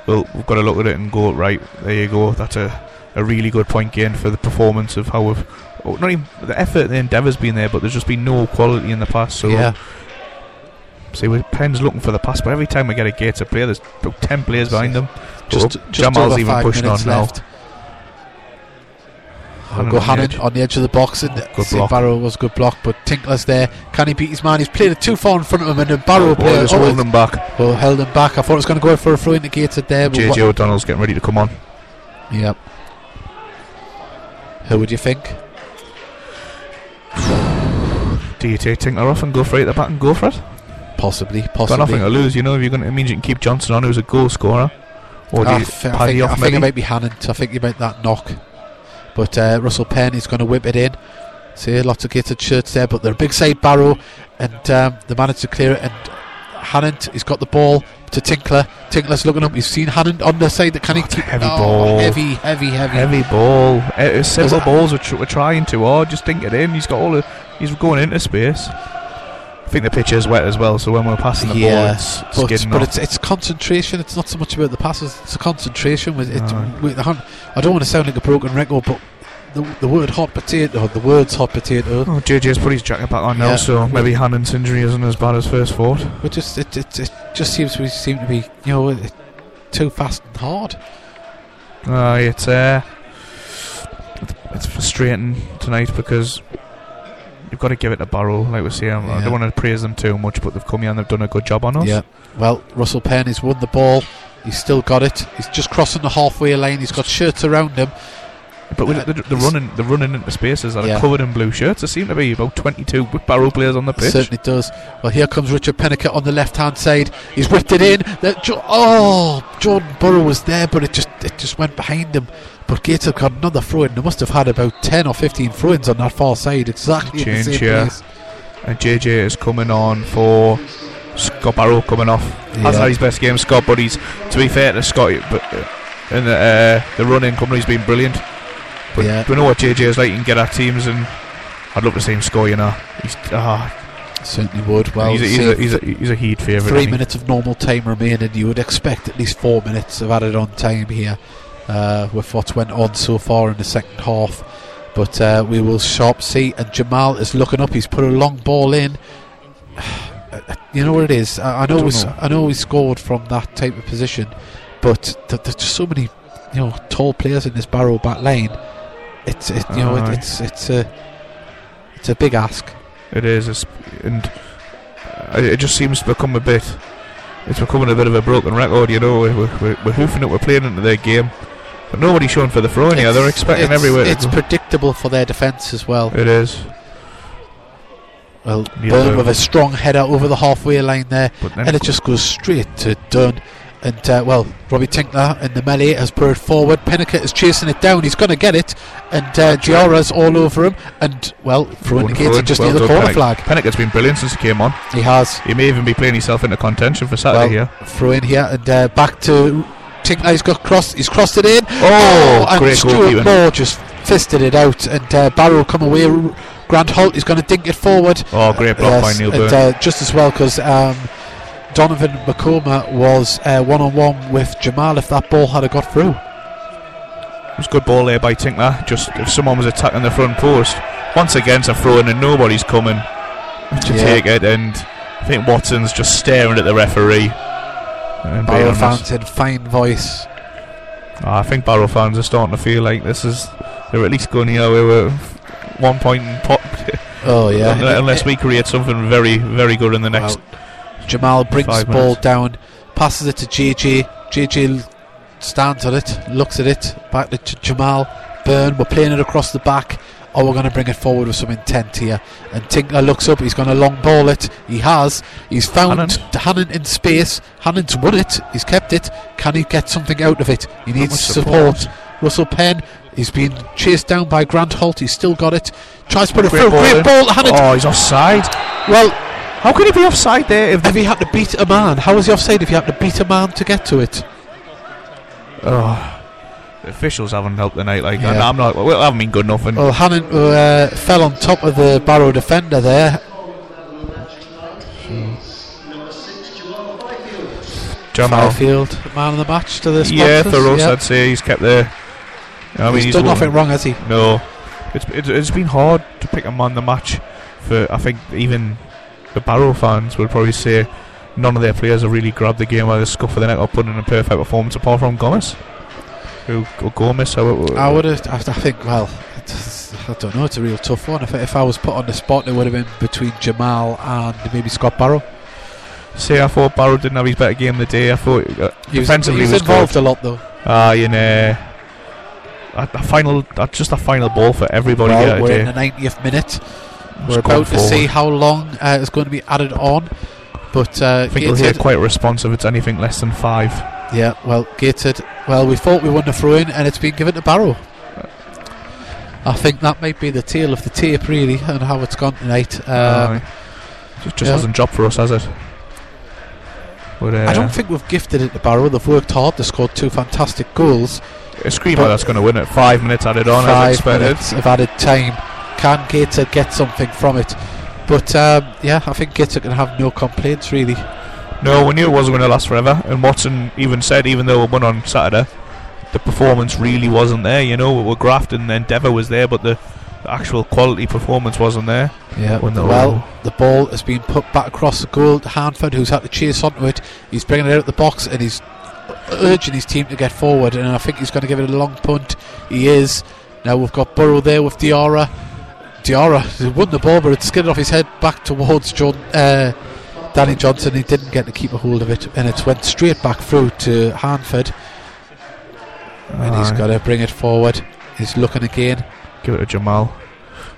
well, we've got to look at it and go right. There you go. That's a, a really good point gained for the performance of how we've. Oh, not even the effort, the endeavour's been there, but there's just been no quality in the past. So yeah, see, we're Penn's looking for the pass, but every time we get a Gates player, there's ten players behind them. just, Oh, just Jamal's even pushing on now. left. I'll Hannant go on Hannant on the edge of the box, and Good see block. Barrow was a good block, but Tinkler's there. Can he beat his man? He's played it too far in front of him, and the Barrow Oh, player oh, holding them back. well, held him back. I thought it was going to go for a throw indicated there. But JJ O'Donnell's getting ready to come on. Yep. Who would you think? Do you take Tinkler off and go for it at the back and go for it? Possibly, possibly. Got nothing to lose, you know. If you're going, to, it means you can keep Johnson on, who's a goal scorer, or do ah, I, you thi- I think, I think it might be Hannant. I think he might that knock. But uh, Russell Penn is going to whip it in. See, lots of gated shirts there, but they're a big side barrow, and um, they managed to clear it. And Hannant, he's got the ball to Tinkler. Tinkler's looking up. He's seen Hannant on the side that can he Oh, a keep heavy oh, ball. heavy, heavy, heavy. Heavy ball. Uh, that- balls we're, tr- we're trying to, hard. Just dink it in. He's got all the. He's going into space. I think the pitch is wet as well, so when we're passing the ball, it's But, but it's it's concentration. It's not so much about the passes. It's a concentration. With it, with the I don't want to sound like a broken record, but the, the word hot potato, the words hot potato, Oh, JJ's put his jacket back on now, Yeah. so maybe Hannant's injury isn't as bad as first thought. but just it, it, it just seems to be, seem to be you know too fast and hard. Uh, it's uh, it's frustrating tonight because you've got to give it a barrel. Like we say, um, I Yeah. don't want to praise them too much, but they've come here and they've done a good job on us. Yeah. Well, Russell Penn has won the ball. He's still got it. He's just crossing the halfway line. He's got shirts around him. But with the, the running, the running into spaces that Yeah. are covered in blue shirts, there seem to be about 22 barrel players on the It pitch. certainly does. Well, here comes Richard Peniket on the left-hand side. He's whipped it in. Oh, Jordan Burrow was there, but it just it just went behind him. But Gates have got another throw in. They must have had about 10 or 15 throw-ins on that far side, exactly in the Change same here. place. And JJ is coming on for Scott Barrow coming off. Hasn't Yeah. had his best game, Scott, but he's to be fair to Scott, but uh, in the uh, the running company's been brilliant. But Yeah. we know what JJ is like. He can get at teams, and I'd love to see him score. You know, he's ah, Certainly would. Well, he's, a, he's, a, he's, a, he's a Heed favourite. three minutes of normal time remaining. You would expect at least four minutes of added on time here uh, with what's went on so far in the second half. But uh, we will sharp see. And Jamal is looking up. He's put a long ball in. You know what it is. I, I know. don't we, know. I know we scored from that type of position, but th- there's just so many, you know, tall players in this Barrow back lane. It's it, you know it, it's it's a it's a big ask. It is, and uh, it just seems to become a bit. It's becoming a bit of a broken record, you know. We're, we're, we're hoofing it, we're playing into their game, but nobody's showing for the throwing here. They're expecting everywhere. It's predictable for their defence as well. It is, Well, Yeah, Byrne with a strong header over the halfway line there, and it just goes straight to Dunn. And uh, well, Robbie Tinkler in the melee has put it forward. Peniket is chasing it down. He's going to get it, and uh, Diarra's all over him. And well, Wonderful indicates and just well near the corner Pennick. flag. Peniket's been brilliant since he came on. He has. He may even be playing himself into contention for Saturday Well, here. throw in here and uh, back to Tinkler. He's got crossed. He's crossed it in. Oh, and great Stuart. Moore just fisted it out, and uh, Barrow come away. Grant Holt is going to dink it forward. Oh, great block by Neil and, Byrne. uh, just as well because um, Donovan McComa was one on one with Jamal. If that ball had got through, It was a good ball there by Tinkler. Just if someone was attacking the front post, once again it's a throw in and nobody's coming to Yeah. take it. And I think Watson's just staring at the referee. Barrow fans in fine voice. Oh, I think Barrow fans are starting to feel like this is they're at least going here we were one point and pop Oh yeah, unless we create something very very good in the next. Well, Jamal brings the ball down, passes it to JJ. JJ stands on it, looks at it, back to J- Jamal. Byrne. we're playing it across the back. Oh, we're going to bring it forward with some intent here. And Tinkler looks up, he's going to long ball it. He has. He's found Hannant. Hannant in space. Hannant's won it, he's kept it. Can he get something out of it? He needs support. support. Russell Penn, he's been chased down by Grant Holt, he's still got it. Tries to put it Great through. ball Great ball, Hannant. Oh, he's offside. Well, How could he be offside there? If if he had to beat a man, how was he offside if he had to beat a man to get to it? oh, the officials haven't helped tonight. Like Yeah. I'm not. Well, I haven't been good enough. Well, Hannant uh, fell on top of the Barrow defender there. Jamal. Field, man of the match to this. Yeah, Thoros, I'd say he's kept there. I mean, he's, he's done won- nothing wrong, has he? No, it's, it's it's been hard to pick a man of the match. For I think even the Barrow fans would probably say none of their players have really grabbed the game by the scuff of the neck or put in a perfect performance apart from Gomez. Who or Gomez? I would have. I think. Well, I don't know. It's a real tough one. If, if I was put on the spot, it would have been between Jamal and maybe Scott Barrow. See, I thought Barrow didn't have his better game the day. I thought uh, He was, defensively he was was involved good. a lot though. Ah, you know, a, final, uh, just a final ball for everybody Well, we're in the 90th minute. We're about to see how long uh, is going to be added on. But uh, I think you'll hear quite responsive. If it's anything less than five. Yeah, well, Gateshead. Well, we thought we won the throw in, and it's been given to Barrow. I think that might be the tail of the tape, really, and how it's gone tonight. Um, Aye. just yeah. hasn't dropped for us, has it? But, uh, I don't think we've gifted it to Barrow. They've worked hard. They scored two fantastic goals. a screamer that's going to win it. Five minutes added on as Five expected. minutes of added time. Can Gateshead get something from it? But um, yeah, I think Gateshead can have no complaints, really. No, we knew it wasn't going to last forever. And Watson even said, even though we won on Saturday, the performance really wasn't there. You know, we were grafting and Endeavour was there, but the, the actual quality performance wasn't there. Yeah, the- well, the ball has been put back across the goal. Hanford, who's had to chase onto it, he's bringing it out of the box and he's urging his team to get forward. And I think he's going to give it a long punt. He is. Now we've got Burrow there with Diarra. Diarra he won the ball, but it skidded off his head back towards John, uh, Danny Johnson. He didn't get to keep a hold of it, and it went straight back through to Hanford. And he's Aye. got to bring it forward. He's looking again. Give it to Jamal.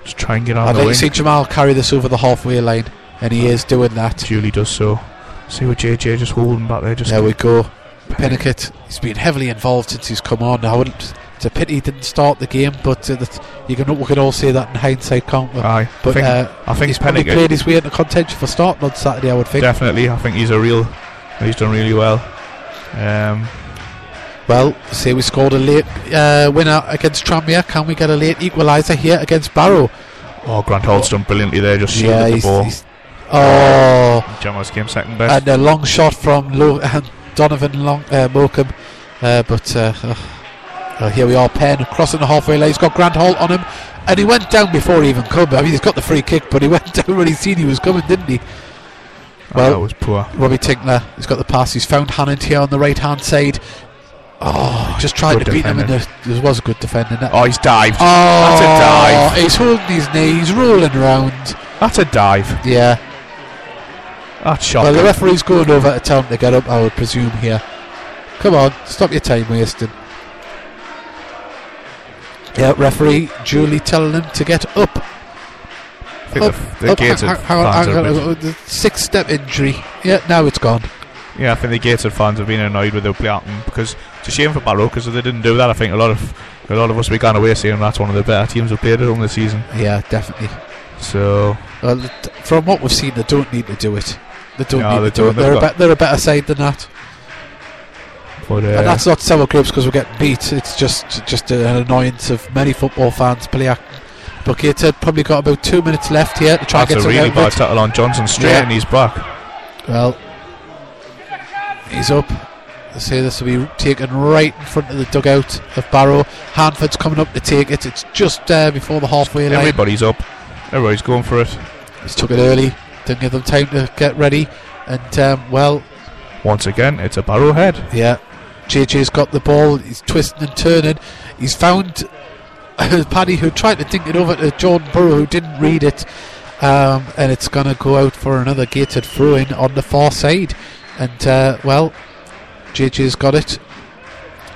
Just try and get on I'd the like wing. to see Jamal carry this over the halfway line, and he is doing that. Julie does so. See what JJ just holding back there. Just There we go. Peniket, he's been heavily involved since he's come on. I wouldn't. It's a pity he didn't start the game, but uh, that, you can we can all say that in hindsight, can't we? Aye. but I think, uh, I think he's probably Pennick played his way into contention for starting on Saturday. I would think. definitely. I think he's a real. He's done really well. Um, Well, say we scored a late uh, winner against Tranmere. Can we get a late equaliser here against Barrow? oh, Grant Holt's done brilliantly there. Just shielded yeah, the he's, ball. he's- oh, Jamal's came second best. and a long shot from Lo- Donovan Long uh, Morecambe, uh, but uh, uh, here we are. Penn crossing the halfway line. He's got Grant Holt on him, and he went down before he even come. I mean, he's got the free kick, but he went down when he seen he was coming, didn't he? Oh, well- that was poor. Robbie Tinkler, he's got the pass. He's found Hannant here on the right hand side. Oh, just trying good to beat him, and there, there was a good defending. That. Oh, he's dived. Oh, That's a dive. He's holding his knees, rolling around. That's a dive. Yeah. That's shocking. Well, the referee's going over to tell him to get up, I would presume, here. Come on, stop your time wasting. Yeah, referee Julie telling him to get up. I think up, the, the up, gates hang, hang on, fans hang are a on, bit- uh, the six step injury. Yeah, now it's gone. Yeah, I think the Gateshead fans have been annoyed with the play happening because it's a shame for Barrow because if they didn't do that, I think a lot of a lot of us we gone away saying that's one of the better teams who played it on the season. Yeah, definitely. So Well, from what we've seen, they don't need to do it. They don't need they to do it. They're a, be- they're a better side than that. But uh, and that's not to grapes because we're getting beat. It's just just an annoyance of many football fans play Gateshead probably got about two minutes left here to try and get a really bad tackle on Johnson straight Yeah. in his back. Well, he's up. They say this will be taken right in front of the dugout of Barrow. Hanford's coming up to take it. It's just uh, before the halfway line. Everybody's up. Everybody's going for it. He's took it early. Didn't give them time to get ready. And um, well, Once again, it's a Barrow head. yeah, JJ's got the ball. He's twisting and turning. He's found Paddy who tried to dink it over to Jordan Burrow who didn't read it. Um, and it's going to go out for another gated throw in on the far side. And uh, well, JJ's got it.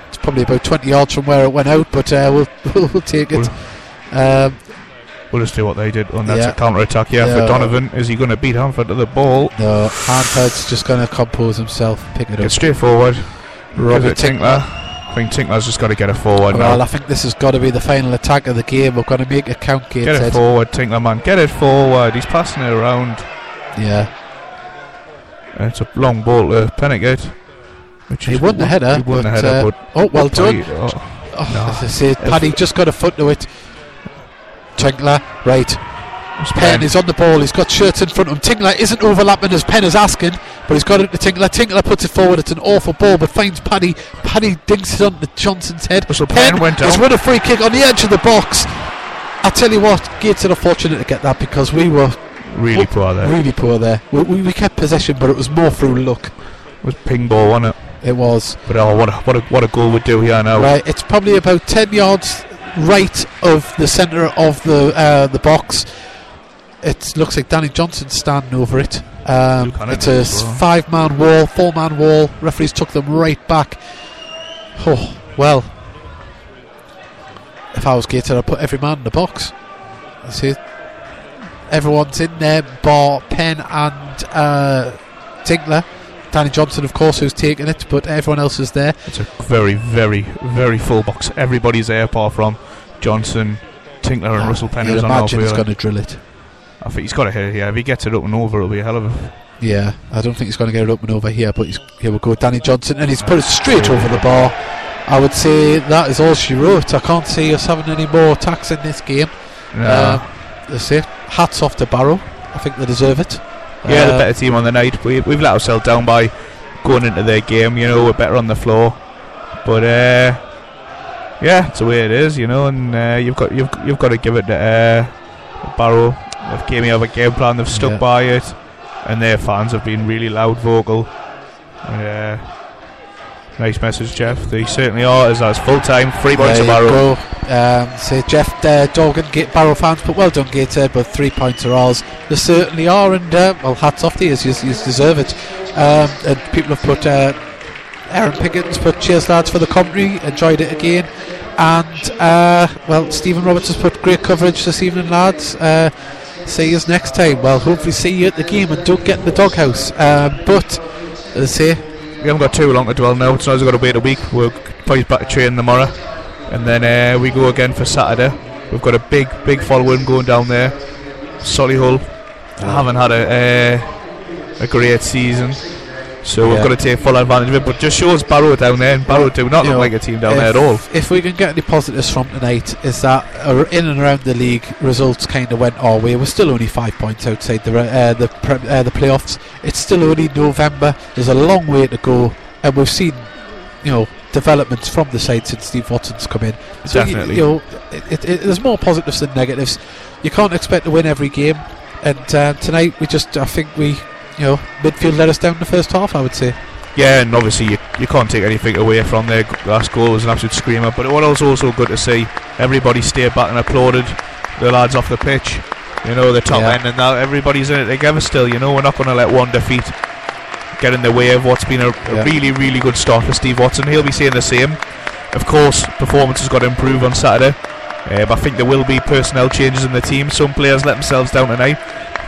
It's probably about 20 yards from where it went out, but uh, we'll, we'll take it. Um, We'll just do what they did, and that's Yeah. a counter attack. Yeah, Yeah. for Donovan, is he going to beat Hanford to the ball? no, Hanford's just going to compose himself, pick it Get up. straight forward. Robert Tinkler? I think Tinkler's just got to get it forward Well, now. I think this has got to be the final attack of the game. We're going to make a count, Get it forward, Tinkler, man. Get it forward. He's passing it around. Yeah, And it's a long ball to Pennington. Which He won the header, He won the header, uh, but oh, well done. Oh, Oh, No. as I say, Paddy just got a foot to it. Tinkler, right. Penn Penn. is on the ball. He's got shirts in front of him. Tinkler isn't overlapping as Penn is asking, but he's got it to Tinkler. Tinkler puts it forward. It's an awful ball, but finds Paddy. Paddy dinks it onto Johnson's head. So Penn went is down. with a free kick on the edge of the box. I tell you what, Gateshead are fortunate to get that because we were Really Oh, poor there. really poor there. We, we, we kept possession, but it was more through luck. It was ping ball, wasn't it? It was. But oh, what a, what a, what a goal would do here now. Right, it's probably about ten yards right of the centre of the uh, the box. It looks like Danny Johnson's standing over it. Um, it's a five man wall, four man wall. Referees took them right back. Oh well. If I was Gator, I'd put every man in the box. See, everyone's in there, bar Penn and uh, Tinkler. Danny Johnson, of course, who's taken it, but everyone else is there. It's a very, very, very full box. Everybody's there apart from Johnson, Tinkler, and Russell Penn. You'd who's on imagine he's going to drill it. I think he's got to hit it here. If he gets it up and over, it'll be a hell of a. Yeah, I don't think he's going to get it up and over here, but he's, here we go, Danny Johnson, and he's put it straight over the bar. I would say that is all she wrote. I can't see us having any more attacks in this game. Um, that's it. Hats off to Barrow. I think they deserve it. yeah, the Uh, better team on the night. We, we've let ourselves down by going into their game. You know, we're better on the floor. But uh, yeah, it's the way it is. You know, and uh, you've got you've you've got to give it to uh, Barrow. They've came out of a game plan. They've stuck Yeah. by it, and their fans have been really loud vocal. Uh, nice message, Jeff. They certainly are. As that's full time, three points there to Barrow. go. Um, say Jeff uh, Dorgan, Gate Barrow fans, but well done, Gator. But three points are ours. They certainly are, and uh, well, hats off to you. You, you deserve it. Um, and people have put uh, Aaron Pickens, put cheers lads for the commentary. Enjoyed it again. And uh, well, Stephen Roberts has put great coverage this evening, lads. Uh, see you next time. Well, hopefully see you at the game and don't get in the doghouse. Um, but as I say, We haven't got too long to dwell now. We've got to wait a week. We're probably back to train tomorrow, and then uh, we go again for Saturday. We've got a big, big following going down there. Solihull haven't had a uh, a great season, so we've got to take full advantage of it. But just shows Barrow down there, and Barrow do not You look know, like a team down if, there at all. If we can get any positives from tonight, is that in and around the league, results kind of went our way. We're still only five points outside the uh, the pre- uh, the playoffs. It's still only November. There's a long way to go, and we've seen, you know, developments from the side since Steve Watson's come in. So you- Definitely. you, know, it, it, it, there's more positives than negatives. You can't expect to win every game, and uh, tonight we just, I think we, you know, midfield let us down in the first half. I would say. Yeah, and obviously you, you can't take anything away from their last goal. It was an absolute screamer. But it was also good to see everybody stay back and applauded the lads off the pitch. You know, the top Yeah. end, and now everybody's in it together still. You know, we're not going to let one defeat get in the way of what's been a, a Yeah. really, really good start for Steve Watson. He'll be saying the same. Of course, performance has got to improve on Saturday. Uh, but I think there will be personnel changes in the team. Some players let themselves down tonight.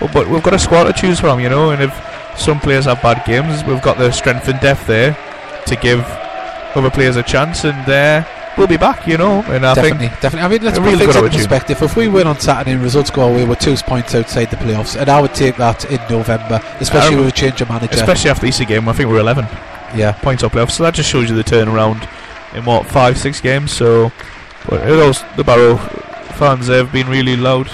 Well, but we've got a squad to choose from, you know, and if some players have bad games, we've got the strength and depth there to give other players a chance, and uh, we'll be back, you know. And I definitely, think definitely. I mean, let's a put really things in perspective. If we win on Saturday and results go away, we're two points outside the playoffs, and I would take that in November, especially Um, with a change of manager. especially after the Easter game, I think we're 11 yeah, points up playoffs, so that just shows you the turnaround in what five, six games. So, but those the Barrow fans have been really loud.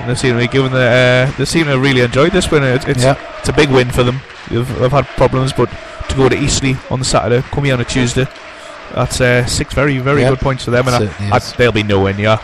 And they seem to be giving the uh, they seem to really enjoy this win. It's it's, yeah, it's a big win for them. They've, they've had problems, but to go to Eastleigh on the Saturday, come here on a Tuesday, that's uh, six very very good points for them, and I, I, they'll be nowhere near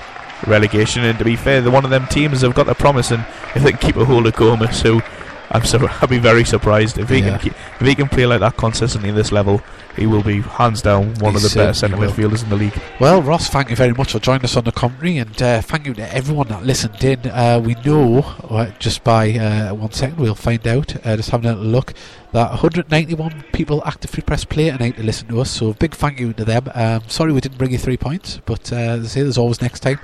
relegation. And to be fair, they're one of them teams have got their promise, and if they can keep a hold of Gomez, who I'm sur- I'd be very surprised if he Yeah. can keep, if he can play like that consistently at this level. He will be hands down one He of the better centre midfielders in the league. Well, Ross, thank you very much for joining us on the commentary, and uh, thank you to everyone that listened in. Uh, we know, uh, just by uh, one second, we'll find out, uh, just having a little look, that 191 people actively press play tonight to listen to us, so big thank you to them. Um, sorry we didn't bring you three points, but uh, as I say, there's always next time.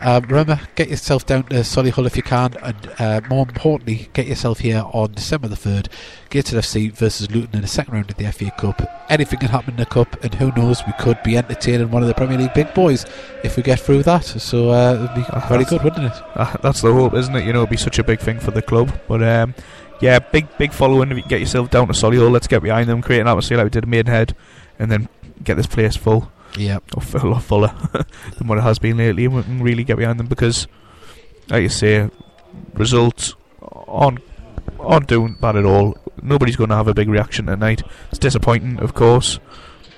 Um, remember, get yourself down to Solihull if you can, and uh, more importantly, get yourself here on December the 3rd. Gateshead FC versus Luton in the second round of the FA Cup. Anything can happen in the Cup, and who knows, we could be entertaining one of the Premier League big boys if we get through that. So uh, it'd be Ah, very good, wouldn't it? Uh, that's the hope, isn't it? You know, it'd be such a big thing for the club. But um, yeah, big big following. If you get yourself down to Solihull, let's get behind them, create an atmosphere like we did at Maidenhead, and then get this place full. Yeah. or full a lot fuller than what it has been lately, and we can really get behind them because, like you say, results aren't aren't doing bad at all. Nobody's going to have a big reaction tonight. It's disappointing, of course,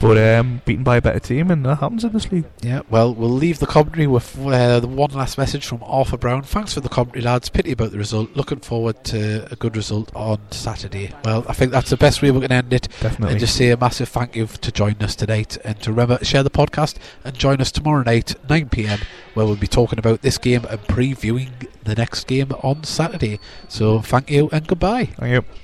but um, beaten by a better team, and that happens in this league. Yeah, well, we'll leave the commentary with uh, the one last message from Arthur Brown. Thanks for the commentary, lads. Pity about the result. Looking forward to a good result on Saturday. Well, I think that's the best way we can end it. Definitely. And just say a massive thank you to join us tonight. And to remember, share the podcast and join us tomorrow night, 9 pm, where we'll be talking about this game and previewing the next game on Saturday. So thank you and goodbye. Thank you.